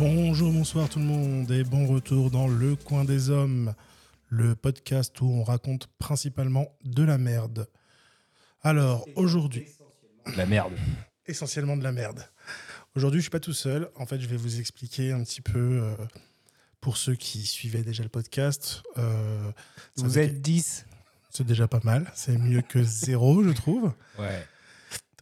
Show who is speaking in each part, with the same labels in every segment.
Speaker 1: Bonjour, bonsoir tout le monde et bon retour dans Le Coin des Hommes, le podcast où on raconte principalement de la merde. Alors aujourd'hui,
Speaker 2: La merde.
Speaker 1: essentiellement de la merde. Aujourd'hui, je suis pas tout seul. En fait, je vais vous expliquer un petit peu euh, pour ceux qui suivaient déjà le podcast. euh, ça
Speaker 2: Vous
Speaker 1: fait-
Speaker 2: êtes 10
Speaker 1: c'est déjà pas mal. C'est mieux que zéro, je trouve.
Speaker 2: Ouais.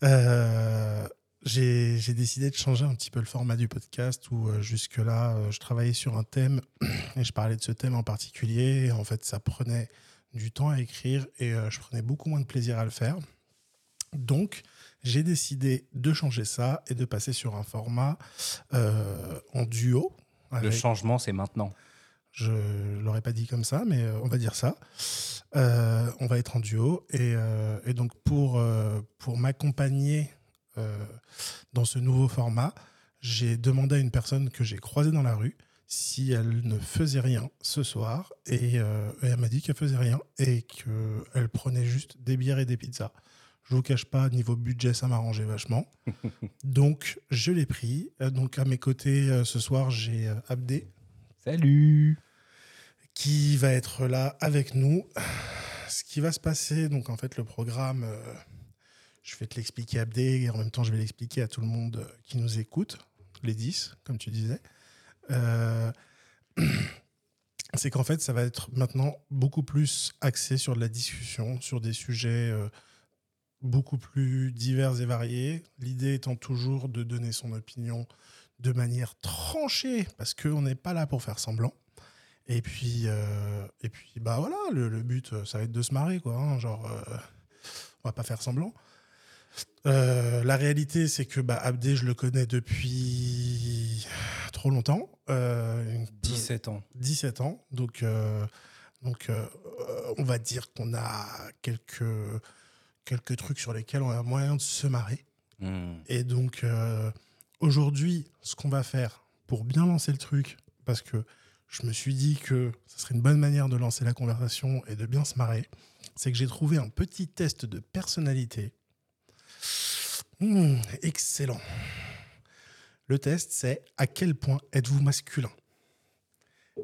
Speaker 1: Euh, j'ai décidé de changer un petit peu le format du podcast où euh, jusque-là, euh, je travaillais sur un thème et je parlais de ce thème en particulier. Et en fait, ça prenait du temps à écrire et euh, je prenais beaucoup moins de plaisir à le faire. Donc, j'ai décidé de changer ça et de passer sur un format en duo.
Speaker 2: Le changement, c'est maintenant.
Speaker 1: je ne l'aurais pas dit comme ça, mais on va dire ça. On va être en duo. Et, et donc, pour, pour m'accompagner dans ce nouveau format, j'ai demandé à une personne que j'ai croisée dans la rue si elle ne faisait rien ce soir. Et, euh, et elle m'a dit qu'elle faisait rien et qu'elle prenait juste des bières et des pizzas. Je vous cache pas, niveau budget, ça m'arrangeait vachement. donc, je l'ai pris. Euh, Donc, à mes côtés, euh, ce soir, j'ai euh, Abdé,
Speaker 2: Salut
Speaker 1: qui va être là avec nous. Ce qui va se passer, donc en fait, le programme, euh, je vais te l'expliquer, Abdé, et en même temps, je vais l'expliquer à tout le monde euh, qui nous écoute, les 10, comme tu disais. Euh, c'est qu'en fait, ça va être maintenant beaucoup plus axé sur de la discussion, sur des sujets euh, beaucoup plus divers et variés. L'idée étant toujours de donner son opinion de manière tranchée, parce qu'on n'est pas là pour faire semblant. Et puis, et puis bah voilà, le, but, ça va être de se marrer, quoi. hein, genre, on va pas faire semblant. Euh, la réalité, c'est que bah, Abdé, je le connais depuis trop longtemps. euh, une-
Speaker 2: 17 ans.
Speaker 1: 17 ans. Donc, euh, donc euh, on va dire qu'on a quelques, quelques trucs sur lesquels on a moyen de se marrer.
Speaker 2: Hmm.
Speaker 1: Et donc, aujourd'hui, ce qu'on va faire pour bien lancer le truc, parce que je me suis dit que ce serait une bonne manière de lancer la conversation et de bien se marrer, c'est que j'ai trouvé un petit test de personnalité. Mmh, excellent. Le test, c'est à quel point êtes-vous masculin?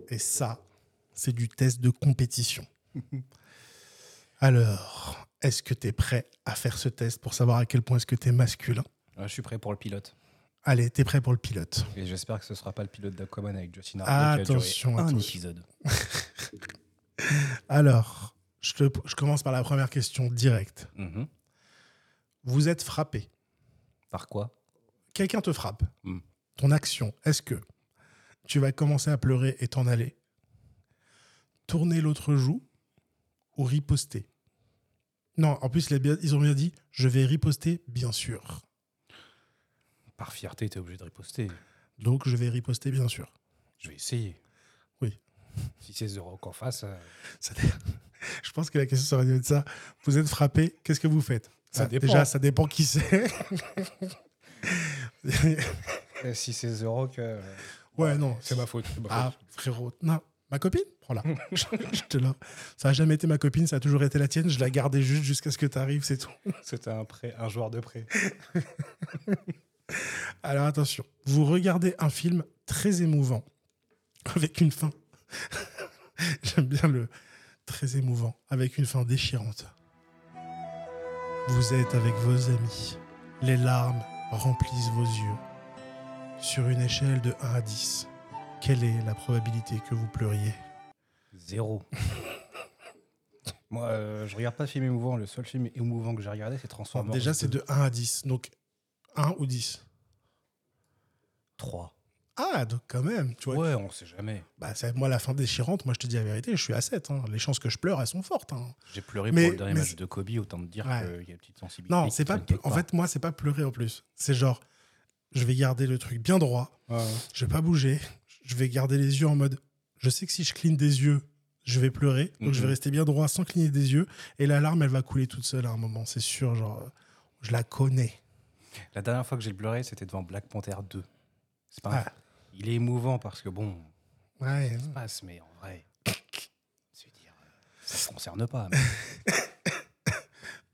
Speaker 1: Et ça, c'est du test de compétition. Alors, est-ce que tu es prêt à faire ce test pour savoir à quel point est-ce que tu es masculin
Speaker 2: je suis prêt pour le pilote.
Speaker 1: Allez, t'es prêt pour le pilote.
Speaker 2: Et j'espère que ce sera pas le pilote d'Aquaman avec Justin Hartley qui a
Speaker 1: Attention,
Speaker 2: duré un
Speaker 1: attention.
Speaker 2: épisode.
Speaker 1: Alors, je, te- je commence par la première question directe.
Speaker 2: Mhm.
Speaker 1: Vous êtes frappé.
Speaker 2: Par quoi
Speaker 1: Quelqu'un te frappe.
Speaker 2: Hmm.
Speaker 1: Ton action, est-ce que tu vas commencer à pleurer et t'en aller Tourner l'autre joue ou riposter? Non, en plus, ils ont bien dit je vais riposter, bien sûr.
Speaker 2: Par fierté, t'es obligé de riposter.
Speaker 1: Donc, je vais riposter, bien sûr.
Speaker 2: Je vais essayer.
Speaker 1: Oui.
Speaker 2: Si c'est The Rock en face, euh,
Speaker 1: je pense que la question serait de ça. Vous êtes frappé, qu'est-ce que vous faites?
Speaker 2: Ça
Speaker 1: Ah,
Speaker 2: dépend.
Speaker 1: Déjà, ça dépend qui c'est.
Speaker 2: si c'est The Rock, euh,
Speaker 1: Ouais, non.
Speaker 2: c'est ma faute. ma
Speaker 1: Ah,
Speaker 2: faute.
Speaker 1: frérot. Non, ma copine? Prends-la. je, je te la- Ça n'a jamais été ma copine, ça a toujours été la tienne. Je la gardais juste jusqu'à ce que tu arrives, c'est tout.
Speaker 2: C'était un, prêt, un joueur de prêt.
Speaker 1: Alors attention, vous regardez un film très émouvant, avec une fin. J'aime bien le très émouvant, avec une fin déchirante. Vous êtes avec vos amis. Les larmes remplissent vos yeux. Sur une échelle de 1 à 10, quelle est la probabilité que vous pleuriez?
Speaker 2: Zéro. Moi, euh, je regarde pas de film émouvant. Le seul film émouvant que j'ai regardé, c'est Transformers.
Speaker 1: Déjà, c'est
Speaker 2: 2.
Speaker 1: de 1 à 10. Donc, 1 ou 10
Speaker 2: 3.
Speaker 1: Ah, donc quand même, tu vois.
Speaker 2: Ouais, on sait jamais.
Speaker 1: Bah, c'est moi la fin déchirante, moi je te dis la vérité, je suis à 7. hein. Les chances que je pleure, elles sont fortes. hein.
Speaker 2: J'ai pleuré
Speaker 1: Mais-
Speaker 2: pour le dernier match de Kobe, autant te dire
Speaker 1: Ouais.
Speaker 2: qu'il y a une petite sensibilité.
Speaker 1: Non, c'est pas. En fait, moi, c'est pas pleurer en plus. C'est genre, je vais garder le truc bien droit,
Speaker 2: Ouais, ouais.
Speaker 1: je vais pas bouger, je vais garder les yeux en mode. Je sais que si je cligne des yeux, je vais pleurer, donc je vais
Speaker 2: Mhm.
Speaker 1: rester bien droit sans cligner des yeux, et la larme, elle va couler toute seule à un moment, c'est sûr. Genre, je la connais.
Speaker 2: La dernière fois que j'ai pleuré, c'était devant Black Panther 2. C'est pas.
Speaker 1: Ah.
Speaker 2: Il est émouvant parce que bon,
Speaker 1: Ouais.
Speaker 2: ça passe, mais en vrai, je veux dire, euh, ça ne concerne pas. mais-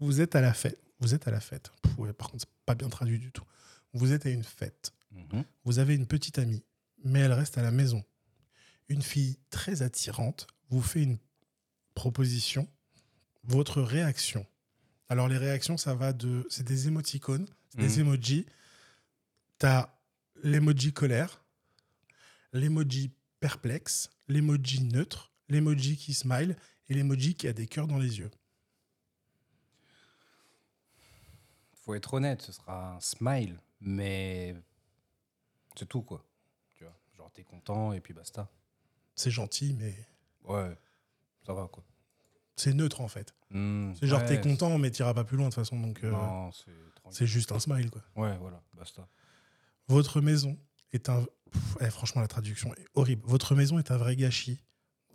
Speaker 1: Vous êtes à la fête. Vous êtes à la fête. Pff, ouais, par contre, c'est pas bien traduit du tout. Vous êtes à une fête.
Speaker 2: Mhm.
Speaker 1: Vous avez une petite amie mais elle reste à la maison. Une fille très attirante vous fait une proposition. Votre réaction. Alors les réactions, ça va de... C'est des émoticônes, c'est des
Speaker 2: Mhm.
Speaker 1: emojis. T'as l'emoji colère, l'emoji perplexe, l'emoji neutre, l'emoji qui smile et l'emoji qui a des cœurs dans les yeux.
Speaker 2: Faut être honnête, ce sera un smile, mais c'est tout quoi. Tu vois, genre t'es content et puis basta.
Speaker 1: C'est gentil, mais
Speaker 2: Ouais, ça va quoi.
Speaker 1: c'est neutre en fait.
Speaker 2: Hmm,
Speaker 1: C'est genre
Speaker 2: ouais,
Speaker 1: t'es content, mais t'iras pas plus loin de toute façon. Donc euh,
Speaker 2: c'est
Speaker 1: juste un smile quoi.
Speaker 2: Ouais, voilà, basta.
Speaker 1: Votre maison est un. Pff, eh, franchement, la traduction est horrible. Votre maison est un vrai gâchis.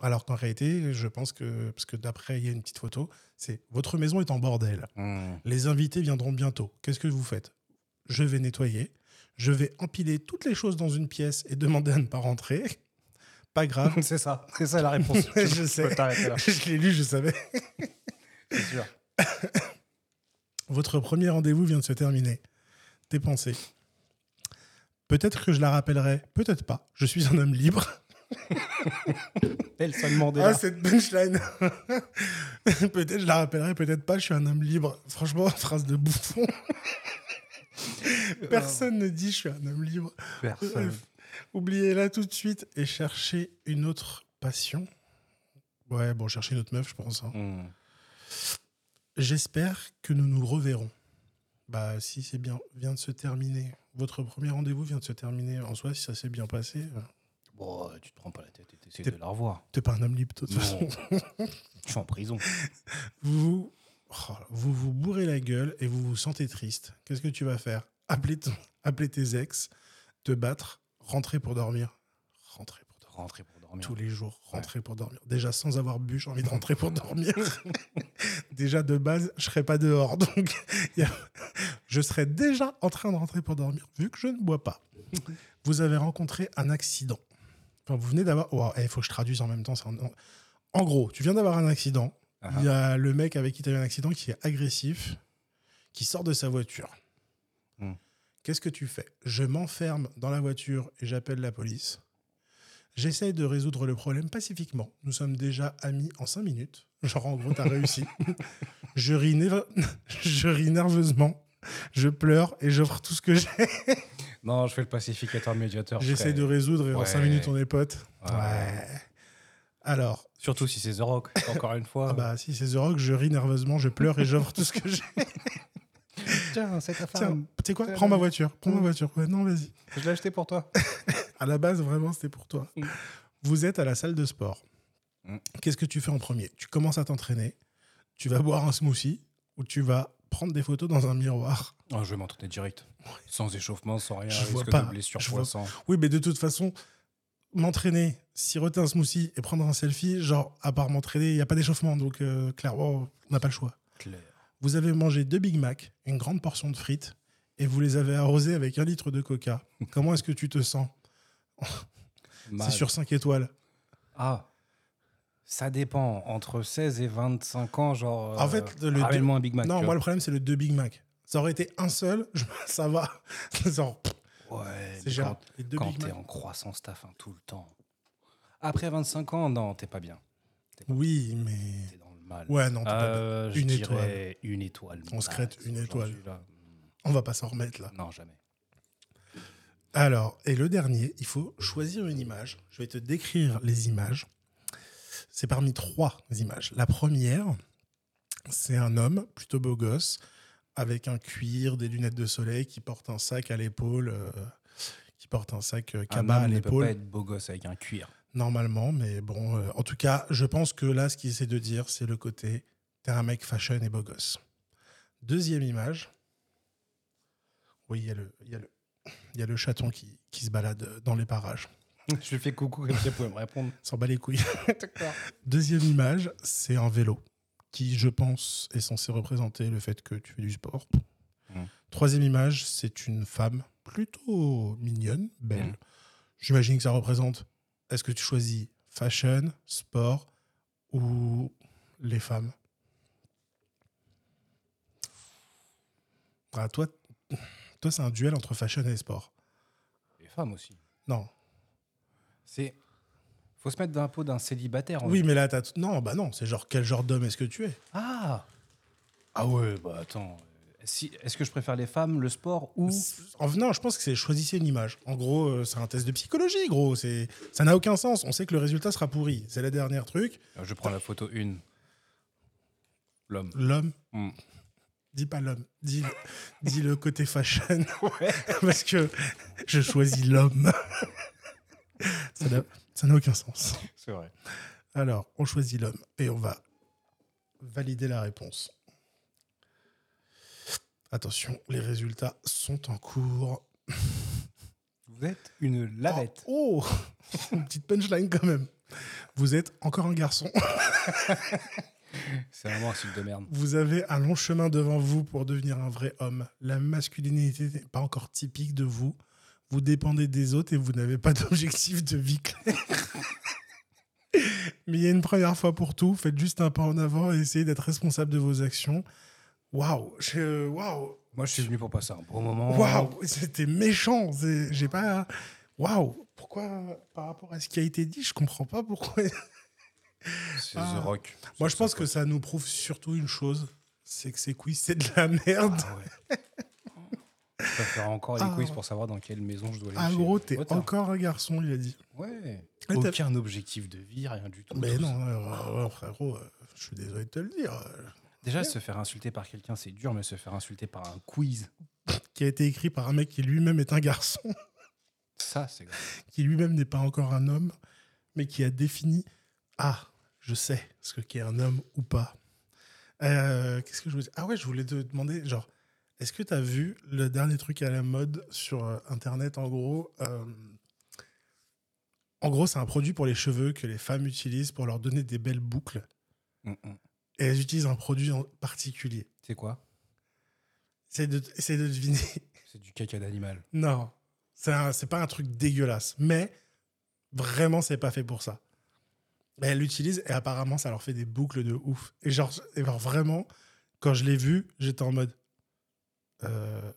Speaker 1: Alors qu'en réalité, je pense que. Parce que d'après, il y a une petite photo. C'est Votre maison est en bordel.
Speaker 2: Hmm.
Speaker 1: Les invités viendront bientôt. Qu'est-ce que vous faites? Je vais nettoyer. Je vais empiler toutes les choses dans une pièce et demander à ne pas rentrer. Pas grave.
Speaker 2: c'est ça, c'est ça la réponse.
Speaker 1: Je sais.
Speaker 2: là,
Speaker 1: je l'ai lu, je savais.
Speaker 2: c'est sûr.
Speaker 1: Votre premier rendez-vous vient de se terminer. Tes pensées. Peut-être que je la rappellerai, peut-être pas. Je suis un homme libre.
Speaker 2: Elle demandé là.
Speaker 1: Ah, cette punchline. peut-être je la rappellerai, peut-être pas. Je suis un homme libre. Franchement, phrase de bouffon. Personne ne dit je suis un homme libre.
Speaker 2: Personne.
Speaker 1: Oubliez-la tout de suite et cherchez une autre passion. Ouais, bon, cherchez une autre meuf, je pense. hein.
Speaker 2: Hmm.
Speaker 1: J'espère que nous nous reverrons. Bah, si c'est bien, vient de se terminer. Votre premier rendez-vous vient de se terminer. En soi, si ça s'est bien passé, euh,
Speaker 2: Bon, tu te prends pas la tête et t'essaies
Speaker 1: T'es-
Speaker 2: de la revoir.
Speaker 1: t'es pas un homme libre, de toute
Speaker 2: Non.
Speaker 1: façon.
Speaker 2: Je suis en prison.
Speaker 1: Vous, oh, vous vous bourrez la gueule et vous vous sentez triste. Qu'est-ce que tu vas faire? Appeler, ton- appeler tes ex, te battre, rentrer pour dormir? Rentrer pour dormir.
Speaker 2: Rentrer pour dormir.
Speaker 1: Tous les jours, rentrer pour dormir. Déjà, sans avoir bu, j'ai envie de rentrer pour dormir. déjà, de base, je serais pas dehors. Donc, a- je serais déjà en train de rentrer pour dormir, vu que je ne bois pas. Vous avez rencontré un accident. Enfin, vous venez d'avoir. Oh, Il faut que je traduise en même temps. un- En gros, tu viens d'avoir un accident.
Speaker 2: Ah
Speaker 1: Il y a le mec avec qui tu as eu un accident qui est agressif, qui sort de sa voiture.
Speaker 2: Hmm.
Speaker 1: Qu'est-ce que tu fais? Je m'enferme dans la voiture et j'appelle la police. J'essaye de résoudre le problème pacifiquement. Nous sommes déjà amis en cinq minutes. Genre, en gros, t'as réussi. je, ris je ris nerveusement, je pleure et j'offre tout ce que j'ai.
Speaker 2: Non, je fais le pacificateur médiateur.
Speaker 1: J'essaie de résoudre et en
Speaker 2: Ouais.
Speaker 1: cinq minutes, on est potes.
Speaker 2: Ouais.
Speaker 1: Ouais. Alors,
Speaker 2: Surtout si c'est The Rock, encore une fois.
Speaker 1: ah bah, si c'est The Rock, je ris nerveusement, je pleure et j'offre tout ce que j'ai.
Speaker 2: Tiens, c'est ta
Speaker 1: Tiens, tu sais quoi? Prends ma voiture. Prends ma voiture. Ouais, non, vas-y.
Speaker 2: Je l'ai acheté pour toi.
Speaker 1: À la base, vraiment, c'était pour toi.
Speaker 2: Mm.
Speaker 1: Vous êtes à la salle de sport.
Speaker 2: Mm.
Speaker 1: Qu'est-ce que tu fais en premier? Tu commences à t'entraîner. Tu vas boire un smoothie ou tu vas prendre des photos dans un miroir?
Speaker 2: Oh, je vais m'entraîner direct. Sans échauffement, sans rien.
Speaker 1: Je vois
Speaker 2: de
Speaker 1: pas.
Speaker 2: blessure
Speaker 1: Je vois-
Speaker 2: fois 100.
Speaker 1: Oui, mais de toute façon, m'entraîner, siroter un smoothie et prendre un selfie, genre, à part m'entraîner, il n'y a pas d'échauffement. Donc, euh, clairement, on n'a pas le choix.
Speaker 2: Claire.
Speaker 1: Vous avez mangé deux Big Mac, une grande portion de frites, et vous les avez arrosés avec un litre de coca. Comment est-ce que tu te sens? C'est sur 5 étoiles.
Speaker 2: Ah. Ça dépend. Entre 16 et 25 ans, genre.
Speaker 1: En fait, le
Speaker 2: Ramène-moi un Big Mac.
Speaker 1: non, moi, le problème, c'est le deux Big Mac. Ça aurait été un seul, ça va. Genre,
Speaker 2: Ouais.
Speaker 1: c'est gérable.
Speaker 2: Quand,
Speaker 1: deux
Speaker 2: t'es en croissance, t'as faim tout le temps. Après 25 ans, non, t'es pas bien.
Speaker 1: Oui, mais.
Speaker 2: T'es dans le mal.
Speaker 1: Ouais, non, t'es pas bien.
Speaker 2: Euh,
Speaker 1: Une
Speaker 2: dirais Une étoile.
Speaker 1: On se crête une étoile. on va pas s'en remettre là.
Speaker 2: Non, jamais.
Speaker 1: Alors, et le dernier, il faut choisir une image. Je vais te décrire les images. C'est parmi trois images. La première, c'est un homme plutôt beau gosse, avec un cuir, des lunettes de soleil, qui porte un sac à l'épaule, euh, qui porte un sac euh, cabas à
Speaker 2: homme ne peut
Speaker 1: l'épaule.
Speaker 2: pas être beau gosse avec un cuir.
Speaker 1: Normalement, mais bon, euh, en tout cas, je pense que là, ce qu'il essaie de dire, c'est le côté t'es un mec fashion et beau gosse. Deuxième image. Oui, il y a le, il y a le, il y a le chaton qui, qui se balade dans les parages.
Speaker 2: je lui fais coucou comme ça, pouvez me répondre.
Speaker 1: S'en bat les couilles. Deuxième image, c'est un vélo qui, je pense, est censé représenter le fait que tu fais du sport.
Speaker 2: Mm.
Speaker 1: Troisième image, c'est une femme plutôt mignonne, belle.
Speaker 2: Mm.
Speaker 1: J'imagine que ça représente. Est-ce que tu choisis fashion, sport ou les femmes? Ah, Toi, toi c'est un duel entre fashion et sport.
Speaker 2: Les femmes aussi.
Speaker 1: Non.
Speaker 2: C'est. Faut se mettre dans la peau d'un célibataire. en
Speaker 1: Oui, mais là, t'as. Non, bah non, c'est genre quel genre d'homme est-ce que tu es?
Speaker 2: Ah Ah ouais, bah attends. Si, Est-ce que je préfère les femmes, le sport ou.
Speaker 1: En venant, je pense que c'est choisissez une image. En gros, euh, c'est un test de psychologie, gros. C'est ça n'a aucun sens. On sait que le résultat sera pourri. C'est la dernière truc.
Speaker 2: Euh, Je prends la photo une. L'homme.
Speaker 1: L'homme.
Speaker 2: Hmm.
Speaker 1: Dis pas l'homme. Dis, dis le côté fashion. Parce que je choisis l'homme. ça n'a- ça n'a aucun sens.
Speaker 2: C'est vrai.
Speaker 1: Alors, on choisit l'homme et on va valider la réponse. Attention, les résultats sont en cours.
Speaker 2: Vous êtes une lavette.
Speaker 1: Oh, oh Une petite punchline quand même. Vous êtes encore un garçon.
Speaker 2: C'est vraiment un style de merde.
Speaker 1: Vous avez un long chemin devant vous pour devenir un vrai homme. La masculinité n'est pas encore typique de vous. Vous dépendez des autres et vous n'avez pas d'objectif de vie clair. Mais il y a une première fois pour tout. Faites juste un pas en avant et essayez d'être responsable de vos actions. Waouh, waouh,
Speaker 2: Moi, je suis venu pour passer un bon moment.
Speaker 1: waouh, c'était méchant. J'ai pas. Waouh, pourquoi par rapport à ce qui a été dit, je comprends pas pourquoi.
Speaker 2: C'est
Speaker 1: Ah.
Speaker 2: The Rock.
Speaker 1: Moi, je pense que ça nous prouve surtout une chose, c'est que ces quiz, c'est de la merde.
Speaker 2: Ah ouais. Je encore les
Speaker 1: Ah.
Speaker 2: quiz pour savoir dans quelle maison je dois aller.
Speaker 1: Ah, gros, t'es encore un garçon, il a dit.
Speaker 2: Ouais.
Speaker 1: T'as-
Speaker 2: Aucun objectif de vie, rien du tout.
Speaker 1: Mais non, euh, frérot, euh, je suis désolé de te le dire. euh,
Speaker 2: Déjà, se faire insulter par quelqu'un, c'est dur, mais se faire insulter par un quiz,
Speaker 1: Qui a été écrit par un mec qui lui-même est un garçon,
Speaker 2: ça, c'est grave.
Speaker 1: qui lui-même n'est pas encore un homme, mais qui a défini Ah, je sais ce que qu'est un homme ou pas. Euh, Qu'est-ce que je voulais Ah ouais, je voulais te demander, genre, est-ce que tu as vu le dernier truc à la mode sur euh, Internet, en gros euh, En gros, c'est un produit pour les cheveux que les femmes utilisent pour leur donner des belles boucles.
Speaker 2: Mm, mm.
Speaker 1: Et elles utilisent un produit en particulier.
Speaker 2: C'est quoi?
Speaker 1: Essaye de, de deviner.
Speaker 2: C'est du caca d'animal.
Speaker 1: Non, c'est c'est pas un truc dégueulasse, mais vraiment, c'est pas fait pour ça. Mais elles l'utilisent et apparemment, ça leur fait des boucles de ouf. Et genre, et genre vraiment, quand je l'ai vu, j'étais en mode. euh,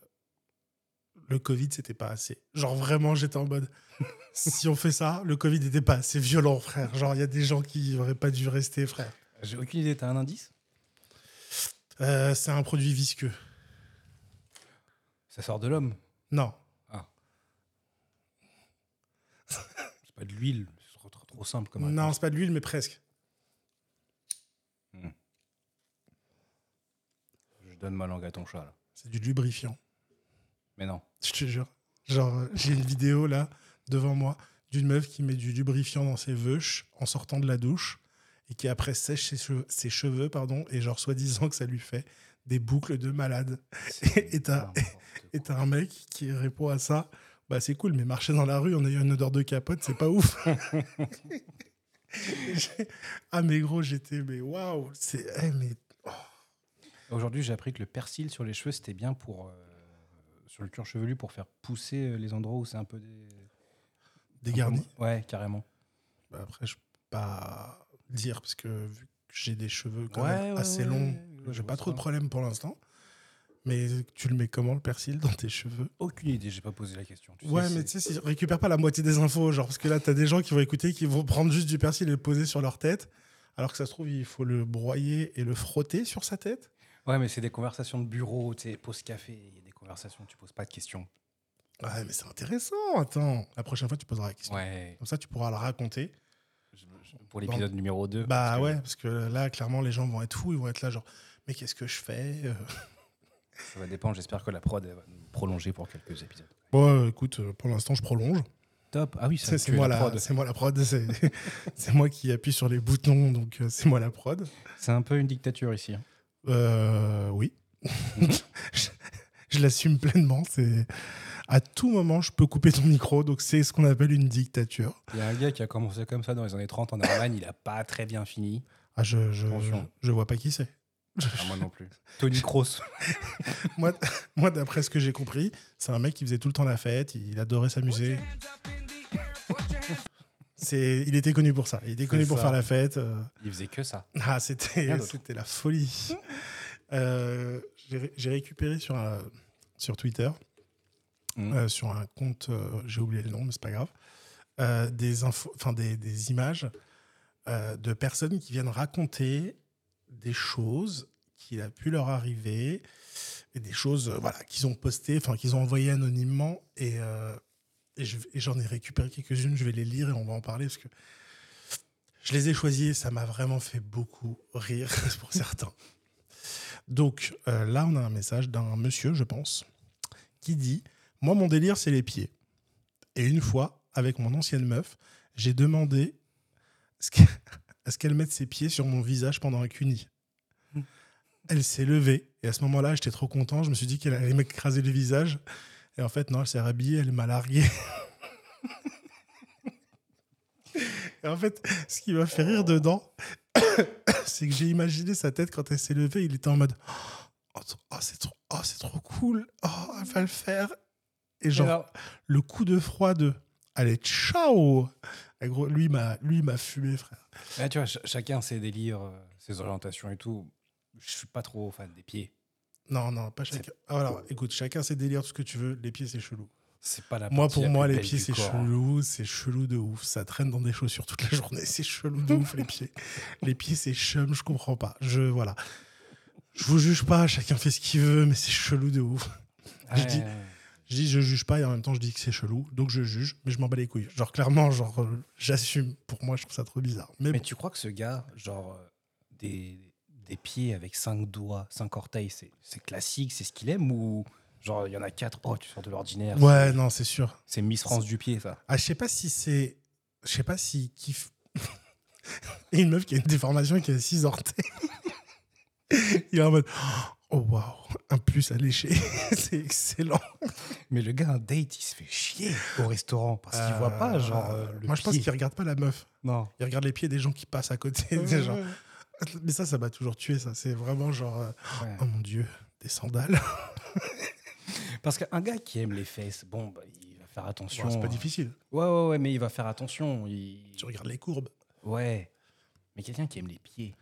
Speaker 1: le Covid, c'était pas assez. Genre vraiment, j'étais en mode. si on fait ça, le Covid n'était pas assez violent, frère. Genre, il y a des gens qui auraient pas dû rester, frère.
Speaker 2: J'ai aucune idée, t'as un indice?
Speaker 1: Euh, c'est un produit visqueux.
Speaker 2: Ça sort de l'homme?
Speaker 1: Non.
Speaker 2: C'est pas de l'huile, trop, simple comme
Speaker 1: Non,
Speaker 2: réponse.
Speaker 1: c'est pas de l'huile, mais presque.
Speaker 2: Je donne ma langue à ton chat, là.
Speaker 1: C'est du lubrifiant.
Speaker 2: Mais non.
Speaker 1: Je te jure. Genre, j'ai une vidéo là, devant moi, d'une meuf qui met du lubrifiant dans ses veuches en sortant de la douche et qui après sèche ses cheveux, ses cheveux pardon, et genre, soi-disant que ça lui fait des boucles de malade. Et t'as un mec qui répond à ça. Bah, c'est cool, mais marcher dans la rue en ayant une odeur de capote, c'est pas ouf. Ah, mais gros, j'étais, mais waouh, c'est. eh, mais
Speaker 2: Aujourd'hui, j'ai appris que le persil sur les cheveux, c'était bien pour. euh, sur le cuir chevelu, pour faire pousser euh, les endroits où c'est un peu des.
Speaker 1: dégarni.
Speaker 2: Ouais, carrément.
Speaker 1: Bah, après, je peux pas dire parce que vu que j'ai des cheveux quand
Speaker 2: Ouais,
Speaker 1: même
Speaker 2: ouais,
Speaker 1: assez
Speaker 2: ouais,
Speaker 1: longs,
Speaker 2: ouais, je
Speaker 1: j'ai pas trop
Speaker 2: ça.
Speaker 1: de problèmes pour l'instant. Mais tu le mets comment le persil dans tes cheveux?
Speaker 2: Aucune idée, j'ai pas posé la question. Tu
Speaker 1: Ouais, mais tu sais, si- récupère pas la moitié des infos, genre parce que là, t'as des gens qui vont écouter, qui vont prendre juste du persil et le poser sur leur tête, alors que ça se trouve, il faut le broyer et le frotter sur sa tête.
Speaker 2: Ouais, mais c'est des conversations de bureau, tu sais, pause café, il y a des conversations, tu poses pas de questions.
Speaker 1: Ouais, mais c'est intéressant. Attends, la prochaine fois, tu poseras la question.
Speaker 2: Ouais.
Speaker 1: Comme ça, tu pourras la raconter.
Speaker 2: Je- je- Pour l'épisode numéro 2.
Speaker 1: Bah ouais, parce que là, clairement, les gens vont être fous, ils vont être là, genre, mais qu'est-ce que je fais?
Speaker 2: Ça va dépendre, j'espère que la prod va nous prolonger pour quelques épisodes.
Speaker 1: Bon, écoute, euh, pour l'instant, je prolonge.
Speaker 2: Top. Ah oui, ça
Speaker 1: C'est moi, la, c'est moi la prod. C'est moi qui appuie sur les boutons, donc euh, c'est moi la prod.
Speaker 2: C'est un peu une dictature ici. hein.
Speaker 1: Euh, oui. je je l'assume pleinement. C'est à tout moment, je peux couper ton micro, donc c'est ce qu'on appelle une dictature.
Speaker 2: Il y a un gars qui a commencé comme ça dans les années 30 en Allemagne, il a pas très bien fini.
Speaker 1: Ah, je, je,
Speaker 2: Attention.
Speaker 1: je vois pas qui c'est.
Speaker 2: Ah, moi non plus. Tony Kroos.
Speaker 1: Moi, moi d'après ce que j'ai compris, c'est un mec qui faisait tout le temps la fête, il adorait s'amuser. C'est, il était connu pour ça. Il était connu pour
Speaker 2: ça.
Speaker 1: faire la fête. euh.
Speaker 2: Il faisait que ça.
Speaker 1: Ah, c'était, la folie. Euh, j'ai, ré- j'ai récupéré sur, un- sur Twitter,
Speaker 2: Mm.
Speaker 1: euh, sur un compte, euh, j'ai oublié le nom, mais c'est pas grave, euh, des, infos, enfin, des, des images euh, de personnes qui viennent raconter des choses qu'il a pu leur arriver et des choses euh, voilà, qu'ils ont postées, enfin qu'ils ont envoyées anonymement. Et, euh, et je- et j'en ai récupéré quelques-unes, je vais les lire et on va en parler parce que je les ai choisies et ça m'a vraiment fait beaucoup rire pour certains. Donc euh, là, on a un message d'un monsieur, je pense, qui dit Moi, mon délire, c'est les pieds. Et une fois, avec mon ancienne meuf, j'ai demandé à ce qu'elle mette ses pieds sur mon visage pendant un cuni. Elle s'est levée et à ce moment-là, j'étais trop content. Je me suis dit qu'elle allait m'écraser le visage. Et en fait, non, elle s'est rhabillée, elle m'a largué. et en fait, ce qui m'a fait rire dedans, c'est que j'ai imaginé sa tête quand elle s'est levée. Il était en mode Oh, trop- oh, c'est trop, oh, c'est trop cool. Oh, elle va le faire. Et genre,
Speaker 2: Alors,
Speaker 1: le coup de froid de Allez, ciao lui, m'a lui, il m'a fumé, frère.
Speaker 2: là, tu vois, ch- chacun ses délires, euh, ses orientations et tout. Je suis pas trop fan des pieds.
Speaker 1: Non, non, pas chacun. Ah, voilà, écoute, chacun ses délires, tout ce que tu veux. Les pieds, c'est chelou.
Speaker 2: C'est pas la
Speaker 1: Moi, pour moi, les pieds, c'est
Speaker 2: hein.
Speaker 1: chelou. C'est chelou de ouf. Ça traîne dans des chaussures toute la journée. C'est chelou de ouf, les pieds. Les pieds, c'est chum, je comprends pas. Je, voilà. Je vous juge pas, chacun fait ce qu'il veut, mais c'est chelou de ouf. je dis-. Je dis je juge pas et en même temps je dis que c'est chelou, donc je juge, mais je m'en bats les couilles. Genre clairement, genre euh, j'assume. Pour moi, je trouve ça trop bizarre. Mais,
Speaker 2: Mais
Speaker 1: bon.
Speaker 2: tu crois que ce gars, genre, euh, des, des pieds avec cinq doigts, cinq orteils, c'est classique, c'est ce qu'il aime ou genre il y en a quatre, oh tu sors de l'ordinaire
Speaker 1: ouais, non, c'est sûr.
Speaker 2: C'est Miss France du pied, ça.
Speaker 1: Ah, je sais pas si c'est, je sais pas si kiffe. et une meuf qui a une déformation et qui a six orteils. Il est en mode oh waouh, un plus à lécher, c'est excellent.
Speaker 2: Mais le gars, un date, il se fait chier au restaurant parce qu'il voit pas, genre, euh, le
Speaker 1: moi je pense qu'il regarde pas la meuf,
Speaker 2: Non.
Speaker 1: il regarde les pieds des gens qui passent à côté. des gens. Mais ça, ça m'a toujours tué. Ça, c'est vraiment genre euh,
Speaker 2: Ouais.
Speaker 1: oh mon dieu, des sandales.
Speaker 2: Parce qu'un gars qui aime les fesses, bon, bah, il va faire attention.
Speaker 1: C'est pas
Speaker 2: euh,
Speaker 1: difficile.
Speaker 2: Ouais, ouais, ouais, mais il va faire attention. Il...
Speaker 1: Tu regardes les courbes.
Speaker 2: Ouais. Mais quelqu'un qui aime les pieds.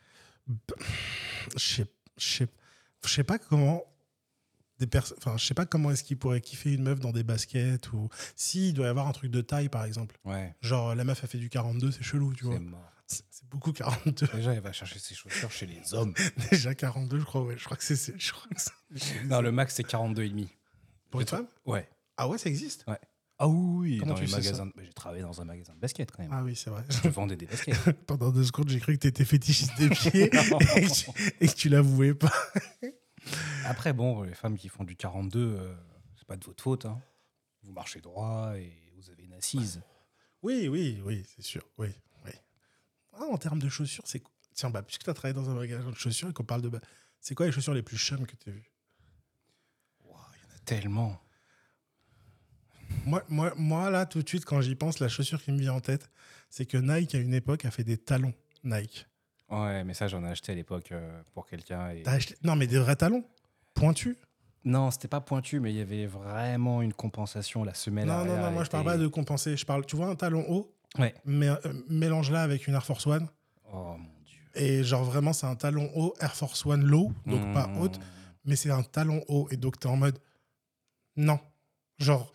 Speaker 1: Je sais, je sais, je sais pas comment des personnes. Enfin, je sais pas comment est-ce qu'il pourrait kiffer une meuf dans des baskets ou si il doit y avoir un truc de taille par exemple.
Speaker 2: Ouais.
Speaker 1: Genre la meuf a fait du 42, c'est chelou, tu vois.
Speaker 2: C'est mort.
Speaker 1: C'est beaucoup 42.
Speaker 2: Déjà, il va chercher ses chaussures chez les hommes.
Speaker 1: Déjà 42, je crois. Ouais, je crois que c'est. c'est- je crois que c'est-
Speaker 2: non, le max, c'est 42,5.
Speaker 1: Pour une femme
Speaker 2: Ouais.
Speaker 1: Ah ouais, ça existe.
Speaker 2: Ah oui,
Speaker 1: Comment
Speaker 2: dans
Speaker 1: tu
Speaker 2: les magasins. J'ai travaillé dans un magasin de basket quand même.
Speaker 1: Ah oui, c'est vrai.
Speaker 2: Je vendais des baskets.
Speaker 1: Pendant deux secondes, j'ai cru que t'étais fétichiste des pieds et que tu, et que tu l'avouais pas.
Speaker 2: Après, bon, les femmes qui font du 42, euh, c'est pas de votre faute. hein. Vous marchez droit et vous avez une assise.
Speaker 1: Oui, oui, oui, c'est sûr. Oui. Ah, en termes de chaussures, c'est Tiens, bah, puisque tu as travaillé dans un magasin de chaussures et qu'on parle de. bah, c'est quoi les chaussures les plus chum que tu as vues
Speaker 2: Il y en a tellement.
Speaker 1: moi, moi, moi, là, tout de suite, quand j'y pense, la chaussure qui me vient en tête, c'est que Nike, à une époque, a fait des talons Nike.
Speaker 2: Ouais, mais ça, j'en ai acheté à l'époque euh, pour quelqu'un. Et...
Speaker 1: T'as acheté- Non, mais des vrais talons Pointus?
Speaker 2: Non, c'était pas pointu, mais il y avait vraiment une compensation la semelle
Speaker 1: Non, non, non, moi, je parle
Speaker 2: était-
Speaker 1: pas de compenser. Je parle, tu vois, un talon haut,
Speaker 2: Ouais.
Speaker 1: mais euh, mélange-la avec une Air Force One.
Speaker 2: Oh mon dieu.
Speaker 1: Et genre, vraiment, c'est un talon haut, Air Force One low, donc pas
Speaker 2: Mmh.
Speaker 1: haute. mais c'est un talon haut. Et donc, tu es en mode non. Genre,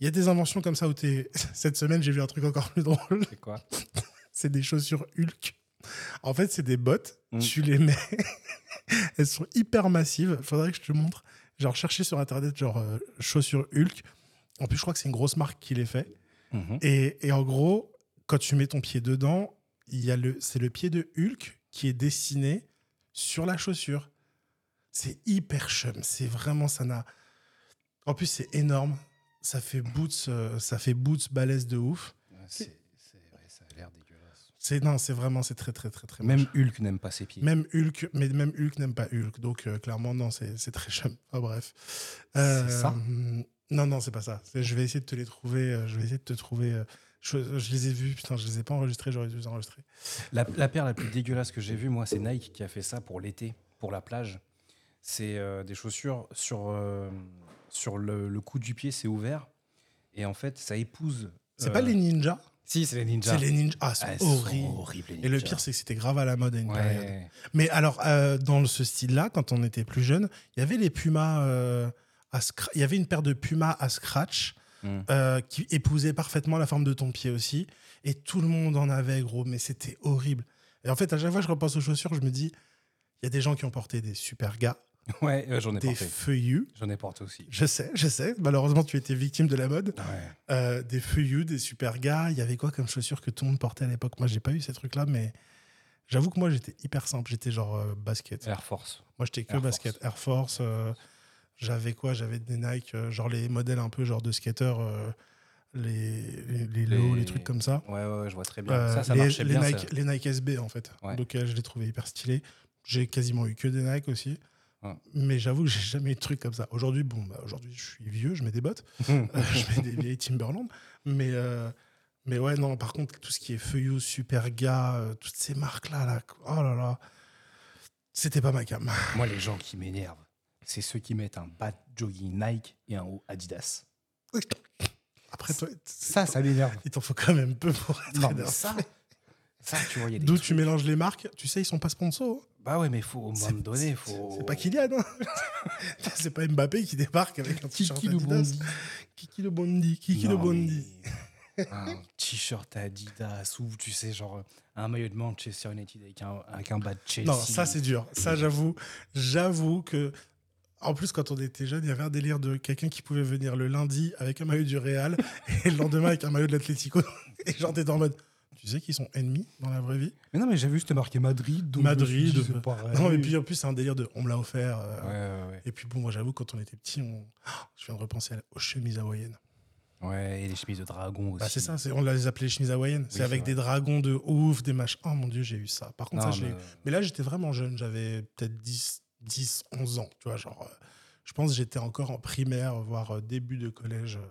Speaker 1: il y a des inventions comme ça où tu Cette semaine, j'ai vu un truc encore plus drôle.
Speaker 2: C'est quoi?
Speaker 1: C'est des chaussures Hulk. En fait, c'est des bottes.
Speaker 2: Mm.
Speaker 1: Tu les mets. Elles sont hyper massives. Faudrait que je te montre. Genre, chercher sur Internet, genre, euh, chaussures Hulk. En plus, je crois que c'est une grosse marque qui les fait.
Speaker 2: Mhm.
Speaker 1: Et, et en gros, quand tu mets ton pied dedans, il y a le, c'est le pied de Hulk qui est dessiné sur la chaussure. C'est hyper chum. C'est vraiment, ça n'a. En plus, c'est énorme. Ça fait boots, euh, ça fait boots balèze de ouf.
Speaker 2: Ouais, c'est- c'est- ouais, ça a l'air dégueulasse.
Speaker 1: C'est non, c'est vraiment, c'est très très très très.
Speaker 2: Même
Speaker 1: moche.
Speaker 2: Hulk n'aime pas ses pieds.
Speaker 1: Même Hulk, mais même Hulk n'aime pas Hulk. Donc euh, clairement, non, c'est c'est très chum. Ah bref.
Speaker 2: C'est ça
Speaker 1: Non, non, c'est pas ça. Je vais essayer de te les trouver. euh, Je vais essayer de te trouver. euh, Je, je les ai vus. Putain, je les ai pas enregistrés. J'aurais dû les enregistrer.
Speaker 2: La, la paire la plus dégueulasse que j'ai vue, moi, c'est Nike qui a fait ça pour l'été, pour la plage. C'est euh, des chaussures sur, euh, sur le, le cou du pied, c'est ouvert. Et en fait, ça épouse.
Speaker 1: C'est
Speaker 2: euh,
Speaker 1: pas les ninjas?
Speaker 2: Si, c'est les ninjas.
Speaker 1: C'est les ninjas. Ah, c'est
Speaker 2: Ah,
Speaker 1: horrible.
Speaker 2: horribles, les
Speaker 1: Et le pire, c'est que c'était grave à la mode à une période. Mais alors, dans ce style-là, quand on était plus jeune, il y avait les Pumas. À Il y avait une paire de Pumas à scratch
Speaker 2: Mm.
Speaker 1: euh, qui épousait parfaitement la forme de ton pied aussi. Et tout le monde en avait, gros, mais c'était horrible. Et en fait, à chaque fois que je repense aux chaussures, je me dis, il y a des gens qui ont porté des super gars,
Speaker 2: Ouais, euh, j'en ai
Speaker 1: des
Speaker 2: porté.
Speaker 1: feuillus.
Speaker 2: J'en ai porté aussi.
Speaker 1: Je sais, je sais. Malheureusement, tu étais victime de la mode.
Speaker 2: Ouais.
Speaker 1: Euh, des feuillus, des super gars. Il y avait quoi comme chaussures que tout le monde portait à l'époque? Moi, j'ai pas eu ces trucs-là, mais j'avoue que moi, j'étais hyper simple. J'étais genre euh, basket.
Speaker 2: Air Force.
Speaker 1: Moi, j'étais que
Speaker 2: Air
Speaker 1: basket.
Speaker 2: Force.
Speaker 1: Air Force. J'avais quoi? J'avais des Nike, euh, genre les modèles un peu genre de skater, euh, les, les, les
Speaker 2: Les-
Speaker 1: les trucs comme ça.
Speaker 2: Ouais, ouais, ouais, je vois très bien.
Speaker 1: Euh,
Speaker 2: ça, ça
Speaker 1: les,
Speaker 2: marchait bien.
Speaker 1: Nike,
Speaker 2: ça.
Speaker 1: les Nike SB, en fait.
Speaker 2: Ouais.
Speaker 1: Donc, je les trouvais hyper stylés. J'ai quasiment eu que des Nike aussi.
Speaker 2: Ouais.
Speaker 1: Mais j'avoue que j'ai jamais eu de trucs comme ça. Aujourd'hui, bon, bah, aujourd'hui, je suis vieux, je mets des bottes. Euh, je mets des vieilles Timberland. Mais, euh, mais ouais, non, par contre, tout ce qui est Feuillou, Superga, euh, toutes ces marques-là, là, oh là là, c'était pas ma cam.
Speaker 2: Moi, les gens qui m'énervent, c'est ceux qui mettent un bas jogging Nike et un haut Adidas.
Speaker 1: Après, toi,
Speaker 2: Ça, ça m'énerve.
Speaker 1: il t'en faut quand même peu pour être
Speaker 2: Non, mais ça, ça, tu vois, il y a des
Speaker 1: D'où tu mélanges les marques, tu sais, ils sont pas sponsors.
Speaker 2: Bah ouais, mais faut, au moment donné, faut.
Speaker 1: C'est pas Kylian. hein. c'est pas Mbappé qui débarque avec un t-shirt
Speaker 2: Kiki le
Speaker 1: Adidas.
Speaker 2: Bondi.
Speaker 1: Kiki le Bondi. Kiki le Bondi.
Speaker 2: Un t-shirt Adidas ou tu sais, genre un maillot de Manchester United avec un, avec un bas de Chelsea.
Speaker 1: Non, ça c'est dur. Ça, j'avoue, j'avoue que. En plus, quand on était jeune, il y avait un délire de quelqu'un qui pouvait venir le lundi avec un maillot du Real et le lendemain avec un maillot de l'Atlético. Et genre, t'étais en mode. Tu sais qu'ils sont ennemis dans la vraie vie?
Speaker 2: Mais non, mais j'ai vu, c'était marqué Madrid. donc
Speaker 1: Madrid,
Speaker 2: dit,
Speaker 1: euh,
Speaker 2: pareil.
Speaker 1: Non, et puis en plus, c'est un délire de. On me l'a offert. euh,
Speaker 2: Ouais, ouais, ouais.
Speaker 1: Et puis bon, moi, j'avoue, quand on était petit, on... Je viens de repenser aux chemises hawaïennes.
Speaker 2: Ouais, et les chemises de dragon aussi.
Speaker 1: Bah, c'est ça, c'est- on les appelait chemises hawaïennes. c'est
Speaker 2: c'est
Speaker 1: avec des dragons de ouf, des machins. Oh mon dieu, j'ai eu ça. Par contre,
Speaker 2: Non,
Speaker 1: ça, je
Speaker 2: mais-
Speaker 1: eu. Mais là, j'étais vraiment jeune. J'avais peut-être 10, 10, 11 ans. Tu vois, genre, euh, je pense que j'étais encore en primaire, voire euh, début de collège. euh.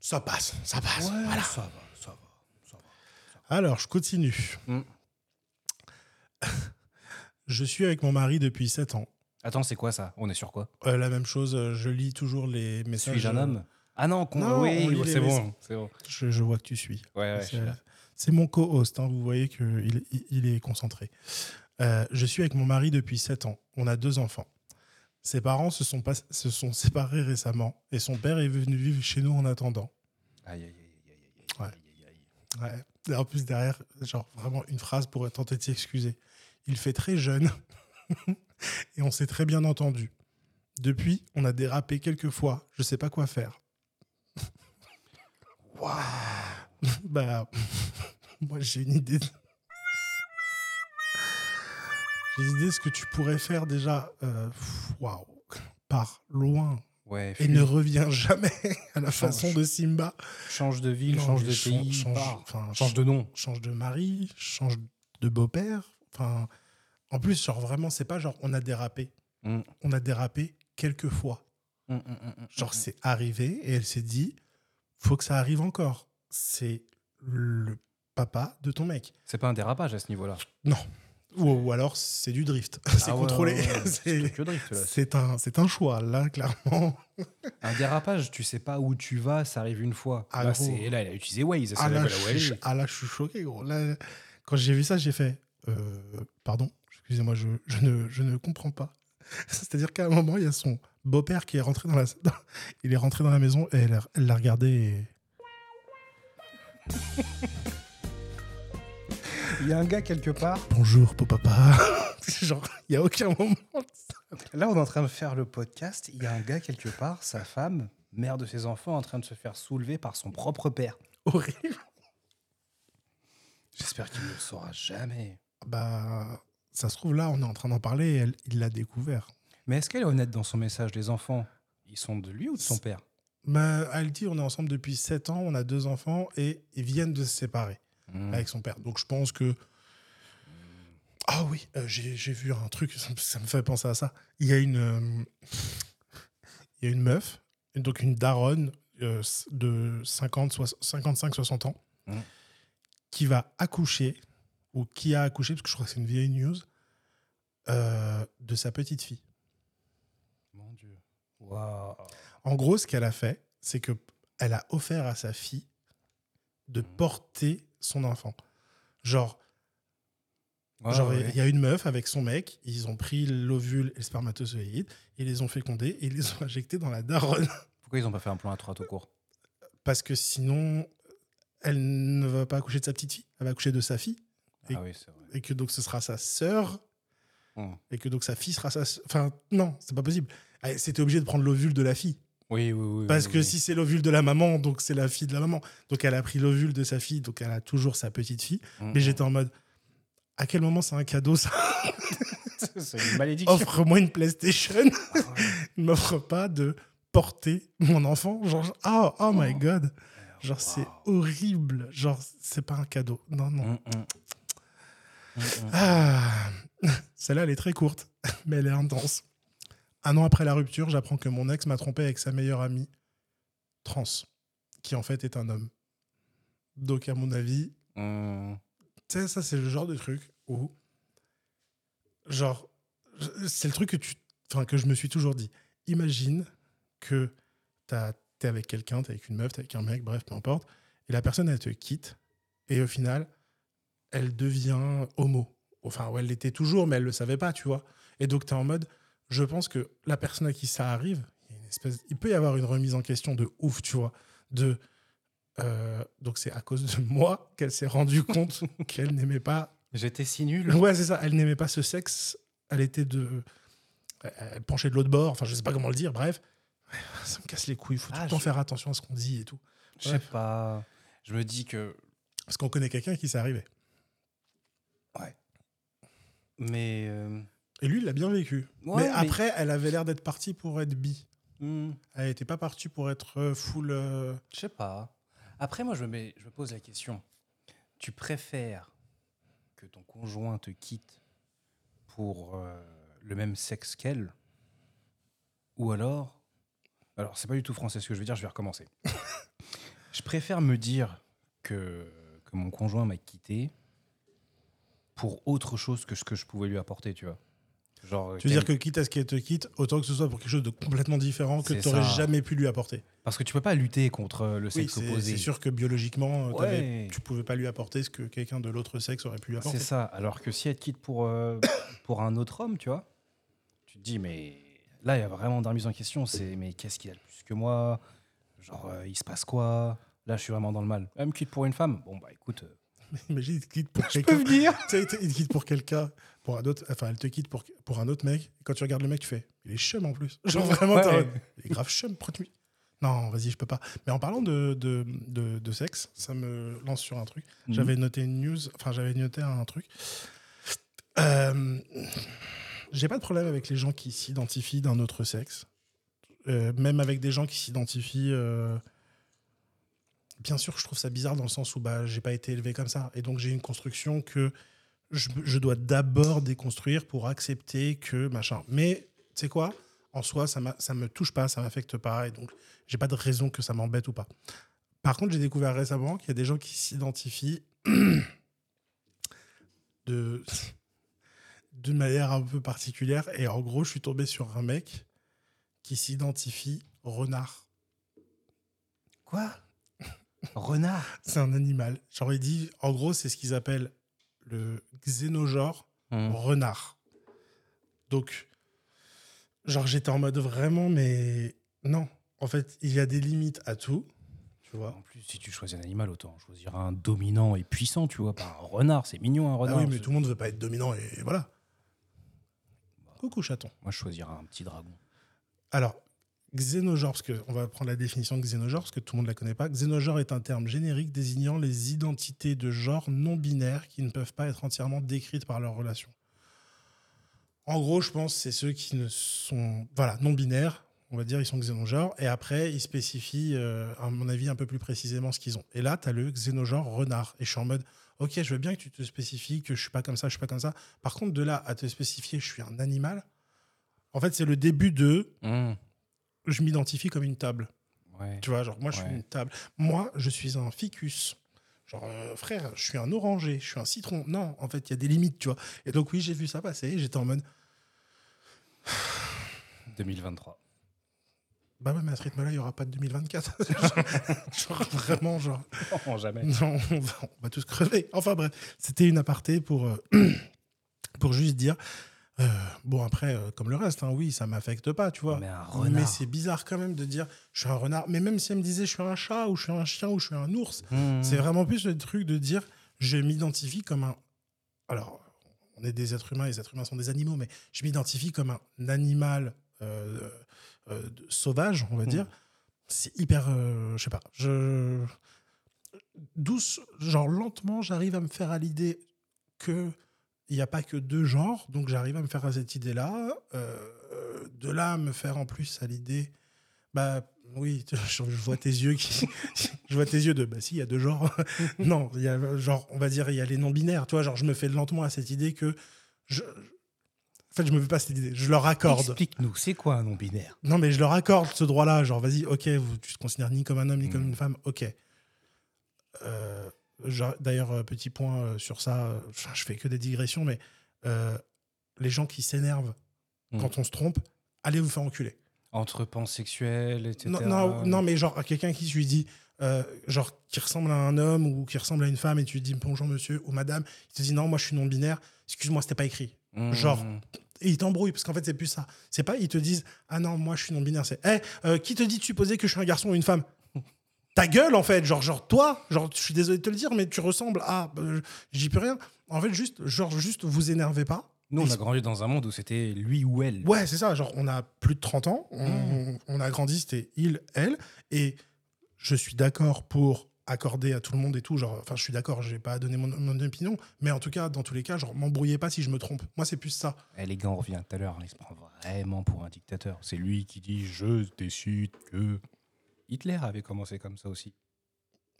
Speaker 1: Ça passe, ça passe.
Speaker 2: Ouais,
Speaker 1: Voilà.
Speaker 2: ça va, ça va. Ça va.
Speaker 1: Alors, je continue.
Speaker 2: Mm.
Speaker 1: je suis avec mon mari depuis 7 ans.
Speaker 2: Attends, c'est quoi ça? On est sur quoi?
Speaker 1: Euh, la même chose, je lis toujours les messages.
Speaker 2: Suis-je un homme? Ah non, oui, c'est bon.
Speaker 1: Je, je vois que tu suis.
Speaker 2: Ouais, ouais, je suis
Speaker 1: C'est- mon co-host, hein, vous voyez qu'il il, il est concentré. Euh, je suis avec mon mari depuis 7 ans. On a deux enfants. Ses parents se sont, pas, se sont séparés récemment et son père est venu vivre chez nous en attendant.
Speaker 2: Aïe, aïe, aïe, aïe, aïe,
Speaker 1: Ouais.
Speaker 2: aïe, aïe, aïe.
Speaker 1: Ouais. Et en plus, derrière, genre vraiment une phrase pour tenter de s'excuser. Il fait très jeune et on s'est très bien entendu. Depuis, on a dérapé quelques fois. Je sais pas quoi faire.
Speaker 2: Waouh.
Speaker 1: Bah, moi j'ai une idée. De- J'ai une idée de ce que tu pourrais faire déjà. euh, Waouh, par loin
Speaker 2: Ouais,
Speaker 1: et ne reviens jamais à la
Speaker 2: Change.
Speaker 1: façon de Simba.
Speaker 2: change de ville,
Speaker 1: Non,
Speaker 2: change de pays,
Speaker 1: change,
Speaker 2: pars.
Speaker 1: enfin,
Speaker 2: change de nom.
Speaker 1: change de mari, change de beau-père. Enfin, en plus, genre vraiment, c'est pas genre on a dérapé.
Speaker 2: Mm.
Speaker 1: On a dérapé quelques fois.
Speaker 2: Hum, hum,
Speaker 1: Genre c'est arrivé et elle s'est dit, faut que ça arrive encore. C'est le papa de ton mec.
Speaker 2: C'est pas un dérapage à ce niveau-là.
Speaker 1: Ou, ou alors c'est du drift. c'est
Speaker 2: Ah
Speaker 1: contrôlé.
Speaker 2: ouais, ouais,
Speaker 1: C'est- un, c'est un choix, là, clairement.
Speaker 2: Un dérapage, tu sais pas où tu vas, ça arrive une fois.
Speaker 1: Ah,
Speaker 2: là, là, elle a utilisé Waze.
Speaker 1: Ah là, je ah là, je suis choqué, gros. Là, quand j'ai vu ça, j'ai fait euh, Pardon, excusez-moi, je, je, ne, je ne comprends pas. C'est-à-dire qu'à un moment, il y a son beau-père qui est rentré dans la, il est rentré dans la maison et elle, l'a regardé et.
Speaker 2: Il y a un gars quelque part.
Speaker 1: Bonjour, papa. Genre, il n'y a aucun moment.
Speaker 2: Là, on est en train de faire le podcast. Il y a un gars quelque part, sa femme, mère de ses enfants, en train de se faire soulever par son propre père.
Speaker 1: Horrible.
Speaker 2: J'espère qu'il ne le saura jamais.
Speaker 1: Bah, ça se trouve là, on est en train d'en parler et elle- il l'a découvert.
Speaker 2: Mais est-ce qu'elle est honnête dans son message Les enfants, ils sont de lui ou de son père?
Speaker 1: Bah, elle dit on est ensemble depuis 7 ans, on a deux enfants et ils viennent de se séparer.
Speaker 2: Hmm.
Speaker 1: avec son père. Donc je pense que. Ah oui, euh, j'ai vu un truc, ça, me- ça me fait penser à ça. Il y a une, euh, il y a une meuf, donc une daronne euh, de 55-60 ans,
Speaker 2: Mhm.
Speaker 1: qui va accoucher, ou qui a accouché, parce que je crois que c'est une vieille news, euh, de sa petite fille.
Speaker 2: Mon Dieu. Waouh.
Speaker 1: En gros, ce qu'elle a fait, c'est que elle a offert à sa fille de
Speaker 2: Mhm.
Speaker 1: porter son enfant. Genre, il
Speaker 2: ouais.
Speaker 1: y a une meuf avec son mec, ils ont pris l'ovule et le spermatozoïde, ils les ont fécondés et ils les ont injectés dans la daronne
Speaker 2: Pourquoi ils ont pas fait un plan à trois tout court?
Speaker 1: Parce que sinon, elle ne va pas accoucher de sa petite fille, elle va accoucher de sa fille. Et-
Speaker 2: Ah oui, vrai.
Speaker 1: Et que donc ce sera sa sœur.
Speaker 2: Hmm.
Speaker 1: Et que donc sa fille sera sa. Enfin, non, c'est pas possible. Ah, C'était obligé de prendre l'ovule de la fille.
Speaker 2: Oui, oui, oui.
Speaker 1: Parce
Speaker 2: oui,
Speaker 1: que
Speaker 2: oui.
Speaker 1: si c'est l'ovule de la maman, donc c'est la fille de la maman. Donc elle a pris l'ovule de sa fille, donc elle a toujours sa petite fille.
Speaker 2: Mm,
Speaker 1: Mais
Speaker 2: mm.
Speaker 1: j'étais en mode. À quel moment c'est un cadeau ça
Speaker 2: c'est une malédiction.
Speaker 1: Offre-moi une PlayStation.
Speaker 2: Ah ouais.
Speaker 1: ne m'offre pas de porter mon enfant. Genre, oh, oh my
Speaker 2: Oh.
Speaker 1: god. Genre, c'est horrible. Genre, c'est pas un cadeau. Non, non.
Speaker 2: Mm.
Speaker 1: Ah, celle-là, elle est très courte, mais elle est intense. Un an après la rupture, j'apprends que mon ex m'a trompé avec sa meilleure amie trans, qui en fait est un homme. Donc, à mon avis,
Speaker 2: Mm.
Speaker 1: tu sais, ça, c'est le genre de truc où, genre, c'est le truc que, tu, enfin, que je me suis toujours dit. Imagine que t'es avec quelqu'un, t'es avec une meuf, t'es avec un mec, bref, peu importe, et la personne, elle te quitte, et au final, elle devient homo. Enfin, ou elle l'était toujours, mais elle le savait pas, tu vois. Et donc, t'es en mode, je pense que la personne à qui ça arrive, il, y a une espèce, il peut y avoir une remise en question de ouf, tu vois, de... euh, donc c'est à cause de moi qu'elle s'est rendue compte qu'elle n'aimait pas
Speaker 2: J'étais si nul.
Speaker 1: Ouais, c'est ça. Elle n'aimait pas ce sexe. Elle était de. Elle penchait de l'autre bord. Enfin, je sais pas comment le dire. Bref, ça me casse les couilles. Il faut
Speaker 2: Ah,
Speaker 1: tout le temps
Speaker 2: je-
Speaker 1: faire attention à ce qu'on dit et tout.
Speaker 2: Je sais pas. Je me dis que.
Speaker 1: Parce qu'on connaît quelqu'un qui s'est arrivé.
Speaker 2: Mais. euh,
Speaker 1: Et lui, il l'a bien vécu.
Speaker 2: ouais,
Speaker 1: mais après, elle avait l'air d'être partie pour être bi.
Speaker 2: Hmm,
Speaker 1: Elle n'était pas partie pour être euh, full. euh,
Speaker 2: je sais pas. Après, moi, je me, mets- je me pose la question. Tu préfères que ton conjoint te quitte pour euh, le même sexe qu'elle Ou alors. Alors, c'est pas du tout français ce que je veux dire, je vais recommencer. je préfère me dire que, que mon conjoint m'a quitté pour autre chose que ce que je pouvais lui apporter, tu vois. Genre,
Speaker 1: Tu veux dire que quitte à ce qu'elle te quitte, autant que ce soit pour quelque chose de complètement différent que
Speaker 2: C'est
Speaker 1: tu n'aurais jamais pu lui apporter.
Speaker 2: Parce que tu peux pas lutter contre le
Speaker 1: Oui,
Speaker 2: sexe
Speaker 1: c'est
Speaker 2: opposé.
Speaker 1: c'est sûr que biologiquement, euh,
Speaker 2: Ouais.
Speaker 1: tu pouvais pas lui apporter ce que quelqu'un de l'autre sexe aurait pu lui
Speaker 2: C'est
Speaker 1: apporter.
Speaker 2: ça. Alors que si elle te quitte pour, euh, pour un autre homme, tu vois, tu te dis, mais là, il y a vraiment de remise en question. C'est, mais qu'est-ce qu'il a de plus que moi? Genre, euh, il se passe quoi? Là, je suis vraiment dans le mal. Elle me quitte pour une femme? Bon, bah écoute. euh,
Speaker 1: Imagine, il te quitte pour
Speaker 2: je
Speaker 1: quelqu'un. il te quitte pour quelqu'un, pour un autre, enfin, elle te quitte pour, pour un autre mec. Et quand tu regardes le mec, tu fais, il est chum en plus. Genre vraiment,
Speaker 2: Ouais.
Speaker 1: il est grave chum, tu- Non, vas-y, je peux pas. Mais en parlant de, de, de, de sexe, ça me lance sur un truc.
Speaker 2: Mhm.
Speaker 1: J'avais noté une news, enfin, j'avais noté un truc. Euh, J'ai pas de problème avec les gens qui s'identifient d'un autre sexe. Euh, même avec des gens qui s'identifient. euh, Bien sûr, je trouve ça bizarre dans le sens où bah, j'ai pas été élevé comme ça. Et donc, j'ai une construction que je, je dois d'abord déconstruire pour accepter que machin. Mais, tu sais quoi? En soi, ça, ça me touche pas, ça m'affecte pas. Et donc, j'ai pas de raison que ça m'embête ou pas. Par contre, j'ai découvert récemment qu'il y a des gens qui s'identifient de d'une manière un peu particulière. Et en gros, je suis tombé sur un mec qui s'identifie renard.
Speaker 2: Quoi? Renard?
Speaker 1: C'est un animal. Il dit, en gros, c'est ce qu'ils appellent le xénogenre
Speaker 2: Hmm.
Speaker 1: renard. Donc, genre, j'étais en mode vraiment, mais non. En fait, il y a des limites à tout. Tu vois
Speaker 2: En plus, si tu choisis un animal, autant choisir un dominant et puissant, tu vois, pas un renard. C'est mignon, un
Speaker 1: Ah
Speaker 2: renard.
Speaker 1: oui, mais tout le monde veut pas être dominant et voilà. Coucou chaton.
Speaker 2: Moi, je choisirais un petit dragon.
Speaker 1: Alors, xénogenre, parce qu'on va prendre la définition de xénogenre, parce que tout le monde ne la connaît pas. Xénogenre est un terme générique désignant les identités de genre non binaires qui ne peuvent pas être entièrement décrites par leur relation. En gros, je pense c'est ceux qui ne sont voilà, non binaires, on va dire, ils sont xénogenres, et après, ils spécifient, euh, à mon avis, un peu plus précisément ce qu'ils ont. Et là, tu as le xénogenre renard, et je suis en mode, ok, je veux bien que tu te spécifies que je suis pas comme ça, je suis pas comme ça. Par contre, de là à te spécifier, je suis un animal, en fait, c'est le début de
Speaker 2: Hmm.
Speaker 1: Je m'identifie comme une table.
Speaker 2: Ouais.
Speaker 1: Tu vois, genre, moi, je suis une table. Moi, je suis un ficus. Genre, euh, frère, je suis un oranger, je suis un citron. Non, en fait, il y a des limites, tu vois. Et donc, oui, j'ai vu ça passer. J'étais en mode,
Speaker 2: 2023.
Speaker 1: bah ouais, mais à ce rythme-là, il n'y aura pas de 2024. genre, vraiment, genre,
Speaker 2: Non, jamais.
Speaker 1: non, on va, on va tous crever. Enfin, bref, c'était une aparté pour, euh, pour juste dire, Euh, bon, après, euh, comme le reste, hein, oui, ça m'affecte pas, tu vois.
Speaker 2: Mais
Speaker 1: c'est bizarre quand même de dire je suis un renard. Mais même si elle me disait je suis un chat ou je suis un chien ou je suis un ours,
Speaker 2: Mmh.
Speaker 1: c'est vraiment plus le truc de dire je m'identifie comme un. Alors, on est des êtres humains, les êtres humains sont des animaux, mais je m'identifie comme un animal euh, sauvage, on va
Speaker 2: Mhm.
Speaker 1: dire. C'est hyper. je sais pas. Je. Douce, genre lentement, j'arrive à me faire à l'idée que il n'y a pas que deux genres, donc j'arrive à me faire à cette idée-là. Euh, de là à me faire en plus à l'idée, bah oui, je, vois tes yeux qui, je vois tes yeux de, bah si, il y a deux genres. non, il y a genre, on va dire, il y a les non-binaires, tu vois, genre je me fais lentement à cette idée que, je, en fait, je me fais pas cette idée, je leur accorde.
Speaker 2: Explique-nous, c'est quoi un non-binaire?
Speaker 1: Non, mais je leur accorde ce droit-là. Genre, vas-y, ok, vous, tu te considères ni comme un homme ni comme
Speaker 2: Mhm.
Speaker 1: une femme, ok. Euh, D'ailleurs, euh, petit point euh, sur ça, euh, je fais que des digressions, mais euh, les gens qui s'énervent
Speaker 2: Mhm.
Speaker 1: quand on se trompe, allez vous faire enculer.
Speaker 2: Entre pansexuels, etc.
Speaker 1: Non, non, non, mais genre, à quelqu'un qui se lui dit, euh, genre, qui ressemble à un homme ou qui ressemble à une femme, et tu lui dis bonjour monsieur ou madame, il te dit non, moi je suis non-binaire, excuse-moi, c'était pas écrit.
Speaker 2: Mmh.
Speaker 1: genre, Et ils t'embrouillent, parce qu'en fait, c'est plus ça. C'est pas, ils te disent, ah non, moi, je suis non-binaire. C'est, Eh, euh, qui te dit de supposer que je suis un garçon ou une femme? Ta gueule, en fait. Genre, genre, toi, genre, je suis désolé de te le dire, mais tu ressembles à. euh, J'y peux rien. En fait, juste, genre, juste, vous énervez pas.
Speaker 2: Nous, on a grandi dans un monde où c'était lui ou elle.
Speaker 1: Ouais, c'est ça. Genre, on a plus de 30 ans. On, on a grandi, c'était il, elle. Et je suis d'accord pour accorder à tout le monde et tout. Genre, enfin, je suis d'accord, je vais pas donner mon, mon opinion. Mais en tout cas, dans tous les cas, genre, m'embrouillez pas si je me trompe. Moi, c'est plus ça.
Speaker 2: Eh, les gars, on revient tout à l'heure. Il se prend vraiment pour un dictateur. C'est lui qui dit Je décide que. Hitler avait commencé comme ça aussi.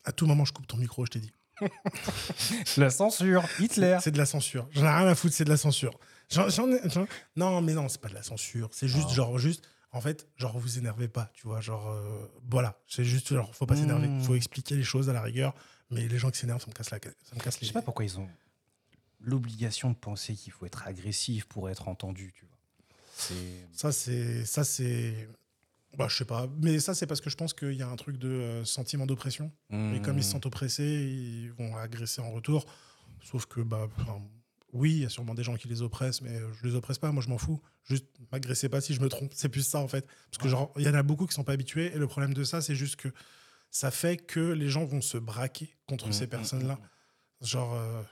Speaker 1: À tout moment, je coupe ton micro, je t'ai dit.
Speaker 2: La censure, Hitler.
Speaker 1: C'est de la censure. J'en ai rien à foutre, c'est de la censure. Ai- Non, mais non, c'est pas de la censure. C'est juste,
Speaker 2: Ah.
Speaker 1: genre, juste. En fait, genre, vous énervez pas, tu vois. Genre, euh, voilà. C'est juste, genre, faut pas s'énerver.
Speaker 2: Mmh.
Speaker 1: Faut expliquer les choses à la rigueur. Mais les gens qui s'énervent, ça me casse, la... ça me casse
Speaker 2: Je
Speaker 1: les
Speaker 2: sais pas pourquoi ils ont l'obligation de penser qu'il faut être agressif pour être entendu, tu vois.
Speaker 1: Ça, c'est. Ça, c'est. Bah, je sais pas. Mais ça, c'est parce que je pense qu'il y a un truc de euh, sentiment d'oppression. Et comme ils se
Speaker 2: Mmh.
Speaker 1: sentent oppressés, ils vont agresser en retour. Sauf que, bah, enfin, oui, il y a sûrement des gens qui les oppressent, mais euh, je les oppresse pas, moi je m'en fous. Juste, m'agressez pas si je me trompe. C'est plus ça, en fait. Parce que,
Speaker 2: Ouais.
Speaker 1: genre, il y en a beaucoup qui sont pas habitués, et le problème de ça, c'est juste que ça fait que les gens vont se braquer contre
Speaker 2: Mmh,
Speaker 1: ces
Speaker 2: mmh,
Speaker 1: personnes-là.
Speaker 2: mmh.
Speaker 1: Genre, euh,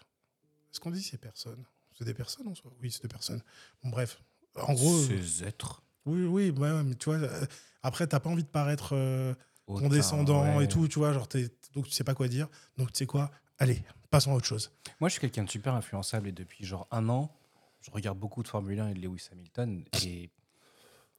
Speaker 1: est-ce qu'on dit ces personnes? C'est des personnes en soi? Oui, c'est des personnes. Bon, bref. En gros,
Speaker 2: Ces êtres.
Speaker 1: oui, oui, ouais, mais tu vois, après, t'as pas envie de paraître. euh, condescendant
Speaker 2: ouais.
Speaker 1: et tout, tu vois, genre donc tu sais pas quoi dire. Donc tu sais quoi Allez, passons à autre chose.
Speaker 2: Moi, je suis quelqu'un de super influençable et depuis genre un an, je regarde beaucoup de Formule 1 et de Lewis Hamilton et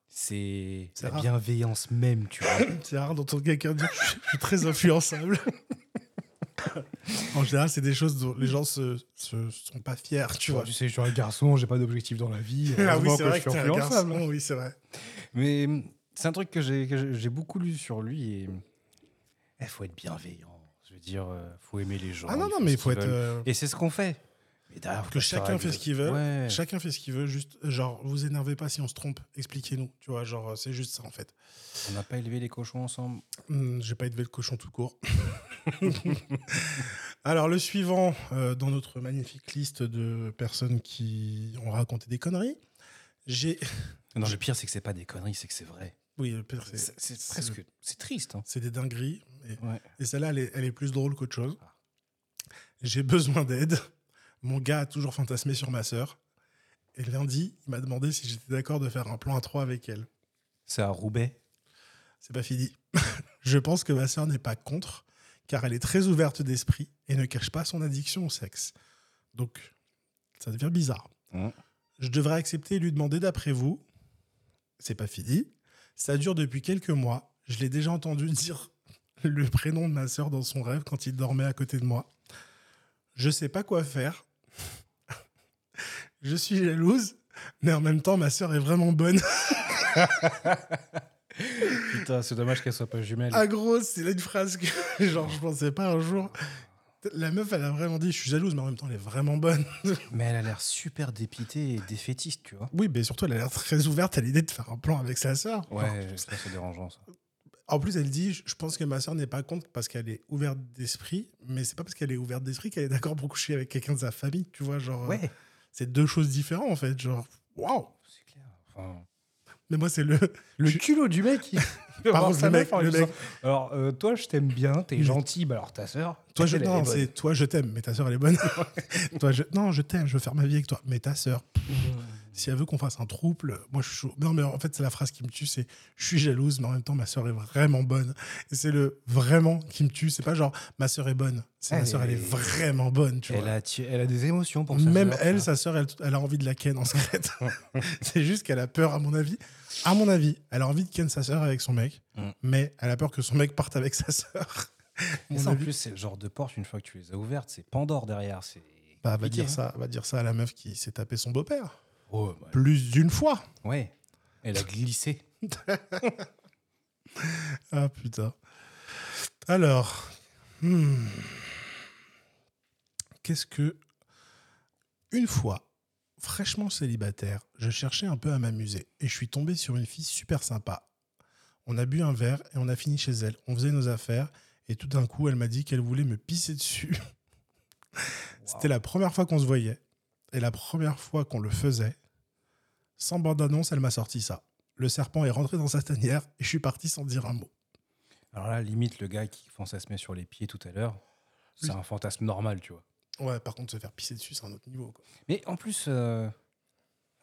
Speaker 2: c'est la
Speaker 1: rare.
Speaker 2: bienveillance même, tu vois.
Speaker 1: C'est rare d'entendre quelqu'un dire je suis- je suis très influençable. en général, c'est des choses dont les gens se, se sont pas fiers, tu vois.
Speaker 2: tu sais, je suis un garçon, j'ai pas d'objectif dans la vie.
Speaker 1: Ah oui, c'est vrai que
Speaker 2: suis
Speaker 1: un garçon, oui, c'est vrai.
Speaker 2: Mais c'est un truc que j'ai beaucoup lu sur lui et il faut être bienveillant. Je veux dire, euh, faut aimer les gens.
Speaker 1: Ah non, non, mais il faut être. euh,
Speaker 2: Et c'est ce qu'on fait. Mais
Speaker 1: que chacun fait ce qu'il veut.
Speaker 2: Ouais.
Speaker 1: Chacun fait ce qu'il veut, juste, genre, vous énervez pas si on se trompe, expliquez-nous, tu vois, genre, c'est juste ça en fait.
Speaker 2: On n'a pas élevé les cochons ensemble.
Speaker 1: Hmm, J'ai pas élevé le cochon tout court. Alors, le suivant euh, dans notre magnifique liste de personnes qui ont raconté des conneries, j'ai.
Speaker 2: Non, le pire, c'est que c'est pas des conneries, c'est que c'est vrai.
Speaker 1: Oui, c'est.
Speaker 2: Presque. C'est triste. hein.
Speaker 1: C'est des dingueries. Et,
Speaker 2: Ouais.
Speaker 1: et celle-là, elle est, elle est plus drôle qu'autre chose. J'ai besoin d'aide. Mon gars a toujours fantasmé sur ma sœur. Et lundi, il m'a demandé si j'étais d'accord de faire un plan à trois avec elle.
Speaker 2: C'est à Roubaix?
Speaker 1: C'est pas fini. Je pense que ma sœur n'est pas contre, car elle est très ouverte d'esprit et ne cache pas son addiction au sexe. Donc, ça devient bizarre.
Speaker 2: Mhm.
Speaker 1: Je devrais accepter et lui demander d'après vous. C'est pas fini. Ça dure depuis quelques mois. Je l'ai déjà entendu dire le prénom de ma sœur dans son rêve quand il dormait à côté de moi. Je sais pas quoi faire. Je suis jalouse, mais en même temps, ma sœur est vraiment bonne.
Speaker 2: Putain, c'est dommage qu'elle soit pas jumelle.
Speaker 1: Ah gros, c'est là une phrase que genre je pensais pas un jour. La meuf, elle a vraiment dit je suis jalouse, mais en même temps elle est vraiment bonne.
Speaker 2: Mais elle a l'air super dépitée et défaitiste, tu vois.
Speaker 1: Oui, mais surtout elle a l'air très ouverte à l'idée de faire un plan avec sa sœur.
Speaker 2: Ouais, ça c'est dérangeant ça.
Speaker 1: En plus, elle dit je pense que ma sœur n'est pas contre parce qu'elle est ouverte d'esprit, mais c'est pas parce qu'elle est ouverte d'esprit qu'elle est d'accord pour coucher avec quelqu'un de sa famille, tu vois, genre. euh,
Speaker 2: Ouais.
Speaker 1: c'est deux choses différentes en fait, genre. Waouh
Speaker 2: C'est clair. Enfin,
Speaker 1: Mais moi, c'est le.
Speaker 2: le
Speaker 1: Je-
Speaker 2: culot du mec. il
Speaker 1: Par contre, le mec- le mec-
Speaker 2: Alors, euh, toi, je t'aime bien, t'es gentil. Bah, alors, ta sœur.
Speaker 1: Toi, je, non, c'est toi, je t'aime, mais ta sœur, elle est bonne. toi, je, non, je t'aime, je veux faire ma vie avec toi. Mais ta sœur, si elle veut qu'on fasse un trouble, moi, je suis chaud. Non, mais en fait, c'est la phrase qui me tue, c'est je suis jalouse, mais en même temps, ma sœur est vraiment bonne. Et c'est le vraiment qui me tue. C'est pas genre ma sœur est bonne. C'est ma sœur, elle est vraiment bonne, tu
Speaker 2: Elle
Speaker 1: vois.
Speaker 2: a, elle a des émotions pour sa
Speaker 1: Même elle, sa sœur, elle, elle a envie de la ken en secret. c'est juste qu'elle a peur, à mon avis. À mon avis, elle a envie de ken sa sœur avec son mec,
Speaker 2: Mm.
Speaker 1: mais elle a peur que son mec parte avec sa
Speaker 2: Et ça, en plus, c'est le genre de porte, une fois que tu les as ouvertes, c'est Pandore derrière. C'est
Speaker 1: Bah, va dire
Speaker 2: hein.
Speaker 1: ça, va dire ça à la meuf qui s'est tapé son beau-père.
Speaker 2: Oh, bah,
Speaker 1: Plus d'une fois.
Speaker 2: ouais. Elle a glissé.
Speaker 1: Ah putain. Alors, hmm. qu'est-ce que... Une fois, fraîchement célibataire, je cherchais un peu à m'amuser et je suis tombé sur une fille super sympa. On a bu un verre et on a fini chez elle. On faisait nos affaires et tout d'un coup, elle m'a dit qu'elle voulait me pisser dessus. C'était la première fois qu'on se voyait et la première fois qu'on le faisait. Sans bande-annonce, elle m'a sorti ça. Le serpent est rentré dans sa tanière et je suis parti sans dire un mot.
Speaker 2: Alors là, limite, le gars qui fantasmait sur les pieds tout à l'heure, c'est un fantasme normal, tu vois.
Speaker 1: Ouais, par contre, se faire pisser dessus, c'est un autre niveau. Quoi.
Speaker 2: Mais en plus, euh,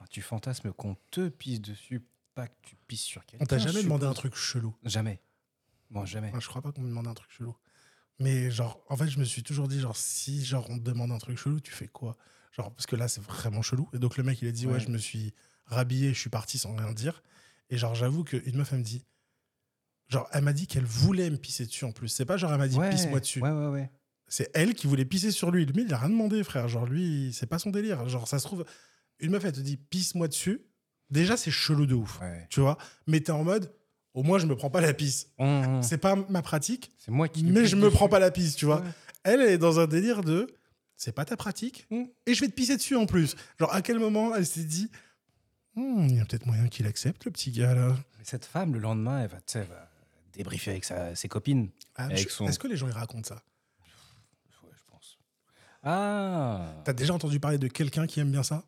Speaker 2: tu fantasmes qu'on te pisse dessus, pas que tu pisses sur quelqu'un.
Speaker 1: On t'a jamais demandé un truc chelou.
Speaker 2: Jamais. Moi, jamais.
Speaker 1: Je crois pas qu'on me demande un truc chelou. Mais genre, en fait, je me suis toujours dit, genre, si genre on te demande un truc chelou, tu fais quoi? Genre, parce que là, c'est vraiment chelou. Et donc, le mec, il a dit, ouais,
Speaker 2: Ouais.
Speaker 1: je me suis rhabillé, je suis parti sans rien dire. Et genre, j'avoue qu'une meuf, elle me dit, genre, elle m'a dit qu'elle voulait me pisser dessus en plus. C'est pas genre, elle m'a dit,
Speaker 2: Ouais,
Speaker 1: pisse-moi dessus.
Speaker 2: Ouais, ouais, ouais.
Speaker 1: C'est elle qui voulait pisser sur lui. Lui, il a rien demandé, frère. Genre, lui, c'est pas son délire. Genre, ça se trouve, une meuf, elle te dit, pisse-moi dessus. Déjà, c'est chelou de ouf.
Speaker 2: ouais.
Speaker 1: Tu vois Mais t'es en mode, au moins, je me prends pas la pisse.
Speaker 2: Hum,
Speaker 1: C'est pas ma pratique,
Speaker 2: C'est moi qui.
Speaker 1: mais je me prends pas la pisse, tu vois.
Speaker 2: Ouais.
Speaker 1: Elle est dans un délire de c'est pas ta pratique
Speaker 2: Mm.
Speaker 1: et je vais te pisser dessus en plus. Genre à quel moment elle s'est dit Hmm, il y a peut-être moyen qu'il accepte le petit gars là.
Speaker 2: Mais cette femme, le lendemain, elle va, elle va débriefer avec sa- ses copines.
Speaker 1: Ah,
Speaker 2: son-
Speaker 1: Est-ce que les gens ils racontent ça?
Speaker 2: Ouais, je pense. Ah
Speaker 1: T'as déjà entendu parler de quelqu'un qui aime bien ça?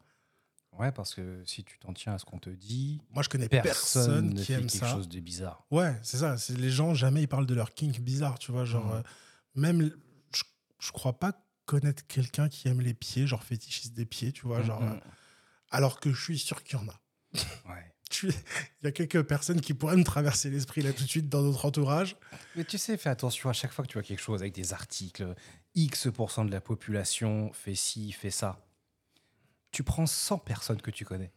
Speaker 2: Ouais, parce que si tu t'en tiens à ce qu'on te dit,
Speaker 1: Moi je connais
Speaker 2: personne,
Speaker 1: personne,
Speaker 2: ne
Speaker 1: qui
Speaker 2: fait
Speaker 1: aime
Speaker 2: quelque
Speaker 1: ça.
Speaker 2: chose de bizarre.
Speaker 1: Ouais, c'est ça. C'est les gens jamais ils parlent de leur kink bizarre, tu vois. Genre
Speaker 2: Mm.
Speaker 1: euh, même je, je crois pas connaître quelqu'un qui aime les pieds, genre fétichiste des pieds, tu vois. Genre
Speaker 2: Hum,
Speaker 1: euh. Alors que je suis sûr qu'il y en a.
Speaker 2: Ouais.
Speaker 1: Il y a quelques personnes qui pourraient me traverser l'esprit là tout de suite dans notre entourage.
Speaker 2: Mais tu sais, fais attention à chaque fois que tu vois quelque chose avec des articles, X% de la population fait ci, fait ça. Tu prends 100 personnes que tu connais.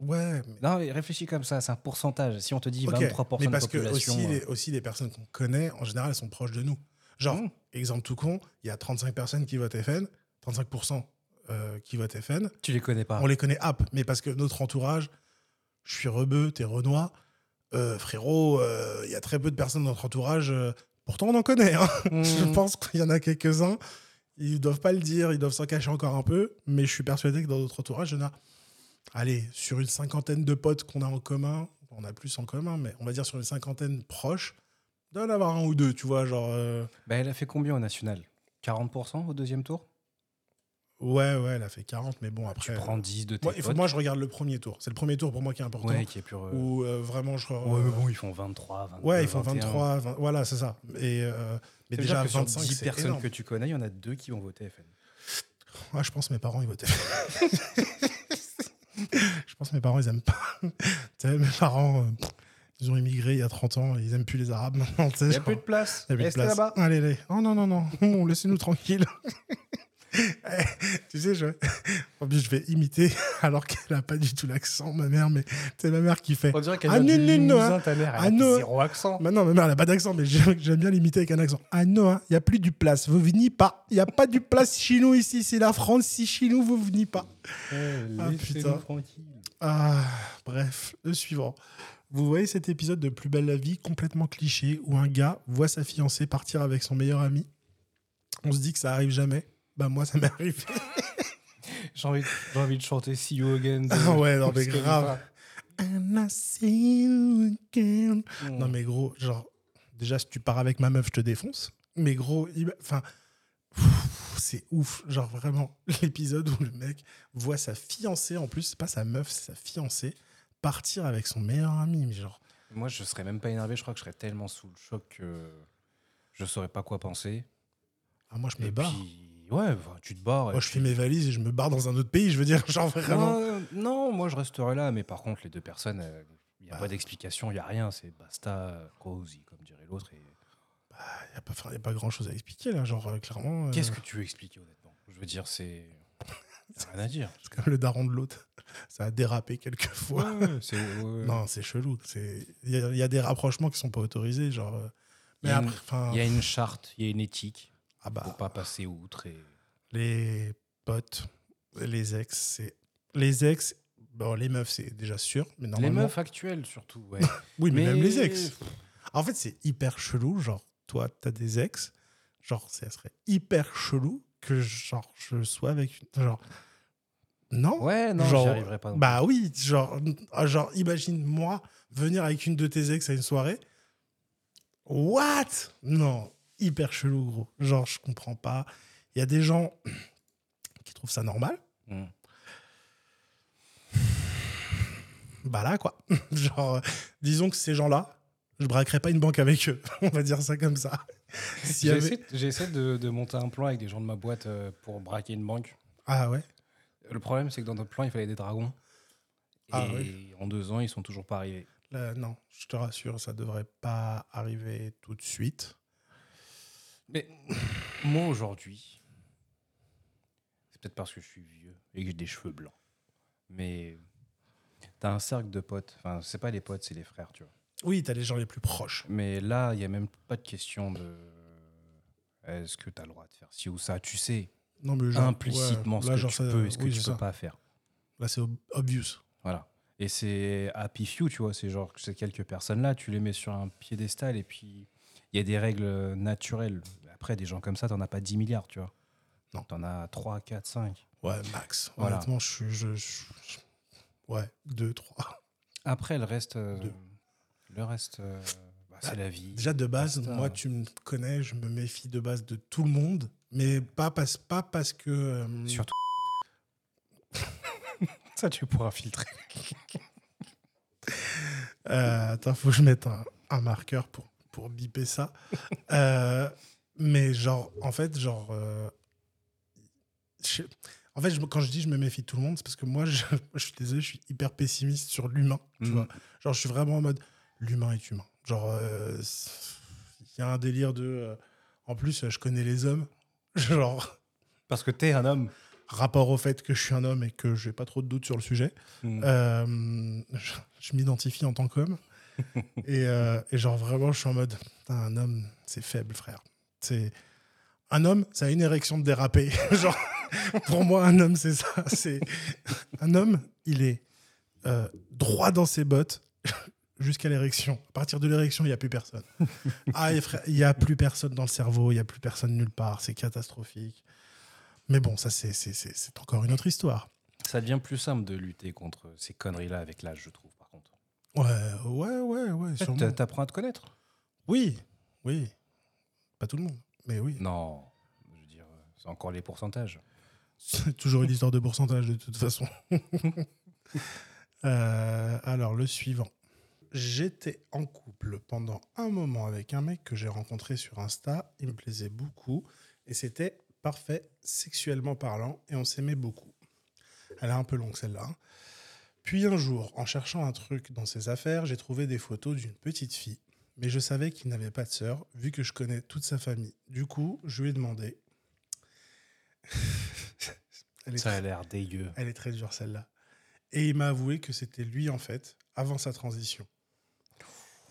Speaker 1: Ouais, mais,
Speaker 2: Non, mais réfléchis comme ça, c'est un pourcentage. Si on te dit
Speaker 1: Ok,
Speaker 2: 23%
Speaker 1: mais
Speaker 2: de
Speaker 1: parce que
Speaker 2: population.
Speaker 1: aussi,
Speaker 2: euh,
Speaker 1: les, aussi les personnes qu'on connaît, en général, elles sont proches de nous. Genre,
Speaker 2: Mm.
Speaker 1: exemple tout con, il y a 35 personnes qui votent FN, 35% euh, qui votent FN.
Speaker 2: Tu les connais pas.
Speaker 1: On les connaît app, mais parce que notre entourage, je suis rebeu, t'es renois, euh, frérot, euh, il y a très peu de personnes dans notre entourage. euh, pourtant, on en connaît. hein. Je
Speaker 2: Mm.
Speaker 1: pense qu'il y en a quelques-uns. Ils doivent pas le dire, ils doivent s'en cacher encore un peu, mais je suis persuadé que dans notre entourage, il y en a, allez, sur une cinquantaine de potes qu'on a en commun, on a plus en commun, mais on va dire sur une cinquantaine proches, il doit y en avoir un ou deux, tu vois, genre. euh,
Speaker 2: Bah, elle a fait combien au national? 40% au deuxième tour?
Speaker 1: Ouais, ouais, elle a fait 40, mais bon,
Speaker 2: Tu
Speaker 1: après.
Speaker 2: prends
Speaker 1: euh,
Speaker 2: 10 de tes
Speaker 1: moi,
Speaker 2: potes.
Speaker 1: moi, je regarde le premier tour. C'est le premier tour pour moi qui est important.
Speaker 2: Ouais, qui est plus. euh,
Speaker 1: Où euh, vraiment, je.
Speaker 2: Ouais, mais bon, ils font 23, 22.
Speaker 1: Ouais, ils font
Speaker 2: 21.
Speaker 1: 23, 20 voilà, c'est ça. Et, euh, mais
Speaker 2: Ça
Speaker 1: déjà,
Speaker 2: que sur
Speaker 1: 25,
Speaker 2: 10
Speaker 1: c'est
Speaker 2: personnes
Speaker 1: énorme.
Speaker 2: que tu connais, il y en a deux qui vont voter FN.
Speaker 1: Ouais, je pense que mes parents, ils votaient. je pense que mes parents, ils aiment pas. tu sais, mes parents, euh, ils ont immigré il y a 30 ans, ils aiment plus les Arabes maintenant. tu
Speaker 2: Il n'y a plus de place.
Speaker 1: il y a plus de place.
Speaker 2: là-bas.
Speaker 1: Allez, allez. Oh non, non, non, non, laissez-nous tranquilles. Tu sais, je... en plus, je vais imiter alors qu'elle a pas du tout l'accent, ma mère, mais c'est ma mère qui fait.
Speaker 2: On dirait qu'elle
Speaker 1: Ah,
Speaker 2: Limousin,
Speaker 1: hein.
Speaker 2: ta mère. Elle
Speaker 1: Ah,
Speaker 2: a
Speaker 1: non.
Speaker 2: zéro accent.
Speaker 1: Maintenant, ma mère, elle n'a pas d'accent, mais j'aime bien l'imiter avec un accent. Ah non, il n'y a plus du place. Vous venez pas. Il n'y a pas du place chez nous ici. C'est la France. Si chez nous, vous venez pas. Ah, putain. Ah, bref, le suivant. Vous voyez cet épisode de Plus belle la vie, complètement cliché, où un gars voit sa fiancée partir avec son meilleur ami. On se dit que ça arrive jamais. Bah moi, ça m'est arrivé.
Speaker 2: J'ai envie, envie de chanter See You Again. de-
Speaker 1: Ah ouais, non, mais grave. I see you again.
Speaker 2: Mm.
Speaker 1: Non mais gros, genre, déjà si tu pars avec ma meuf, je te défonce. Mais gros, enfin, c'est ouf. Genre vraiment, l'épisode où le mec voit sa fiancée, en plus, c'est pas sa meuf, c'est sa fiancée, partir avec son meilleur ami. Mais genre,
Speaker 2: Moi, je serais même pas énervé. Je crois que je serais tellement sous le choc que je saurais pas quoi penser.
Speaker 1: ah, moi je me
Speaker 2: Et
Speaker 1: barre.
Speaker 2: puis, ouais, bah, tu te barres.
Speaker 1: Moi je fais mes valises et je me barre dans un autre pays. Je veux dire, genre vraiment.
Speaker 2: Non, non, moi je resterai là, mais par contre, les deux personnes, il n'y a
Speaker 1: Bah.
Speaker 2: pas d'explication, il n'y a rien, c'est basta, cosy, comme dirait l'autre. et-
Speaker 1: Il n'y a, pas- enfin, y a pas grand chose à expliquer là. Genre, euh, clairement. euh,
Speaker 2: Qu'est-ce que tu veux expliquer honnêtement? Je veux dire, c'est. rien à dire.
Speaker 1: c'est comme le daron de l'autre. Ça a dérapé quelques fois.
Speaker 2: Ouais.
Speaker 1: Non, c'est chelou. C'est- Il y, a- il y a des rapprochements qui sont pas autorisés. Genre. euh, Mais
Speaker 2: Il y a une-
Speaker 1: après, enfin.
Speaker 2: Il y a une charte, il y a une éthique,
Speaker 1: Ah bah,
Speaker 2: faut pas passer outre. Et...
Speaker 1: les potes, les ex, c'est. Les ex, bon, les meufs, c'est déjà sûr. Mais
Speaker 2: Les
Speaker 1: normalement.
Speaker 2: meufs actuelles surtout, ouais.
Speaker 1: Oui, mais, même les ex. En fait, c'est hyper chelou. Genre, toi, t'as des ex. Genre, ça serait hyper chelou que genre, je sois avec une. Genre. Non?
Speaker 2: Ouais, non,
Speaker 1: Genre,
Speaker 2: j'y arriverai pas. non
Speaker 1: Bah oui, genre, ah, genre imagine moi venir avec une de tes ex à une soirée. What? Non, hyper chelou, gros. Genre, je comprends pas. Il y a des gens qui trouvent ça normal.
Speaker 2: plus. Mm.
Speaker 1: Bah là, quoi. genre, euh, disons que ces gens-là, je braquerai pas une banque avec eux. On va dire ça comme ça. S'il y
Speaker 2: J'ai
Speaker 1: avait-
Speaker 2: essayé, de, de monter un plan avec des gens de ma boîte euh, pour braquer une banque.
Speaker 1: Ah ouais?
Speaker 2: Le problème, c'est que dans notre plan, il fallait des dragons.
Speaker 1: Ah
Speaker 2: et en deux ans, ils sont toujours pas arrivés.
Speaker 1: Là, Non, je te rassure, ça devrait pas arriver tout de suite.
Speaker 2: Mais moi, aujourd'hui, c'est peut-être parce que je suis vieux et que j'ai des cheveux blancs. Mais t'as un cercle de potes. Enfin, c'est pas les potes, c'est les frères, tu vois.
Speaker 1: Oui, t'as les gens les plus proches.
Speaker 2: Mais là, il y a même pas de question de. Est-ce que t'as le droit de faire ci ou ça? Tu sais
Speaker 1: Non, mais genre,
Speaker 2: implicitement
Speaker 1: ouais,
Speaker 2: ce
Speaker 1: là,
Speaker 2: que
Speaker 1: genre,
Speaker 2: tu peux et ce que tu peux
Speaker 1: ça.
Speaker 2: pas faire.
Speaker 1: Là, c'est ob- obvious.
Speaker 2: Voilà. Et c'est happy few, tu vois. C'est genre ces quelques personnes-là, tu les mets sur un piédestal et puis il y a des règles naturelles. Après, des gens comme ça, t'en as pas 10 milliards, tu vois.
Speaker 1: Non.
Speaker 2: T'en as 3, 4, 5.
Speaker 1: Ouais, max.
Speaker 2: Voilà.
Speaker 1: Honnêtement, je suis. Je, je- je- Ouais, deux, trois.
Speaker 2: Après, le reste, euh, le reste, euh, bah, c'est la vie.
Speaker 1: Déjà, de base,
Speaker 2: Basta.
Speaker 1: moi, tu me connais, je me méfie de base de tout le monde, mais pas parce, pas parce que. euh,
Speaker 2: Surtout. ça, tu pourras filtrer.
Speaker 1: Euh, attends, faut que je mette un, un marqueur pour, pour biper ça. Mais genre, en fait, genre. euh, je- en fait, je quand je dis je me méfie de tout le monde, c'est parce que moi, je, je suis désolé, je suis hyper pessimiste sur l'humain. Tu
Speaker 2: Mhm.
Speaker 1: vois Genre, je suis vraiment en mode l'humain est humain. Genre, euh, il y a un délire de. euh, en plus, je connais les hommes. Genre,
Speaker 2: Parce que t'es un homme.
Speaker 1: rapport au fait que je suis un homme et que j'ai pas trop de doutes sur le sujet.
Speaker 2: Mm.
Speaker 1: Euh, je je m'identifie en tant qu'homme. et, et genre, vraiment, je suis en mode un homme, c'est faible, frère. C'est. Un homme, ça a une érection de déraper. genre, pour moi, un homme, c'est ça. C'est un homme, il est euh, droit dans ses bottes jusqu'à l'érection. À partir de l'érection, il n'y a plus personne. ah, il n'y a plus personne dans le cerveau, il n'y a plus personne nulle part. C'est catastrophique. Mais bon, ça, c'est- c'est c'est- c'est encore une autre histoire.
Speaker 2: Ça devient plus simple de lutter contre ces conneries-là avec l'âge, je trouve, par contre.
Speaker 1: Ouais, ouais, ouais, ouais, sûrement.
Speaker 2: T'a- T'apprends à te connaître
Speaker 1: Oui, oui. Pas tout le monde, mais oui.
Speaker 2: Non. Je veux dire, euh, c'est encore les pourcentages.
Speaker 1: C'est toujours une histoire de pourcentage de toute façon. Euh, alors, le suivant. J'étais en couple pendant un moment avec un mec que j'ai rencontré sur Insta. Il me plaisait beaucoup et c'était parfait sexuellement parlant et on s'aimait beaucoup. Elle est un peu longue celle-là. hein. Puis un jour, en cherchant un truc dans ses affaires, j'ai trouvé des photos d'une petite fille. Mais je savais qu'il n'avait pas de sœur, vu que je connais toute sa famille. Du coup, je lui ai demandé.
Speaker 2: Ça a l'air dégueu.
Speaker 1: elle est très dure celle-là. Et il m'a avoué que c'était lui en fait, avant sa transition.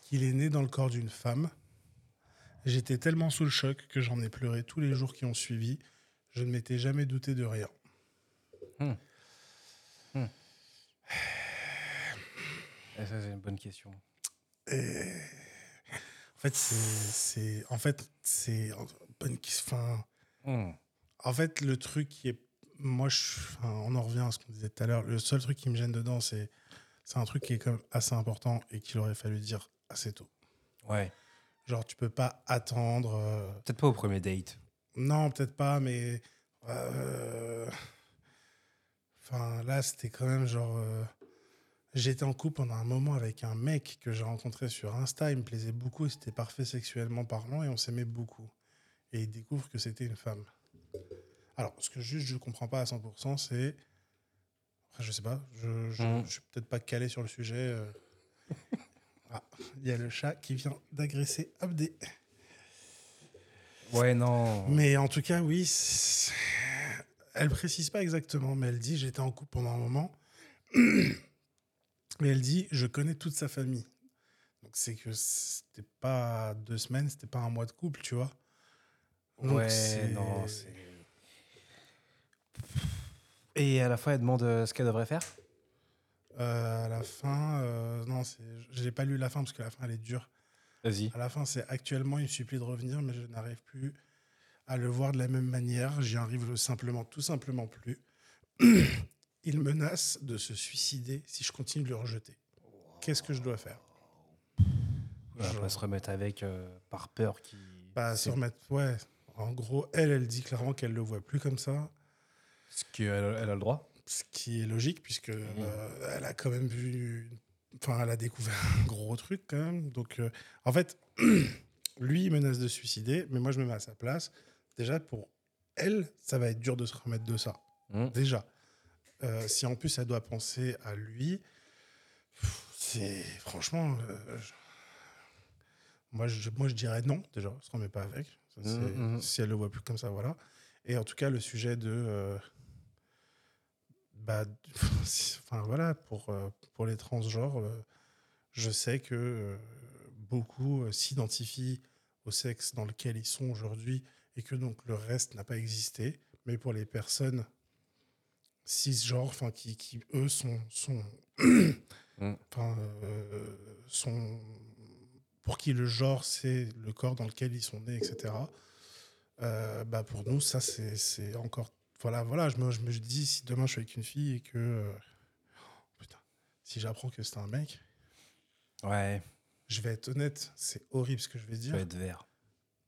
Speaker 1: Qu'il est né dans le corps d'une femme. J'étais tellement sous le choc que j'en ai pleuré tous les jours qui ont suivi. Je ne m'étais jamais douté de rien.
Speaker 2: Et ça, c'est une bonne question.
Speaker 1: Et en fait, c'est, en fait, c'est, enfin,
Speaker 2: Hmm.
Speaker 1: en fait, le truc qui est, moi, je, enfin, on en revient à ce qu'on disait tout à l'heure. Le seul truc qui me gêne dedans, c'est, c'est un truc qui est quand même assez important et qu'il aurait fallu dire assez tôt.
Speaker 2: Ouais.
Speaker 1: Genre, tu peux pas attendre. euh,
Speaker 2: Peut-être pas au premier date.
Speaker 1: Non, peut-être pas, mais Euh, Enfin, là, c'était quand même genre. euh, J'étais en couple pendant un moment avec un mec que j'ai rencontré sur Insta. Il me plaisait beaucoup c'était parfait sexuellement parlant et on s'aimait beaucoup. Et il découvre que c'était une femme. Alors, ce que juste je comprends pas à 100%, c'est. Après, je sais pas. Je,
Speaker 2: Mhm.
Speaker 1: je suis peut-être pas calé sur le sujet. euh. Ah, il y a le chat qui vient d'agresser Abdé.
Speaker 2: Ouais, non.
Speaker 1: Mais en tout cas, oui. Elle précise pas exactement, mais elle dit j'étais en couple pendant un moment. Mais elle dit je connais toute sa famille. Donc c'est que c'était pas deux semaines, c'était pas un mois de couple, tu vois. Donc,
Speaker 2: ouais,
Speaker 1: c'est-
Speaker 2: non. c'est- Et à la fin, elle demande euh, ce qu'elle devrait faire?
Speaker 1: Euh, à la fin, euh, non, c'est- je n'ai pas lu la fin parce que la fin elle est dure.
Speaker 2: Vas-y.
Speaker 1: À la fin, c'est actuellement il me supplie de revenir, mais je n'arrive plus à le voir de la même manière. J'y arrive simplement, tout simplement plus. Il menace de se suicider si je continue de le rejeter. Qu'est-ce que je dois faire
Speaker 2: On va pas se remettre avec euh, par peur qui.
Speaker 1: Bah, se remettre, ouais. En gros, elle, elle dit clairement qu'elle le voit plus comme ça,
Speaker 2: ce qu'elle elle a le droit.
Speaker 1: ce qui est logique puisque euh, elle a quand même vu, enfin, elle a découvert un gros truc quand même. Donc, euh, en fait, lui, il menace de se suicider, mais moi, je me mets à sa place. Déjà, pour elle, ça va être dur de se remettre de ça.
Speaker 2: Mhm.
Speaker 1: Déjà, Euh, si en plus elle doit penser à lui, c'est franchement, euh, je- moi, je, moi je dirais non déjà, on se remet pas avec. Ça,
Speaker 2: Mhm, mhm.
Speaker 1: Si elle le voit plus comme ça, voilà. Et en tout cas, le sujet de, euh, bah, enfin voilà, pour pour les transgenres, je sais que beaucoup s'identifient au sexe dans lequel ils sont aujourd'hui et que donc le reste n'a pas existé. Mais pour les personnes cisgenres, enfin qui, qui eux sont sont, enfin euh, sont pour qui le genre c'est le corps dans lequel ils sont nés, etc. euh, bah pour nous ça c'est c'est encore voilà voilà je me, je me dis si demain je suis avec une fille et que euh, putain si j'apprends que c'est un mec
Speaker 2: Ouais,
Speaker 1: je vais être honnête c'est horrible ce que je vais dire.
Speaker 2: Vas être vert.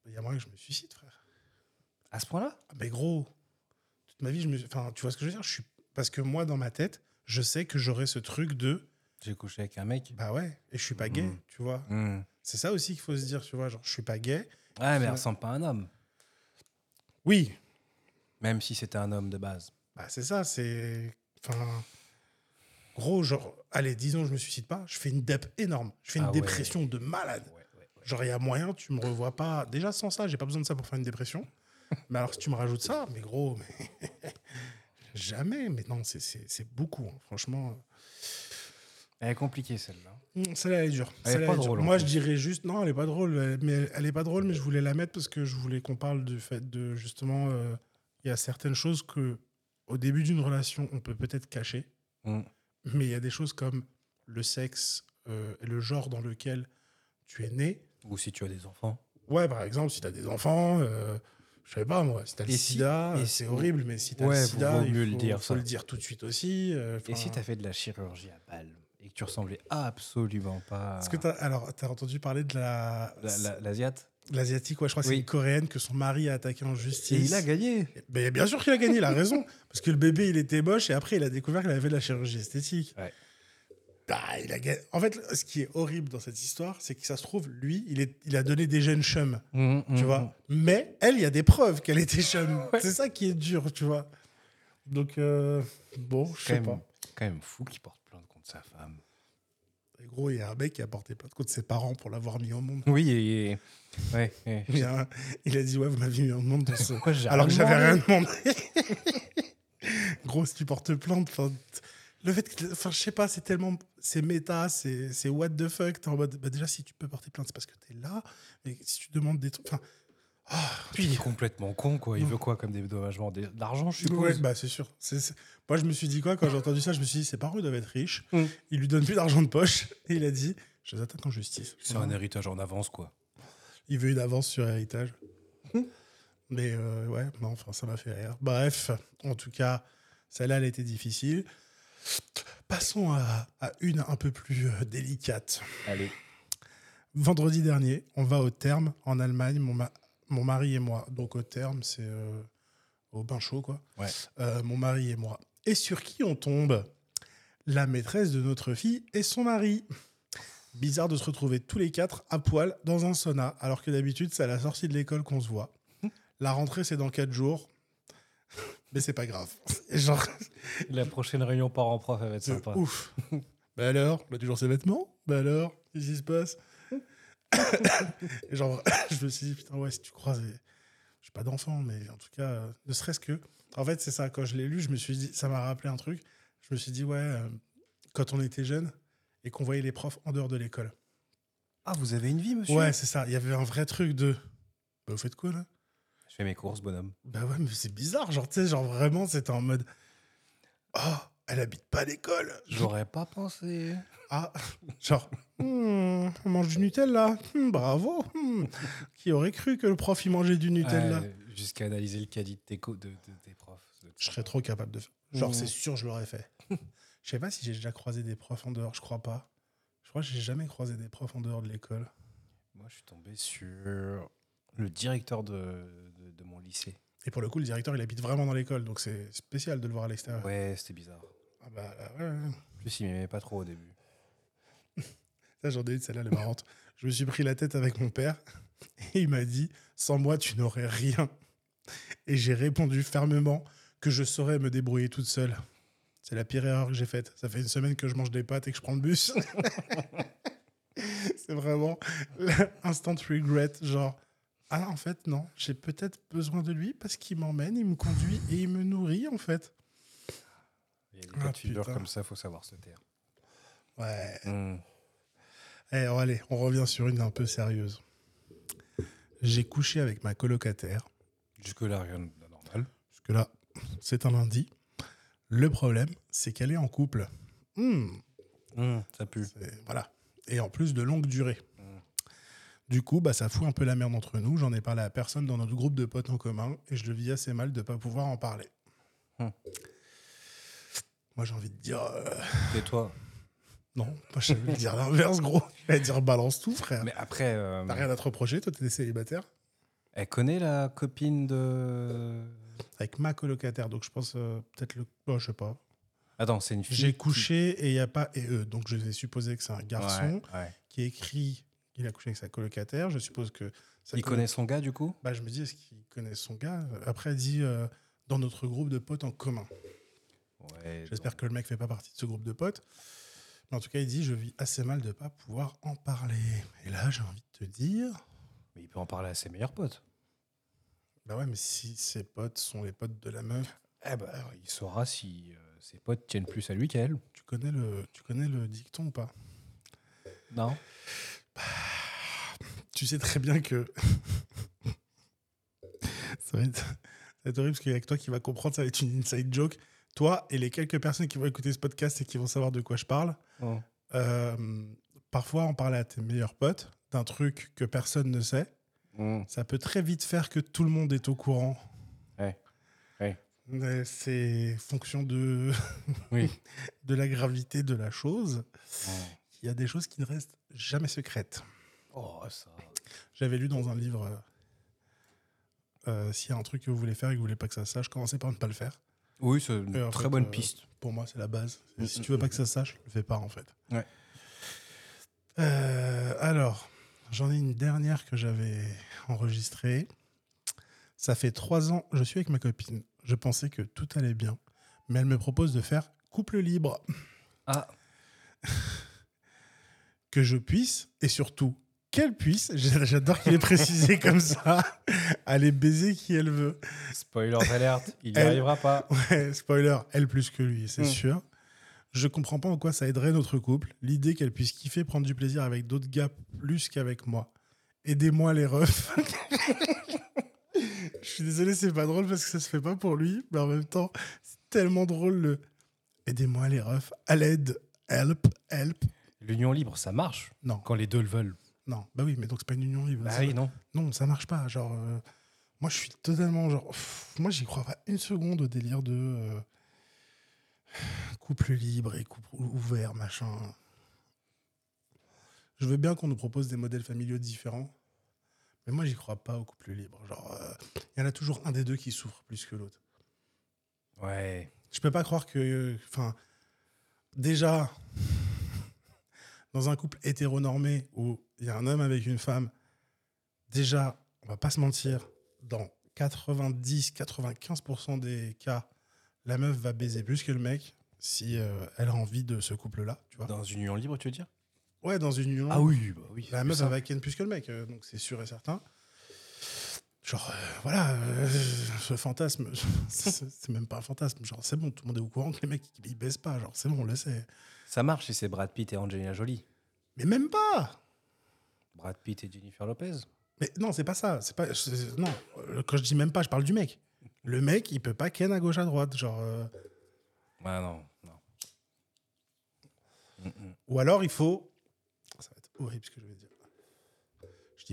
Speaker 1: il y a moyen que je me suicide frère.
Speaker 2: À ce point-là?
Speaker 1: Ah, mais gros, toute ma vie, je me... enfin, tu vois ce que je veux dire? Je suis... Parce que moi, dans ma tête, je sais que j'aurai ce truc de
Speaker 2: J'ai couché avec un mec.
Speaker 1: bah ouais, et je suis pas gay,
Speaker 2: Mhm.
Speaker 1: tu vois.
Speaker 2: Hmm.
Speaker 1: C'est ça aussi qu'il faut se dire, tu vois. Genre, je suis pas gay.
Speaker 2: Ouais, mais elle ressemble pas à un homme.
Speaker 1: Oui,
Speaker 2: Même si c'était un homme de base.
Speaker 1: bah c'est ça, c'est. Enfin. Gros, genre, allez, disons, je me suicide pas, je fais une dep énorme. Je fais une
Speaker 2: Ah ouais.
Speaker 1: dépression de malade.
Speaker 2: Ouais, ouais, ouais.
Speaker 1: Genre, il y a moyen, tu me revois pas. Déjà, sans ça, j'ai pas besoin de ça pour faire une dépression. Mais alors, si tu me rajoutes ça, mais gros, mais. Jamais, mais non, c'est- beaucoup, hein. franchement.
Speaker 2: Elle est compliquée celle-là.
Speaker 1: Mmh, Celle-là, elle est dure.
Speaker 2: Elle est pas
Speaker 1: est
Speaker 2: drôle,
Speaker 1: Moi, je dirais juste. Non, elle est pas drôle. Mais elle est pas drôle, mais je voulais la mettre parce que je voulais qu'on parle du fait de justement. euh, Il y a certaines choses que, au début d'une relation, on peut peut-être cacher.
Speaker 2: Hmm.
Speaker 1: Mais il y a des choses comme le sexe euh, et le genre dans lequel tu es né.
Speaker 2: Ou si tu as des enfants.
Speaker 1: Ouais, par exemple, si tu as des enfants. euh, je sais pas moi, si t'as le
Speaker 2: Et
Speaker 1: sida, euh,
Speaker 2: si-
Speaker 1: c'est horrible, mais si t'as
Speaker 2: Ouais,
Speaker 1: le sida, il faut,
Speaker 2: le dire,
Speaker 1: faut
Speaker 2: ça.
Speaker 1: le dire tout de suite aussi. euh,
Speaker 2: Et si
Speaker 1: enfin,
Speaker 2: tu as fait de la chirurgie à balle et que tu ressemblais absolument pas
Speaker 1: Est-ce que t'as alors t'as entendu parler de la
Speaker 2: La- la- l'asiate?
Speaker 1: L'asiatique ouais je crois que c'est une coréenne que son mari a attaqué en justice.
Speaker 2: Et il a gagné.
Speaker 1: Mais bien sûr qu'il a gagné, il a raison parce que le bébé il était moche et après il a découvert qu'il avait de la chirurgie esthétique.
Speaker 2: Ouais.
Speaker 1: Bah, il a gagné. En fait, ce qui est horrible dans cette histoire, c'est que ça se trouve lui, il est il a donné des gènes chum, tu vois. Mais elle, il y a des preuves qu'elle était chum.
Speaker 2: Ouais.
Speaker 1: C'est ça qui est dur, tu vois. Donc euh, bon, je sais
Speaker 2: même,
Speaker 1: pas.
Speaker 2: quand même fou qu'il porte plainte contre sa femme.
Speaker 1: Et gros, il y a un mec qui a porté plainte contre ses parents pour l'avoir mis au monde.
Speaker 2: Oui, et. Ouais.
Speaker 1: Il, a un- il a dit ouais, vous m'avez mis au monde dans ce,
Speaker 2: Pourquoi
Speaker 1: Alors que j'avais rien
Speaker 2: demandé.
Speaker 1: Gros, si tu portes plainte, le fait que, enfin, je sais pas, c'est tellement, c'est méta, c'est, c'est what the fuck. T'es en mode, bah déjà, si tu peux porter plainte, c'est parce que t'es là. Mais si tu demandes des trucs, enfin, ah,
Speaker 2: Puis il est complètement con, quoi. Il
Speaker 1: Non.
Speaker 2: veut quoi comme Des- De l'argent, je
Speaker 1: ouais,
Speaker 2: suppose?
Speaker 1: bah c'est sûr. C'est- c'est- Moi, je me suis dit quoi quand j'ai entendu ça Je me suis dit, ses parents ils doivent être riches.
Speaker 2: Mm.
Speaker 1: Il lui donne plus d'argent de poche et il a dit, je les attaque en justice.
Speaker 2: C'est un héritage en avance, quoi.
Speaker 1: Il veut une avance sur héritage.
Speaker 2: Hmm.
Speaker 1: Mais euh, ouais, non, enfin, ça m'a fait rire. Bref, en tout cas, celle-là, elle était difficile. Passons à, à une un peu plus euh, délicate.
Speaker 2: Allez.
Speaker 1: Vendredi dernier, on va au terme en Allemagne, mon, ma- mon mari et moi. Donc au terme, c'est euh, au bain chaud, quoi.
Speaker 2: Ouais.
Speaker 1: Euh, mon mari et moi. Et sur qui on tombe? La maîtresse de notre fille et son mari. Bizarre de se retrouver tous les quatre à poil dans un sauna, alors que d'habitude, c'est à la sortie de l'école qu'on se voit. La rentrée, c'est dans quatre jours. Mais c'est pas grave. Genre,
Speaker 2: La prochaine réunion parents-prof, elle va être
Speaker 1: c'est
Speaker 2: sympa.
Speaker 1: ouf. bah alors Bah toujours ses vêtements? Bah alors Qu'est-ce qui se passe? Et genre, je me suis dit, putain, ouais, si tu croises. suis pas d'enfant, mais en tout cas, euh, ne serait-ce que. En fait, c'est ça, quand je l'ai lu, je me suis dit, ça m'a rappelé un truc. Je me suis dit, ouais, euh, quand on était jeune et qu'on voyait les profs en dehors de l'école.
Speaker 2: Ah, vous avez une vie, monsieur?
Speaker 1: Ouais, c'est ça. Il y avait un vrai truc de. Bah, vous faites quoi là?
Speaker 2: Fais mes courses, bonhomme.
Speaker 1: Bah ouais, mais c'est bizarre. Genre, tu sais, genre vraiment, c'était en mode. Oh, elle habite pas à l'école.
Speaker 2: J'aurais pas pensé.
Speaker 1: Ah, genre, Hmm, on mange du Nutella. Hmm, bravo. Hmm. Qui aurait cru que le prof il mangeait du Nutella?
Speaker 2: Jusqu'à analyser le caddie de tes, co- de, de tes profs.
Speaker 1: Je serais trop capable de faire. Genre, c'est sûr, je l'aurais fait. Je sais pas si j'ai déjà croisé des profs en dehors, je crois pas. Je crois que j'ai jamais croisé des profs en dehors de l'école.
Speaker 2: Moi, je suis tombé sur le directeur de, de, de mon lycée.
Speaker 1: Et pour le coup, le directeur, il habite vraiment dans l'école, donc c'est spécial de le voir à l'extérieur.
Speaker 2: Ouais, c'était bizarre.
Speaker 1: Ah bah, ouais, ouais.
Speaker 2: En plus, il m'aimait pas trop au début.
Speaker 1: Ça, j'en ai une, celle-là, elle est marrante. je me suis pris la tête avec mon père et il m'a dit Sans moi, tu n'aurais rien. Et j'ai répondu fermement que je saurais me débrouiller toute seule. C'est la pire erreur que j'ai faite. Ça fait une semaine que je mange des pâtes et que je prends le bus. C'est vraiment instant regret. Genre, ah, en fait, non, j'ai peut-être besoin de lui parce qu'il m'emmène, il me conduit et il me nourrit, en fait.
Speaker 2: Il y a des
Speaker 1: Ah,
Speaker 2: de comme ça, faut savoir se taire.
Speaker 1: Ouais.
Speaker 2: Hmm.
Speaker 1: Eh, oh, allez, on revient sur une un peu sérieuse. J'ai couché avec ma colocataire.
Speaker 2: Jusque-là, rien d'anormal.
Speaker 1: Parce que là, c'est un lundi. Le problème, c'est qu'elle est en couple. Hmm,
Speaker 2: Hmm, ça pue.
Speaker 1: voilà. Et en plus de longue durée. Du coup, bah, ça fout un peu la merde entre nous. J'en ai parlé à personne dans notre groupe de potes en commun et je le vis assez mal de ne pas pouvoir en parler.
Speaker 2: Hmm.
Speaker 1: Moi, j'ai envie de dire. euh,
Speaker 2: Et toi?
Speaker 1: Non, moi, j'ai envie de dire l'inverse, gros. J'allais dire balance tout, frère.
Speaker 2: Mais après, euh,
Speaker 1: T'as rien à te reprocher, toi, t'es célibataire
Speaker 2: elle connaît la copine de.
Speaker 1: Avec ma colocataire, donc je pense euh, peut-être le. oh, je sais pas.
Speaker 2: Attends, c'est une fille.
Speaker 1: J'ai
Speaker 2: qui-
Speaker 1: couché et il n'y a pas et eux. Donc je vais supposer que c'est un garçon
Speaker 2: Ouais, ouais.
Speaker 1: qui écrit il a couché avec sa colocataire. Je suppose que.
Speaker 2: Il connaît son gars, du coup?
Speaker 1: Bah, je me dis, est-ce qu'il connaît son gars? Après, elle dit euh, dans notre groupe de potes en commun.
Speaker 2: Ouais.
Speaker 1: J'espère que le mec fait pas partie de ce groupe de potes. Mais en tout cas, il dit je vis assez mal de pas pouvoir en parler. Et là, j'ai envie de te dire.
Speaker 2: Mais il peut en parler à ses meilleurs potes.
Speaker 1: Bah ouais, mais si ses potes sont les potes de la meuf,
Speaker 2: Eh ben, il saura si euh, ses potes tiennent plus à lui qu'à elle.
Speaker 1: tu connais le, tu connais le dicton ou pas?
Speaker 2: Non.
Speaker 1: Tu sais très bien que ça, va être, ça va être horrible parce qu'il y a que toi qui va comprendre, ça va être une inside joke. Toi et les quelques personnes qui vont écouter ce podcast et qui vont savoir de quoi je parle,
Speaker 2: Oh.
Speaker 1: euh, parfois en parler à tes meilleurs potes d'un truc que personne ne sait,
Speaker 2: Hmm.
Speaker 1: ça peut très vite faire que tout le monde est au courant.
Speaker 2: Ouais. Ouais.
Speaker 1: Mais C'est fonction de,
Speaker 2: Oui.
Speaker 1: de la gravité de la chose. Il y a des choses qui ne restent jamais secrètes.
Speaker 2: Oh, ça.
Speaker 1: J'avais lu dans un livre euh, euh, s'il y a un truc que vous voulez faire et que vous voulez pas que ça sache, commencez par ne pas le faire.
Speaker 2: Oui, c'est une très
Speaker 1: fait,
Speaker 2: bonne
Speaker 1: euh,
Speaker 2: piste.
Speaker 1: Pour moi, c'est la base.
Speaker 2: Mm,
Speaker 1: si
Speaker 2: mm,
Speaker 1: tu veux pas
Speaker 2: mm.
Speaker 1: que ça sache, le fais pas en fait.
Speaker 2: Ouais.
Speaker 1: Euh, alors, j'en ai une dernière que j'avais enregistrée. Ça fait trois ans, je suis avec ma copine. Je pensais que tout allait bien, mais elle me propose de faire couple libre.
Speaker 2: Ah,
Speaker 1: que je puisse, et surtout qu'elle puisse, j'adore qu'il ait précisé comme ça, aller baiser qui elle veut.
Speaker 2: spoiler alerte, il n'y arrivera pas.
Speaker 1: Ouais, spoiler, elle plus que lui, c'est
Speaker 2: Mm.
Speaker 1: sûr. Je comprends pas en quoi ça aiderait notre couple, l'idée qu'elle puisse kiffer, prendre du plaisir avec d'autres gars plus qu'avec moi. Aidez-moi les refs. Je suis désolé, c'est pas drôle parce que ça se fait pas pour lui, mais en même temps, c'est tellement drôle le aidez-moi les refs, à l'aide, help, help.
Speaker 2: L'union libre, ça marche
Speaker 1: Non,
Speaker 2: quand les deux le veulent.
Speaker 1: non, bah oui, mais donc c'est pas une union libre.
Speaker 2: Bah oui, non.
Speaker 1: Non, ça marche pas. Genre, euh, moi, je suis totalement genre. pff, moi, j'y crois pas une seconde au délire de euh, couple libre et couple ouvert, machin. Je veux bien qu'on nous propose des modèles familiaux différents, Mais moi, j'y crois pas au couple libre. Genre, euh, il y en a toujours un des deux qui souffre plus que l'autre.
Speaker 2: Ouais.
Speaker 1: Je peux pas croire que. Enfin, déjà, dans un couple hétéronormé où il y a un homme avec une femme, déjà, on va pas se mentir, dans 90-95% des cas, la meuf va baiser plus que le mec si euh, elle a envie de ce couple-là, tu vois.
Speaker 2: Dans une union libre, tu veux dire?
Speaker 1: Ouais, dans une union.
Speaker 2: Ah oui, bah oui.
Speaker 1: La meuf,
Speaker 2: ça.
Speaker 1: elle va ken plus que le mec, euh, donc c'est sûr et certain. Genre, euh, voilà, euh, ce fantasme, c'est même pas un fantasme. Genre, c'est bon, tout le monde est au courant que les mecs, ils baissent pas. Genre, c'est bon, on le sait.
Speaker 2: Ça marche si c'est Brad Pitt et Angelina Jolie.
Speaker 1: Mais même pas
Speaker 2: Brad Pitt et Jennifer Lopez.
Speaker 1: Mais non, c'est pas ça. C'est pas, non, euh, quand je dis même pas, je parle du mec. Le mec, il peut pas ken à gauche, à droite. Genre, euh,
Speaker 2: Ah non, non. Mm, mm.
Speaker 1: ou alors, il faut. Ça va être horrible ce que je vais dire.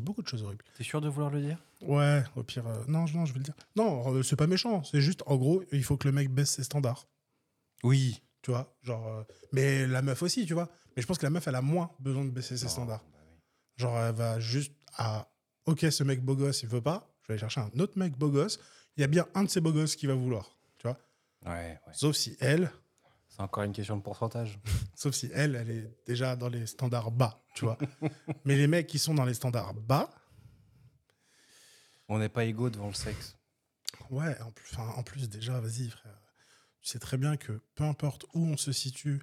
Speaker 1: Beaucoup de choses horribles.
Speaker 2: T'es sûr de vouloir le dire?
Speaker 1: Ouais, au pire. euh, non, non, je vais le dire. Non, euh, c'est pas méchant. C'est juste, en gros, il faut que le mec baisse ses standards.
Speaker 2: Oui.
Speaker 1: Tu vois, genre. euh, mais la meuf aussi, tu vois. Mais je pense que la meuf, elle a moins besoin de baisser ses standards. Genre, elle va juste à. Ok, ce mec beau gosse, il veut pas. Je vais aller chercher un autre mec beau gosse. Il y a bien un de ces beaux gosses qui va vouloir. Tu vois.
Speaker 2: Ouais, ouais.
Speaker 1: Sauf si elle,
Speaker 2: C'est encore une question de pourcentage.
Speaker 1: sauf si elle, elle est déjà dans les standards bas, tu vois. Mais les mecs qui sont dans les standards bas,
Speaker 2: On n'est pas égaux devant le sexe.
Speaker 1: ouais, en plus, enfin, en plus déjà, vas-y, frère. Tu sais très bien que peu importe où on se situe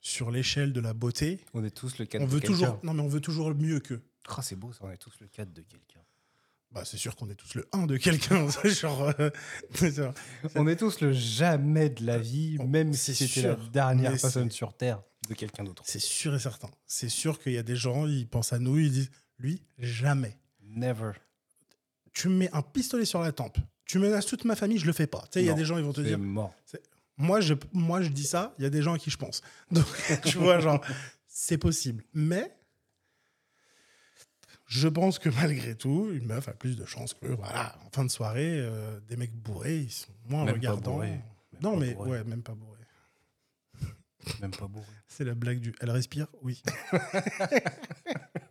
Speaker 1: sur l'échelle de la beauté,
Speaker 2: On est tous le cadre
Speaker 1: on
Speaker 2: de
Speaker 1: veut toujours, non mais on veut toujours mieux qu'eux.
Speaker 2: Ah, c'est beau ça, on est tous le cadre de quelqu'un.
Speaker 1: Bah, c'est sûr qu'on est tous le 1 de quelqu'un. genre, euh.
Speaker 2: On est tous le jamais de la vie,
Speaker 1: Oh,
Speaker 2: même si c'était la dernière personne sur Terre de quelqu'un d'autre.
Speaker 1: C'est sûr et certain. C'est sûr qu'il y a des gens, ils pensent à nous, ils disent, lui, jamais.
Speaker 2: Never.
Speaker 1: Tu me mets un pistolet sur la tempe, tu menaces toute ma famille, je le fais pas. Tu sais, il y a des gens, ils vont te dire,
Speaker 2: mort.
Speaker 1: moi je, moi, je dis ça, il y a des gens à qui je pense. Donc, tu vois, genre, c'est possible. Mais, je pense que malgré tout, une meuf a plus de chances que, voilà, en fin de soirée, euh, des mecs bourrés, ils sont moins
Speaker 2: Même
Speaker 1: regardants.
Speaker 2: bourrés.
Speaker 1: Non, mais
Speaker 2: bourrés.
Speaker 1: ouais, même pas bourrés.
Speaker 2: Même pas bourré.
Speaker 1: C'est la blague du. Elle respire Oui.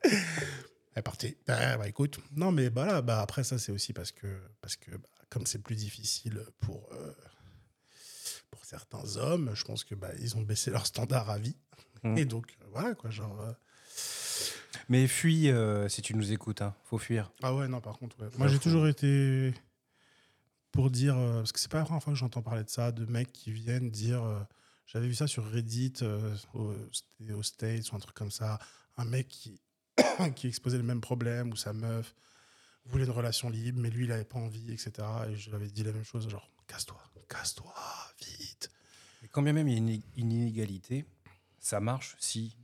Speaker 1: Elle est partie. Ah, bah écoute. Non, mais bah là, bah après, ça, c'est aussi parce que, parce que bah, comme c'est plus difficile pour, euh, pour certains hommes, je pense que bah, ils ont baissé leur standard à vie.
Speaker 2: Mhm.
Speaker 1: Et donc, voilà, quoi. Genre. euh,
Speaker 2: Mais fuis euh, si tu nous écoutes, hein. faut fuir.
Speaker 1: Ah ouais, non, par contre, ouais. Moi, j'ai toujours été. Pour dire. euh, parce que c'est pas la première fois que j'entends parler de ça, de mecs qui viennent dire. euh, J'avais vu ça sur Reddit, au, au States ou un truc comme ça. Un mec qui, qui exposait le même problème, où sa meuf voulait une relation libre, mais lui, il avait pas envie, etc. Et je lui avais dit la même chose, genre, casse-toi, casse-toi, vite.
Speaker 2: Quand bien même il y a une inégalité, ça marche si,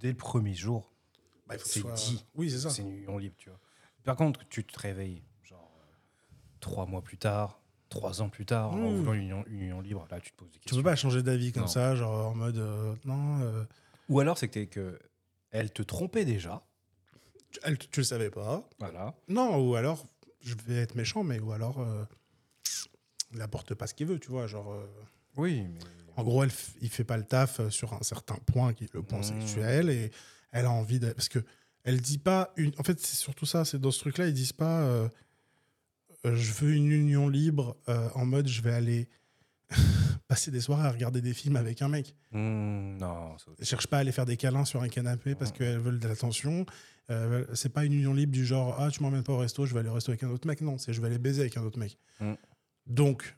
Speaker 2: dès le premier jour,
Speaker 1: Bah,
Speaker 2: C'est
Speaker 1: soit-
Speaker 2: dit.
Speaker 1: Oui, c'est ça.
Speaker 2: c'est une union libre, tu vois. Par contre, tu te réveilles, genre, euh, trois mois plus tard, trois ans plus tard, en
Speaker 1: Mmh.
Speaker 2: voulant une union, une union libre, là, tu te poses des
Speaker 1: Tu
Speaker 2: questions.
Speaker 1: peux pas changer d'avis comme
Speaker 2: Non.
Speaker 1: ça, genre en mode euh, non, euh,
Speaker 2: Ou alors, c'est que, elle te trompait déjà,
Speaker 1: tu, elle- tu le savais pas.
Speaker 2: voilà.
Speaker 1: Non, ou alors, je vais être méchant, mais ou alors, euh, il apporte pas ce qu'il veut, tu vois. Genre,
Speaker 2: Oui, mais...
Speaker 1: en gros, elle, il fait pas le taf sur un certain point, qui est le point
Speaker 2: Mmh.
Speaker 1: sexuel, et elle a envie de. Parce que elle dit pas. Une... En fait, c'est surtout ça, c'est dans ce truc-là, ils disent pas. euh, euh, je veux une union libre euh, en mode je vais aller passer des soirées à regarder des films avec un mec.
Speaker 2: Hmm, non,
Speaker 1: Elles cherchent pas à aller faire des câlins sur un canapé parce qu'elles veulent de l'attention. Euh, c'est pas une union libre du genre ah tu m'emmènes pas au resto, je vais aller au resto avec un autre mec. Non, c'est je vais aller baiser avec un autre mec.
Speaker 2: Mm.
Speaker 1: Donc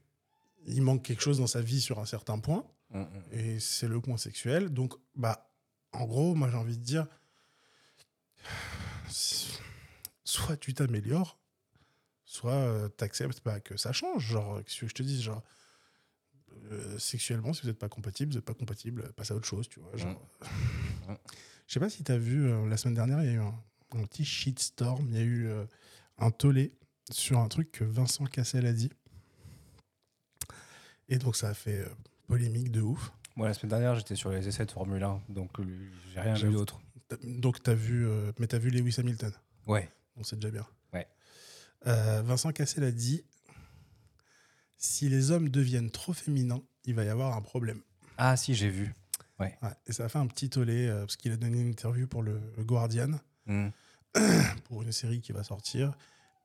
Speaker 1: il manque quelque chose dans sa vie sur un certain point
Speaker 2: hmm.
Speaker 1: et c'est le point sexuel. Donc bah en gros moi j'ai envie de dire soit tu t'améliores, soit euh, t'acceptes pas que ça change. Genre qu'est-ce que je te dis genre euh, sexuellement si vous n'êtes pas compatible, vous n'êtes pas compatible, passe à autre chose, tu vois. Je sais pas si tu as vu, euh, la semaine dernière, il y a eu un, un petit shitstorm. Il y a eu euh, un tollé sur un truc que Vincent Cassel a dit. Et donc, ça a fait euh, polémique de ouf.
Speaker 2: Moi, la semaine dernière, j'étais sur les essais de Formule 1, donc lui, j'ai rien vu d'autre.
Speaker 1: Donc, tu as vu, euh, mais tu as vu Lewis Hamilton?
Speaker 2: Ouais.
Speaker 1: Donc, c'est déjà bien.
Speaker 2: Ouais.
Speaker 1: Euh, Vincent Cassel a dit si les hommes deviennent trop féminins, il va y avoir un problème.
Speaker 2: Ah si, j'ai vu.
Speaker 1: Ouais, et ça a fait un petit tollé euh, parce qu'il a donné une interview pour le, le Guardian.
Speaker 2: Hmm.
Speaker 1: pour une série qui va sortir.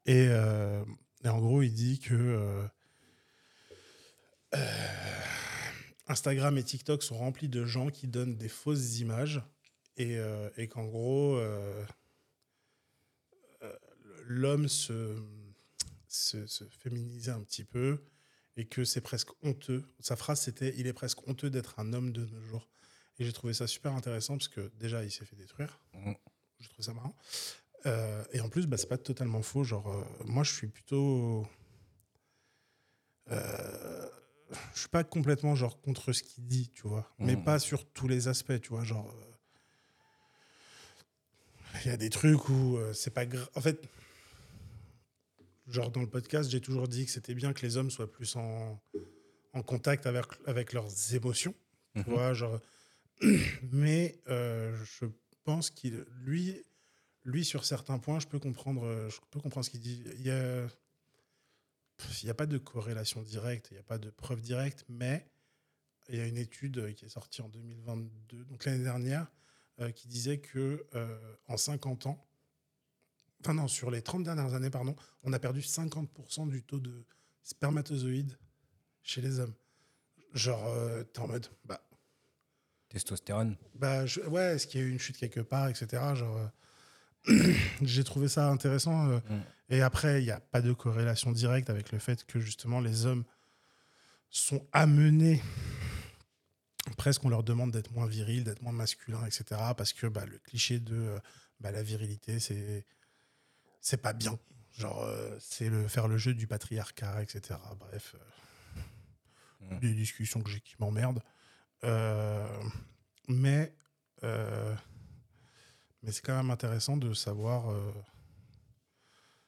Speaker 1: Et, euh, et en gros, il dit que euh, euh, Instagram et TikTok sont remplis de gens qui donnent des fausses images et, euh, et qu'en gros, euh, euh, l'homme se, se, se féminisait un petit peu et que c'est presque honteux. Sa phrase, c'était Il est presque honteux d'être un homme de nos jours. Et j'ai trouvé ça super intéressant parce que déjà, il s'est fait détruire.
Speaker 2: Mhm.
Speaker 1: Je trouve ça marrant. Et en plus, bah, c'est pas totalement faux. Genre, moi, je suis plutôt. Euh, je suis pas complètement genre contre ce qu'il dit, tu vois, mais
Speaker 2: Mhm.
Speaker 1: pas sur tous les aspects, tu vois, genre. euh, Il y a des trucs où euh, c'est pas grave. En fait, genre dans le podcast, j'ai toujours dit que c'était bien que les hommes soient plus en, en contact avec, avec leurs émotions, tu
Speaker 2: Mhm.
Speaker 1: vois, genre. Mais euh, je pense qu'il, lui, lui sur certains points, je peux comprendre, je peux comprendre ce qu'il dit. Il y a, il n'y a pas de corrélation directe, il n'y a pas de preuve directe, mais il y a une étude euh, qui est sortie en 2022, donc l'année dernière, euh, qui disait que euh, en 50 ans, enfin non, sur les 30 dernières années, pardon, on a perdu 50% du taux de spermatozoïdes chez les hommes. Genre, euh, t'es en mode, bah,
Speaker 2: Testostérone.
Speaker 1: bah, je- ouais, est-ce qu'il y a eu une chute quelque part, etc. Genre, j'ai trouvé ça intéressant. euh,
Speaker 2: Mm.
Speaker 1: Et après, il n'y a pas de corrélation directe avec le fait que justement les hommes sont amenés, presque on leur demande d'être moins viril, d'être moins masculin, etc. Parce que bah, le cliché de euh, bah, la virilité, c'est c'est pas bien. Genre, euh, c'est le, faire le jeu du patriarcat, etc. Bref, euh,
Speaker 2: Mm.
Speaker 1: des discussions que j'ai qui m'emmerdent. Euh, mais mais c'est quand même intéressant de savoir, euh,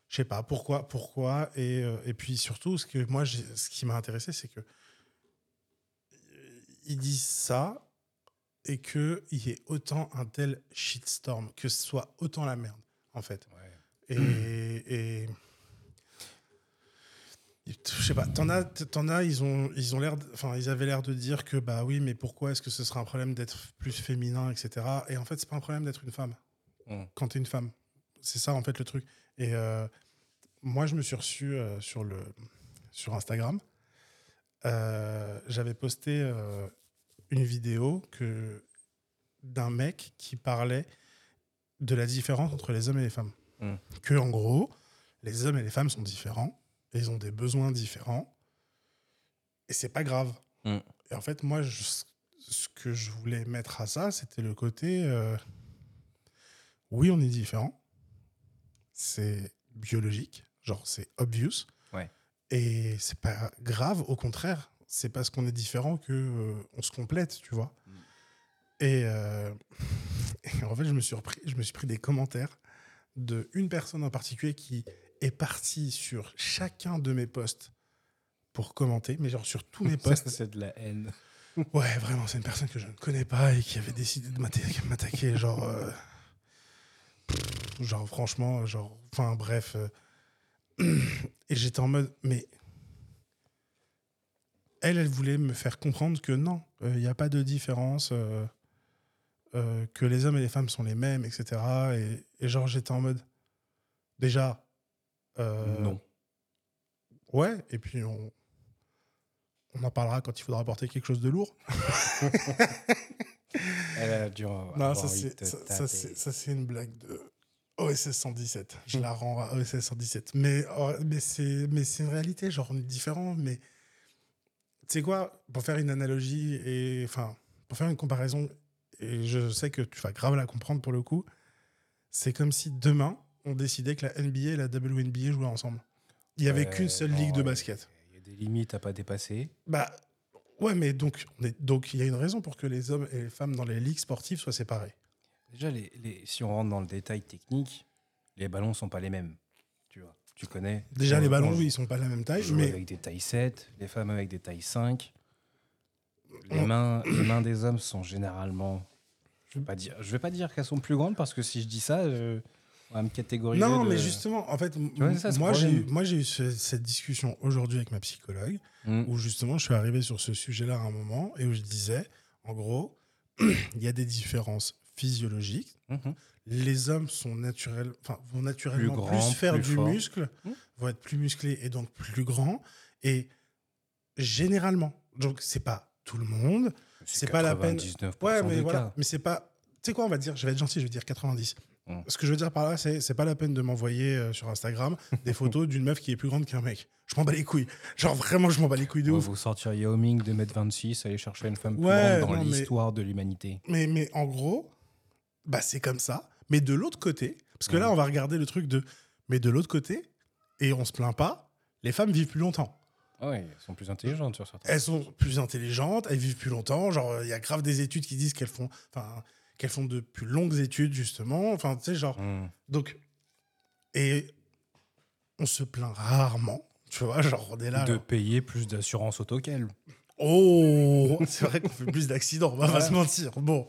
Speaker 1: je sais pas pourquoi, pourquoi et, euh, et puis surtout ce que moi ce qui m'a intéressé c'est que euh, ils disent ça et que il y ait autant un tel shitstorm, que ce soit autant la merde en fait.
Speaker 2: Ouais.
Speaker 1: Et, et- je sais pas, t'en as, t'en as, ils ont, ils ont l'air, enfin, ils avaient l'air de dire que bah oui, mais pourquoi est-ce que ce serait un problème d'être plus féminin, etc. Et en fait, c'est pas un problème d'être une femme
Speaker 2: Mm.
Speaker 1: quand t'es une femme. C'est ça en fait le truc. Et euh, moi, je me suis reçu euh, sur le sur Instagram. Euh, J'avais posté une vidéo que d'un mec qui parlait de la différence entre les hommes et les femmes.
Speaker 2: Mm.
Speaker 1: Que en gros, les hommes et les femmes sont différents, ils ont des besoins différents, et c'est pas grave.
Speaker 2: Mm.
Speaker 1: Et en fait, moi, je- ce que je voulais mettre à ça, c'était le côté euh, oui, on est différents, c'est biologique, genre c'est obvious,
Speaker 2: Ouais.
Speaker 1: et c'est pas grave, au contraire, c'est parce qu'on est différent que euh, on se complète, tu vois.
Speaker 2: Mm.
Speaker 1: Et, euh, et en fait, je me suis repris, je me suis pris des commentaires de une personne en particulier qui est partie sur chacun de mes posts pour commenter, mais genre sur tous mes posts.
Speaker 2: c'est de la haine.
Speaker 1: Ouais, vraiment, c'est une personne que je ne connais pas et qui avait décidé de m'atta- m'attaquer, genre. euh, genre, franchement, genre. Enfin, bref. euh, et j'étais en mode, mais. Elle, elle voulait me faire comprendre que non, il n'y a pas de différence, euh, euh, que les hommes et les femmes sont les mêmes, etc. Et, et genre, j'étais en mode. Déjà. Euh,
Speaker 2: non.
Speaker 1: Ouais, et puis on, on en parlera quand il faudra apporter quelque chose de lourd.
Speaker 2: Elle a dû
Speaker 1: Non, ça c'est, une blague de OSS 117. Je la rends à OSS 117. Mais, oh, mais, c'est, mais c'est une réalité, genre on est différents, mais tu sais quoi, pour faire une analogie et enfin, pour faire une comparaison, et je sais que tu vas grave la comprendre pour le coup, c'est comme si demain on décidait que la NBA et la WNBA jouaient ensemble. Il n'y avait qu'une seule
Speaker 2: non,
Speaker 1: ligue de basket.
Speaker 2: Il y a des limites à pas dépasser.
Speaker 1: Bah ouais, mais donc on est, donc il y a une raison pour que les hommes et les femmes dans les ligues sportives soient séparés.
Speaker 2: Déjà, les, les- si on rentre dans le détail technique, les ballons sont pas les mêmes. Tu vois, tu connais.
Speaker 1: Déjà les ballons,
Speaker 2: on
Speaker 1: oui, ils sont pas de la même taille, mais
Speaker 2: avec des tailles 7, les femmes avec des tailles 5. Les
Speaker 1: On-
Speaker 2: mains, les mains des hommes sont généralement. Je vais pas dire, je vais pas dire qu'elles sont plus grandes parce que si je dis ça, je, va me catégoriser.
Speaker 1: non,
Speaker 2: de-
Speaker 1: mais justement, en fait,
Speaker 2: vois, ça,
Speaker 1: moi j'ai eu,
Speaker 2: problème.
Speaker 1: moi j'ai eu ce- cette discussion aujourd'hui avec ma psychologue
Speaker 2: Mm.
Speaker 1: où justement je suis arrivé sur ce sujet-là à un moment et où je disais, en gros, il y a des différences physiologique.
Speaker 2: Mhm.
Speaker 1: Les hommes sont naturels, enfin, vont naturellement plus, faire
Speaker 2: plus
Speaker 1: du muscle,
Speaker 2: Mhm.
Speaker 1: vont être plus musclés et donc plus grands. Et généralement, donc c'est pas tout le monde, C'est pas la peine.
Speaker 2: 99%
Speaker 1: Ouais, mais voilà.
Speaker 2: cas.
Speaker 1: Mais c'est pas. Tu sais quoi, on va dire, je vais être gentil, je vais dire 90.
Speaker 2: Mm.
Speaker 1: Ce que je veux dire par là, c'est c'est pas la peine de m'envoyer euh, sur Instagram des photos d'une meuf qui est plus grande qu'un mec. Je m'en bats les couilles. Genre vraiment, je m'en bats les couilles de
Speaker 2: Ouais,
Speaker 1: ouf.
Speaker 2: Vous sortir Yao Ming de mètre 26, aller chercher une femme plus
Speaker 1: Ouais,
Speaker 2: grande dans l'histoire de l'humanité.
Speaker 1: Mais, mais en gros, bah c'est comme ça. Mais de l'autre côté, parce que là,
Speaker 2: Mm.
Speaker 1: on va regarder le truc de. Mais de l'autre côté, et on se plaint pas, les femmes vivent plus longtemps.
Speaker 2: Ah ouais, elles sont plus intelligentes sur certains.
Speaker 1: Elles sont plus intelligentes, elles vivent plus longtemps. Genre, il y a grave des études qui disent qu'elles font, enfin, qu'elles font de plus longues études, justement. Enfin, tu sais, genre.
Speaker 2: Hmm.
Speaker 1: Donc, et on se plaint rarement, tu vois, genre on est là.
Speaker 2: de
Speaker 1: genre,
Speaker 2: payer plus d'assurance auto qu'elle.
Speaker 1: oh, c'est vrai qu'on fait plus d'accidents, on va pas
Speaker 2: Ouais.
Speaker 1: se mentir. Bon,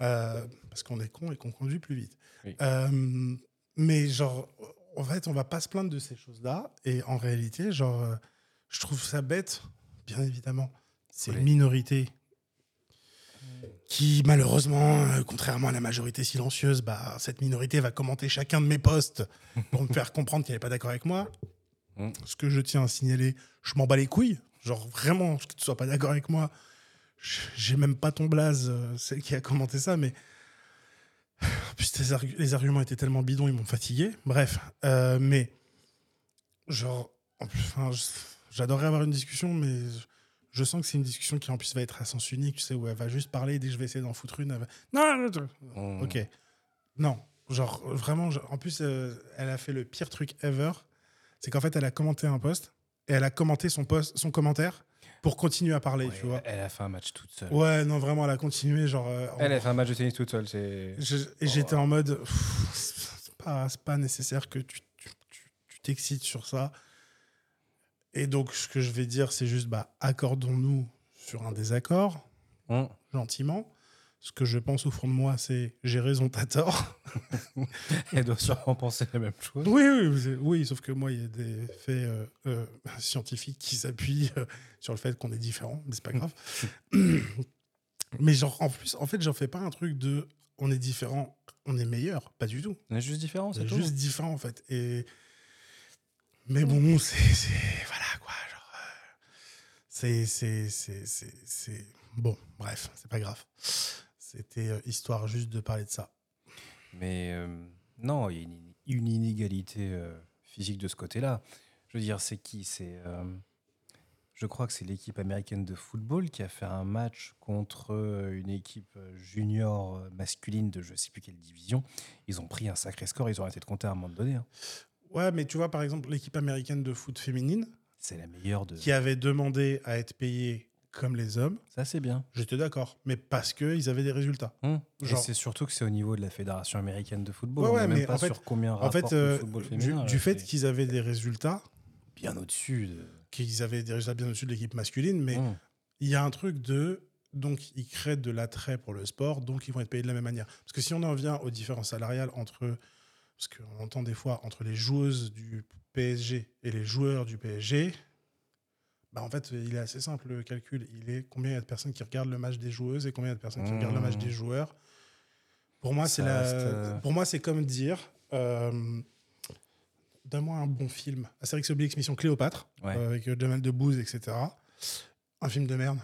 Speaker 1: Euh, parce qu'on est con et qu'on conduit plus vite.
Speaker 2: Oui.
Speaker 1: Euh, mais genre, en fait, on va pas se plaindre de ces choses-là. Et en réalité, genre, euh, je trouve ça bête, bien évidemment. C'est
Speaker 2: Oui.
Speaker 1: une minorité qui, malheureusement, euh, contrairement à la majorité silencieuse, bah, cette minorité va commenter chacun de mes posts pour me faire comprendre qu'elle n'est pas d'accord avec moi.
Speaker 2: Mm.
Speaker 1: Ce que je tiens à signaler, je m'en bats les couilles. Genre, vraiment, que tu sois pas d'accord avec moi. J'ai même pas ton blaze, euh, celle qui a commenté ça, mais. En plus, les arguments étaient tellement bidons, ils m'ont fatigué. Bref, euh, mais. Genre. enfin, J'adorerais avoir une discussion, mais je- sens que c'est une discussion qui en plus va être à sens unique, tu sais, où elle va juste parler, dès que je vais essayer d'en foutre une, elle va... Non, non, non.
Speaker 2: Hmm.
Speaker 1: Ok. Non, genre vraiment, en plus, euh, elle a fait le pire truc ever. C'est qu'en fait, elle a commenté un post et elle a commenté son post, son commentaire pour continuer à parler,
Speaker 2: Ouais,
Speaker 1: tu vois.
Speaker 2: Elle a fait un match toute seule.
Speaker 1: Ouais, non, vraiment, elle a continué, genre. euh, en-
Speaker 2: Elle a fait un match de tennis toute seule. C'est.
Speaker 1: et j'étais en mode, c'est pas, nécessaire que tu t'excites sur ça. Et donc, ce que je vais dire, c'est juste, bah, accordons-nous sur un désaccord,
Speaker 2: Hmm.
Speaker 1: gentiment. Ce que je pense au fond de moi, c'est j'ai raison, t'as tort.
Speaker 2: Elle doit sûrement penser la même chose.
Speaker 1: Oui, oui, oui, sauf que moi, il y a des faits euh, euh, scientifiques qui s'appuient euh, sur le fait qu'on est différents, mais c'est pas grave. mais genre, en plus, en fait, j'en fais pas un truc de on est différent, on est meilleur, pas du tout.
Speaker 2: On est juste différents,
Speaker 1: On
Speaker 2: c'est
Speaker 1: est
Speaker 2: tout.
Speaker 1: juste différent, en fait. Et... Mais bon, c'est. c'est- Voilà, quoi. Genre, euh, c'est. Bon, bref, c'est pas grave. C'était euh, histoire juste de parler de ça.
Speaker 2: Mais euh, non, il y a une, une inégalité euh, physique de ce côté-là. Je veux dire, c'est qui? C'est, euh, je crois que c'est l'équipe américaine de football qui a fait un match contre une équipe junior masculine de je sais plus quelle division. Ils ont pris un sacré score. Ils ont arrêté de compter à un moment donné. hein.
Speaker 1: Ouais, mais tu vois, par exemple, l'équipe américaine de foot féminine,
Speaker 2: C'est la meilleure de.
Speaker 1: qui avait demandé à être payée comme les hommes,
Speaker 2: Ça, c'est bien.
Speaker 1: j'étais d'accord. Mais parce qu'ils avaient des résultats.
Speaker 2: Et
Speaker 1: Genre-
Speaker 2: c'est surtout que c'est au niveau de la fédération américaine de football.
Speaker 1: Ouais,
Speaker 2: On
Speaker 1: mais
Speaker 2: pas
Speaker 1: en fait-
Speaker 2: sur combien
Speaker 1: En
Speaker 2: rapporte
Speaker 1: fait,
Speaker 2: le
Speaker 1: euh,
Speaker 2: football
Speaker 1: du,
Speaker 2: féminin.
Speaker 1: du
Speaker 2: là,
Speaker 1: fait qu'ils avaient des résultats,
Speaker 2: bien au-dessus de.
Speaker 1: qu'ils avaient des résultats bien au-dessus de l'équipe masculine, mais
Speaker 2: Hum.
Speaker 1: il y a un truc de. Donc, ils créent de l'attrait pour le sport, donc ils vont être payés de la même manière. Parce que si on en vient aux différences salariales entre. Parce qu'on entend des fois entre les joueuses du PSG et les joueurs du PSG, bah en fait, il est assez simple le calcul. Il est combien il y a de personnes qui regardent le match des joueuses et combien il y a de personnes qui regardent le match
Speaker 2: Mmh.
Speaker 1: des joueurs. Pour moi, c'est la...
Speaker 2: euh,
Speaker 1: Pour moi, c'est comme dire. euh, Donne-moi un bon film. Astérix et Obélix, Mission Cléopâtre,
Speaker 2: Ouais.
Speaker 1: euh, avec Jamel Debbouze, etc. Un film de merde.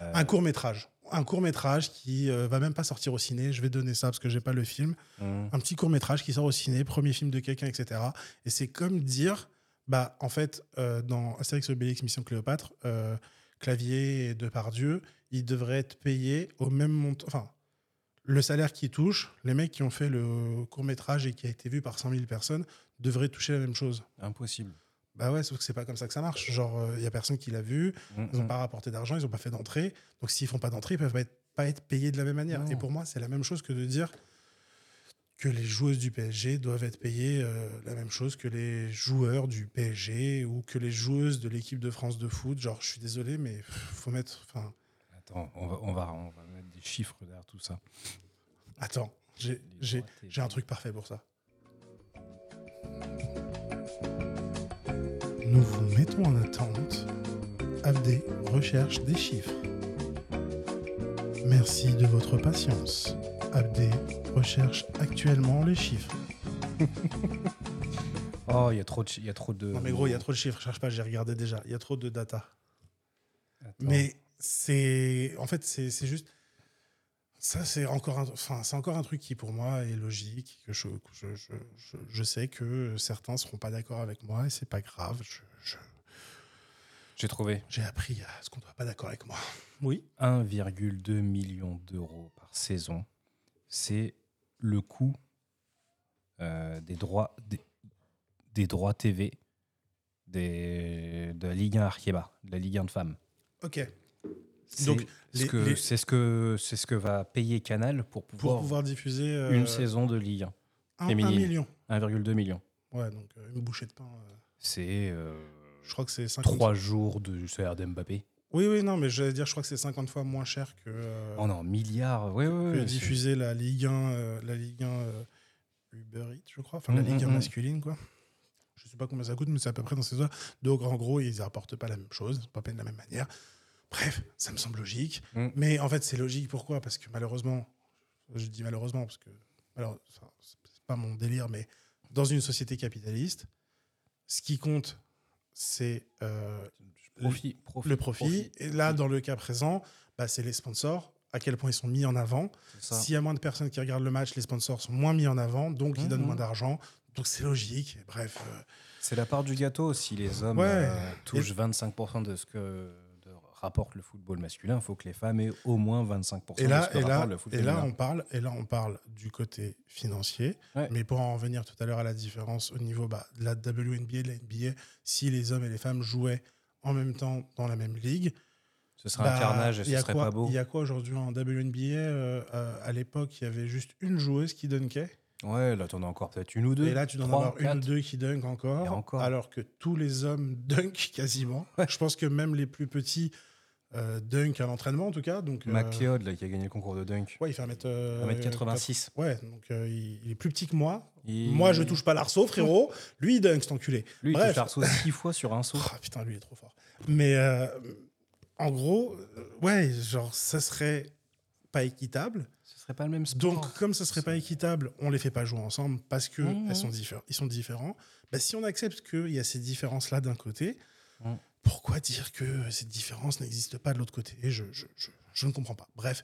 Speaker 2: Euh,
Speaker 1: Un court métrage. Un court métrage qui euh, va même pas sortir au ciné. Je vais donner ça parce que j'ai pas le film.
Speaker 2: hum.
Speaker 1: Un petit court métrage qui sort au ciné, premier film de quelqu'un, etc. Et c'est comme dire, bah en fait, euh, dans Astérix et Obélix, Mission Cléopâtre, euh, Clavier et Depardieu, ils devraient être payés au même montant. Enfin, le salaire qu'ils touchent, les mecs qui ont fait le court métrage et qui a été vu par 100 000 personnes devraient toucher la même chose.
Speaker 2: Impossible.
Speaker 1: Bah ouais, sauf que c'est pas comme ça que ça marche. Genre, il y a personne qui l'a vu,
Speaker 2: Hum,
Speaker 1: ils n'ont
Speaker 2: hum.
Speaker 1: pas rapporté d'argent, ils n'ont pas fait d'entrée. Donc s'ils font pas d'entrée, ils peuvent pas être, pas être payés de la même manière.
Speaker 2: Non.
Speaker 1: Et pour moi, c'est la même chose que de dire que les joueuses du PSG doivent être payées euh, la même chose que les joueurs du PSG ou que les joueuses de l'équipe de France de foot. Genre, je suis désolé, mais faut mettre. Enfin,
Speaker 2: Attends, on va, on, va, on va mettre des chiffres derrière tout ça.
Speaker 1: attends, j'ai- un truc parfait pour ça. Mettons en attente. Abdé recherche des chiffres. Merci de votre patience. Abdé recherche actuellement les chiffres.
Speaker 2: Oh, il y a trop de. Y a trop de...
Speaker 1: Non mais gros, il y a trop de chiffres, cherche pas, j'ai regardé déjà. Il y a trop de data.
Speaker 2: Attends.
Speaker 1: Mais c'est. En fait, c'est juste. Ça, c'est encore, un... enfin, encore un truc qui, pour moi, est logique. Que je, je, je, je, je sais que certains seront pas d'accord avec moi et c'est pas grave. Je- je-
Speaker 2: J'ai trouvé
Speaker 1: J'ai appris à ce qu'on ne soit pas d'accord avec moi. Oui.
Speaker 2: 1,2 million d'euros par saison. C'est le coût euh, des droits des, des droits TV des, de la Ligue 1 Arkeba, de la Ligue 1 de femmes.
Speaker 1: Ok.
Speaker 2: C'est
Speaker 1: Donc,
Speaker 2: ce
Speaker 1: les-
Speaker 2: que
Speaker 1: les-
Speaker 2: c'est ce que c'est ce que va payer Canal pour
Speaker 1: Pour
Speaker 2: pouvoir,
Speaker 1: pouvoir diffuser. euh,
Speaker 2: une saison de Ligue 1.
Speaker 1: un, un
Speaker 2: féminine.
Speaker 1: million.
Speaker 2: 1,2 million.
Speaker 1: Ouais, donc euh, une bouchée de pain. euh,
Speaker 2: C'est euh,
Speaker 1: je crois que c'est 50
Speaker 2: trois jours de salaire d'Mbappé.
Speaker 1: Oui, oui, non, mais j'allais dire, je crois que c'est 50 fois moins cher que, euh,
Speaker 2: Oh non, milliards.
Speaker 1: Que
Speaker 2: ouais,
Speaker 1: diffuser la Ligue 1, euh, la Ligue 1 euh, Uber Eats, je crois. Enfin, la
Speaker 2: Mm,
Speaker 1: Ligue 1
Speaker 2: mm, mm.
Speaker 1: masculine, quoi. Je sais pas combien ça coûte, mais c'est à peu près dans ces eaux. Donc, en gros, ils apportent pas la même chose, pas de la même manière. Bref, ça me semble logique. Mais en fait, c'est logique. Pourquoi? Parce que malheureusement, je dis malheureusement parce que alors, c'est pas mon délire, mais dans une société capitaliste, ce qui compte, c'est euh,
Speaker 2: profit,
Speaker 1: le profit. Et là, dans le cas présent, bah, c'est les sponsors, à quel point ils sont mis en avant. S'il y a moins de personnes qui regardent le match, les sponsors sont moins mis en avant, donc ils
Speaker 2: Mhm.
Speaker 1: donnent moins d'argent. Donc c'est logique. Bref, euh,
Speaker 2: C'est la part du gâteau. Si les hommes
Speaker 1: Ouais.
Speaker 2: euh, touchent 25% de ce que rapporte le football masculin, il faut que les femmes aient au moins 25%
Speaker 1: et là,
Speaker 2: de ce que
Speaker 1: et là,
Speaker 2: rapporte le foot
Speaker 1: et là, on parle, et là, on parle du côté financier.
Speaker 2: Ouais.
Speaker 1: Mais pour en revenir tout à l'heure à la différence au niveau bah, de la WNBA, de la NBA, si les hommes et les femmes jouaient en même temps dans la même ligue,
Speaker 2: Ce serait
Speaker 1: bah,
Speaker 2: un carnage et
Speaker 1: il
Speaker 2: ce
Speaker 1: y a
Speaker 2: serait
Speaker 1: quoi-
Speaker 2: pas beau.
Speaker 1: Il y a quoi aujourd'hui en WNBA euh, euh, À l'époque, il y avait juste une joueuse qui dunkait.
Speaker 2: Ouais, là, t'en as encore peut-être une ou deux.
Speaker 1: Et là, tu dois en avoir une ou deux qui dunk encore,
Speaker 2: Et encore.
Speaker 1: alors que tous les hommes dunk quasiment. Je pense que même les plus petits euh, dunk à l'entraînement, en tout cas. Donc, euh,
Speaker 2: McLeod, là, qui a gagné le concours de dunk.
Speaker 1: ouais, il fait 1m, euh,
Speaker 2: 1m86.
Speaker 1: Ouais, donc euh, il, il est plus petit que moi.
Speaker 2: Il-
Speaker 1: Moi, je touche pas l'arceau, frérot. Lui, il dunk, cet enculé.
Speaker 2: Lui, il
Speaker 1: Bref.
Speaker 2: touche l'arceau six fois sur un saut.
Speaker 1: Oh, putain, lui, il est trop fort. Mais euh, en gros, ouais, genre, ça serait pas équitable.
Speaker 2: Ce serait pas le même sport.
Speaker 1: Donc, comme ça serait pas équitable, on les fait pas jouer ensemble parce que
Speaker 2: Mhm.
Speaker 1: elles sont diffé- ils sont différents. Bah, si on accepte qu'il y a ces différences-là d'un côté,
Speaker 2: Mhm.
Speaker 1: pourquoi dire que ces différences n'existent pas de l'autre côté? Je, je, je, je ne comprends pas. Bref,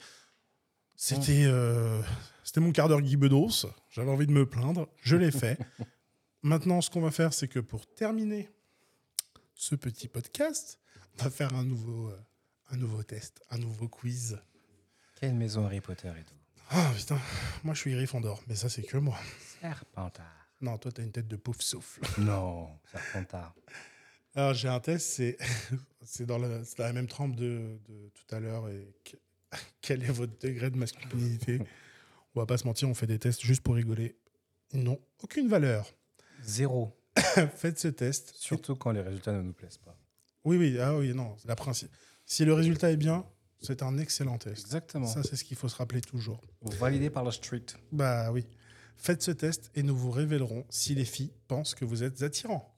Speaker 1: c'était euh, c'était mon quart d'heure Guy Bedos. J'avais envie de me plaindre. Je l'ai fait. Maintenant, ce qu'on va faire, c'est que pour terminer ce petit podcast, on va faire un nouveau, euh, un nouveau test, un nouveau quiz.
Speaker 2: Quelle maison Harry Potter et tout
Speaker 1: Ah putain, moi je suis Gryffondor, mais ça c'est que moi.
Speaker 2: Serpentard.
Speaker 1: Non, toi t'as une tête de pauvre souffle.
Speaker 2: Non, Serpentard.
Speaker 1: Alors j'ai un test, c'est c'est dans, la- c'est dans la même trempe de, de tout à l'heure. Et que- quel est votre degré de masculinité? On va pas se mentir, on fait des tests juste pour rigoler. Ils n'ont aucune valeur.
Speaker 2: Zéro.
Speaker 1: Faites ce test.
Speaker 2: Surtout quand les résultats ne nous plaisent pas.
Speaker 1: Oui, oui, ah oui, non, la principe. Si le résultat est bien, c'est un excellent test.
Speaker 2: Exactement.
Speaker 1: Ça, c'est ce qu'il faut se rappeler toujours.
Speaker 2: Validé par la street.
Speaker 1: Bah oui. Faites ce test et nous vous révélerons si les filles pensent que vous êtes attirant.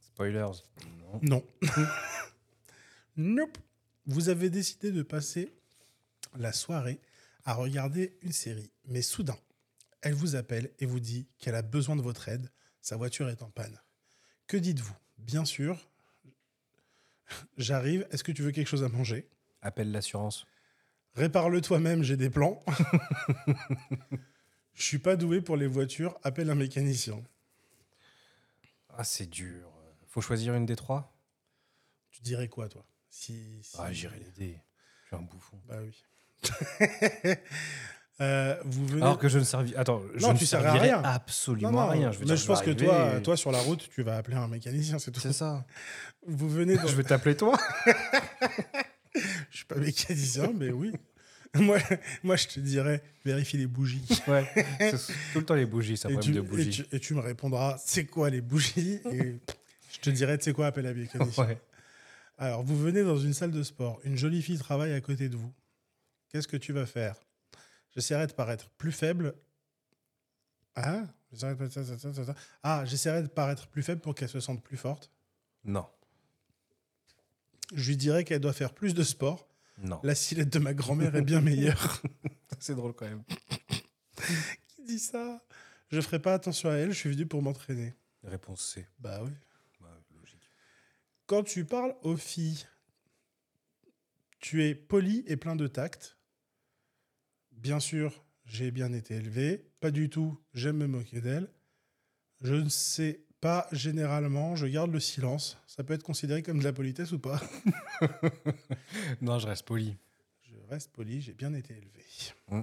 Speaker 2: Spoilers. Non.
Speaker 1: Non. nope. Vous avez décidé de passer la soirée à regarder une série. Mais soudain, elle vous appelle et vous dit qu'elle a besoin de votre aide. Sa voiture est en panne. Que dites-vous? Bien sûr, j'arrive. Est-ce que tu veux quelque chose à manger?
Speaker 2: Appelle l'assurance.
Speaker 1: Répare-le toi-même, j'ai des plans. Je suis pas doué pour les voitures, appelle un mécanicien.
Speaker 2: Ah, c'est dur. Faut choisir une des trois?
Speaker 1: Tu dirais quoi, toi? Si, si-
Speaker 2: Ah, j'irai l'aider. Je suis un bouffon.
Speaker 1: Bah oui. Euh, vous venez.
Speaker 2: Alors que je ne servis. Attends, je ne
Speaker 1: tu sers à
Speaker 2: servirai
Speaker 1: rien.
Speaker 2: absolument
Speaker 1: Non, non,
Speaker 2: à rien. Je veux
Speaker 1: mais
Speaker 2: dire,
Speaker 1: je pense que toi,
Speaker 2: et-
Speaker 1: toi, sur la route, tu vas appeler un mécanicien, c'est tout.
Speaker 2: C'est ça.
Speaker 1: Vous venez.
Speaker 2: Je vais t'appeler toi.
Speaker 1: Je suis pas mécanicien, mais oui. Moi, moi, je te dirais, vérifie les bougies.
Speaker 2: Ouais. C'est tout le temps les bougies,
Speaker 1: Et
Speaker 2: problème
Speaker 1: tu,
Speaker 2: de bougies.
Speaker 1: et, tu, et tu me répondras, c'est quoi les bougies? Et je te dirai, tu sais quoi, appelle un mécanicien.
Speaker 2: Ouais.
Speaker 1: Alors, vous venez dans une salle de sport. Une jolie fille travaille à côté de vous. Qu'est-ce que tu vas faire? J'essaierai de paraître plus faible. Ah J'essaierai de... Ah, j'essaierai de paraître plus faible pour qu'elle se sente plus forte?
Speaker 2: Non.
Speaker 1: Je lui dirai qu'elle doit faire plus de sport
Speaker 2: Non.
Speaker 1: La silette de ma grand-mère est bien meilleure.
Speaker 2: C'est drôle quand même.
Speaker 1: Qui dit ça? Je ferai pas attention à elle, je suis venu pour m'entraîner.
Speaker 2: Réponse C.
Speaker 1: Bah oui.
Speaker 2: Ouais, logique.
Speaker 1: Quand tu parles aux filles, tu es poli et plein de tact. Bien sûr, j'ai bien été élevé. Pas du tout, j'aime me moquer d'elles. Je ne sais pas généralement, je garde le silence. Ça peut être considéré comme de la politesse ou pas
Speaker 2: Non, je reste poli.
Speaker 1: Je reste poli, j'ai bien été élevé.
Speaker 2: Mm.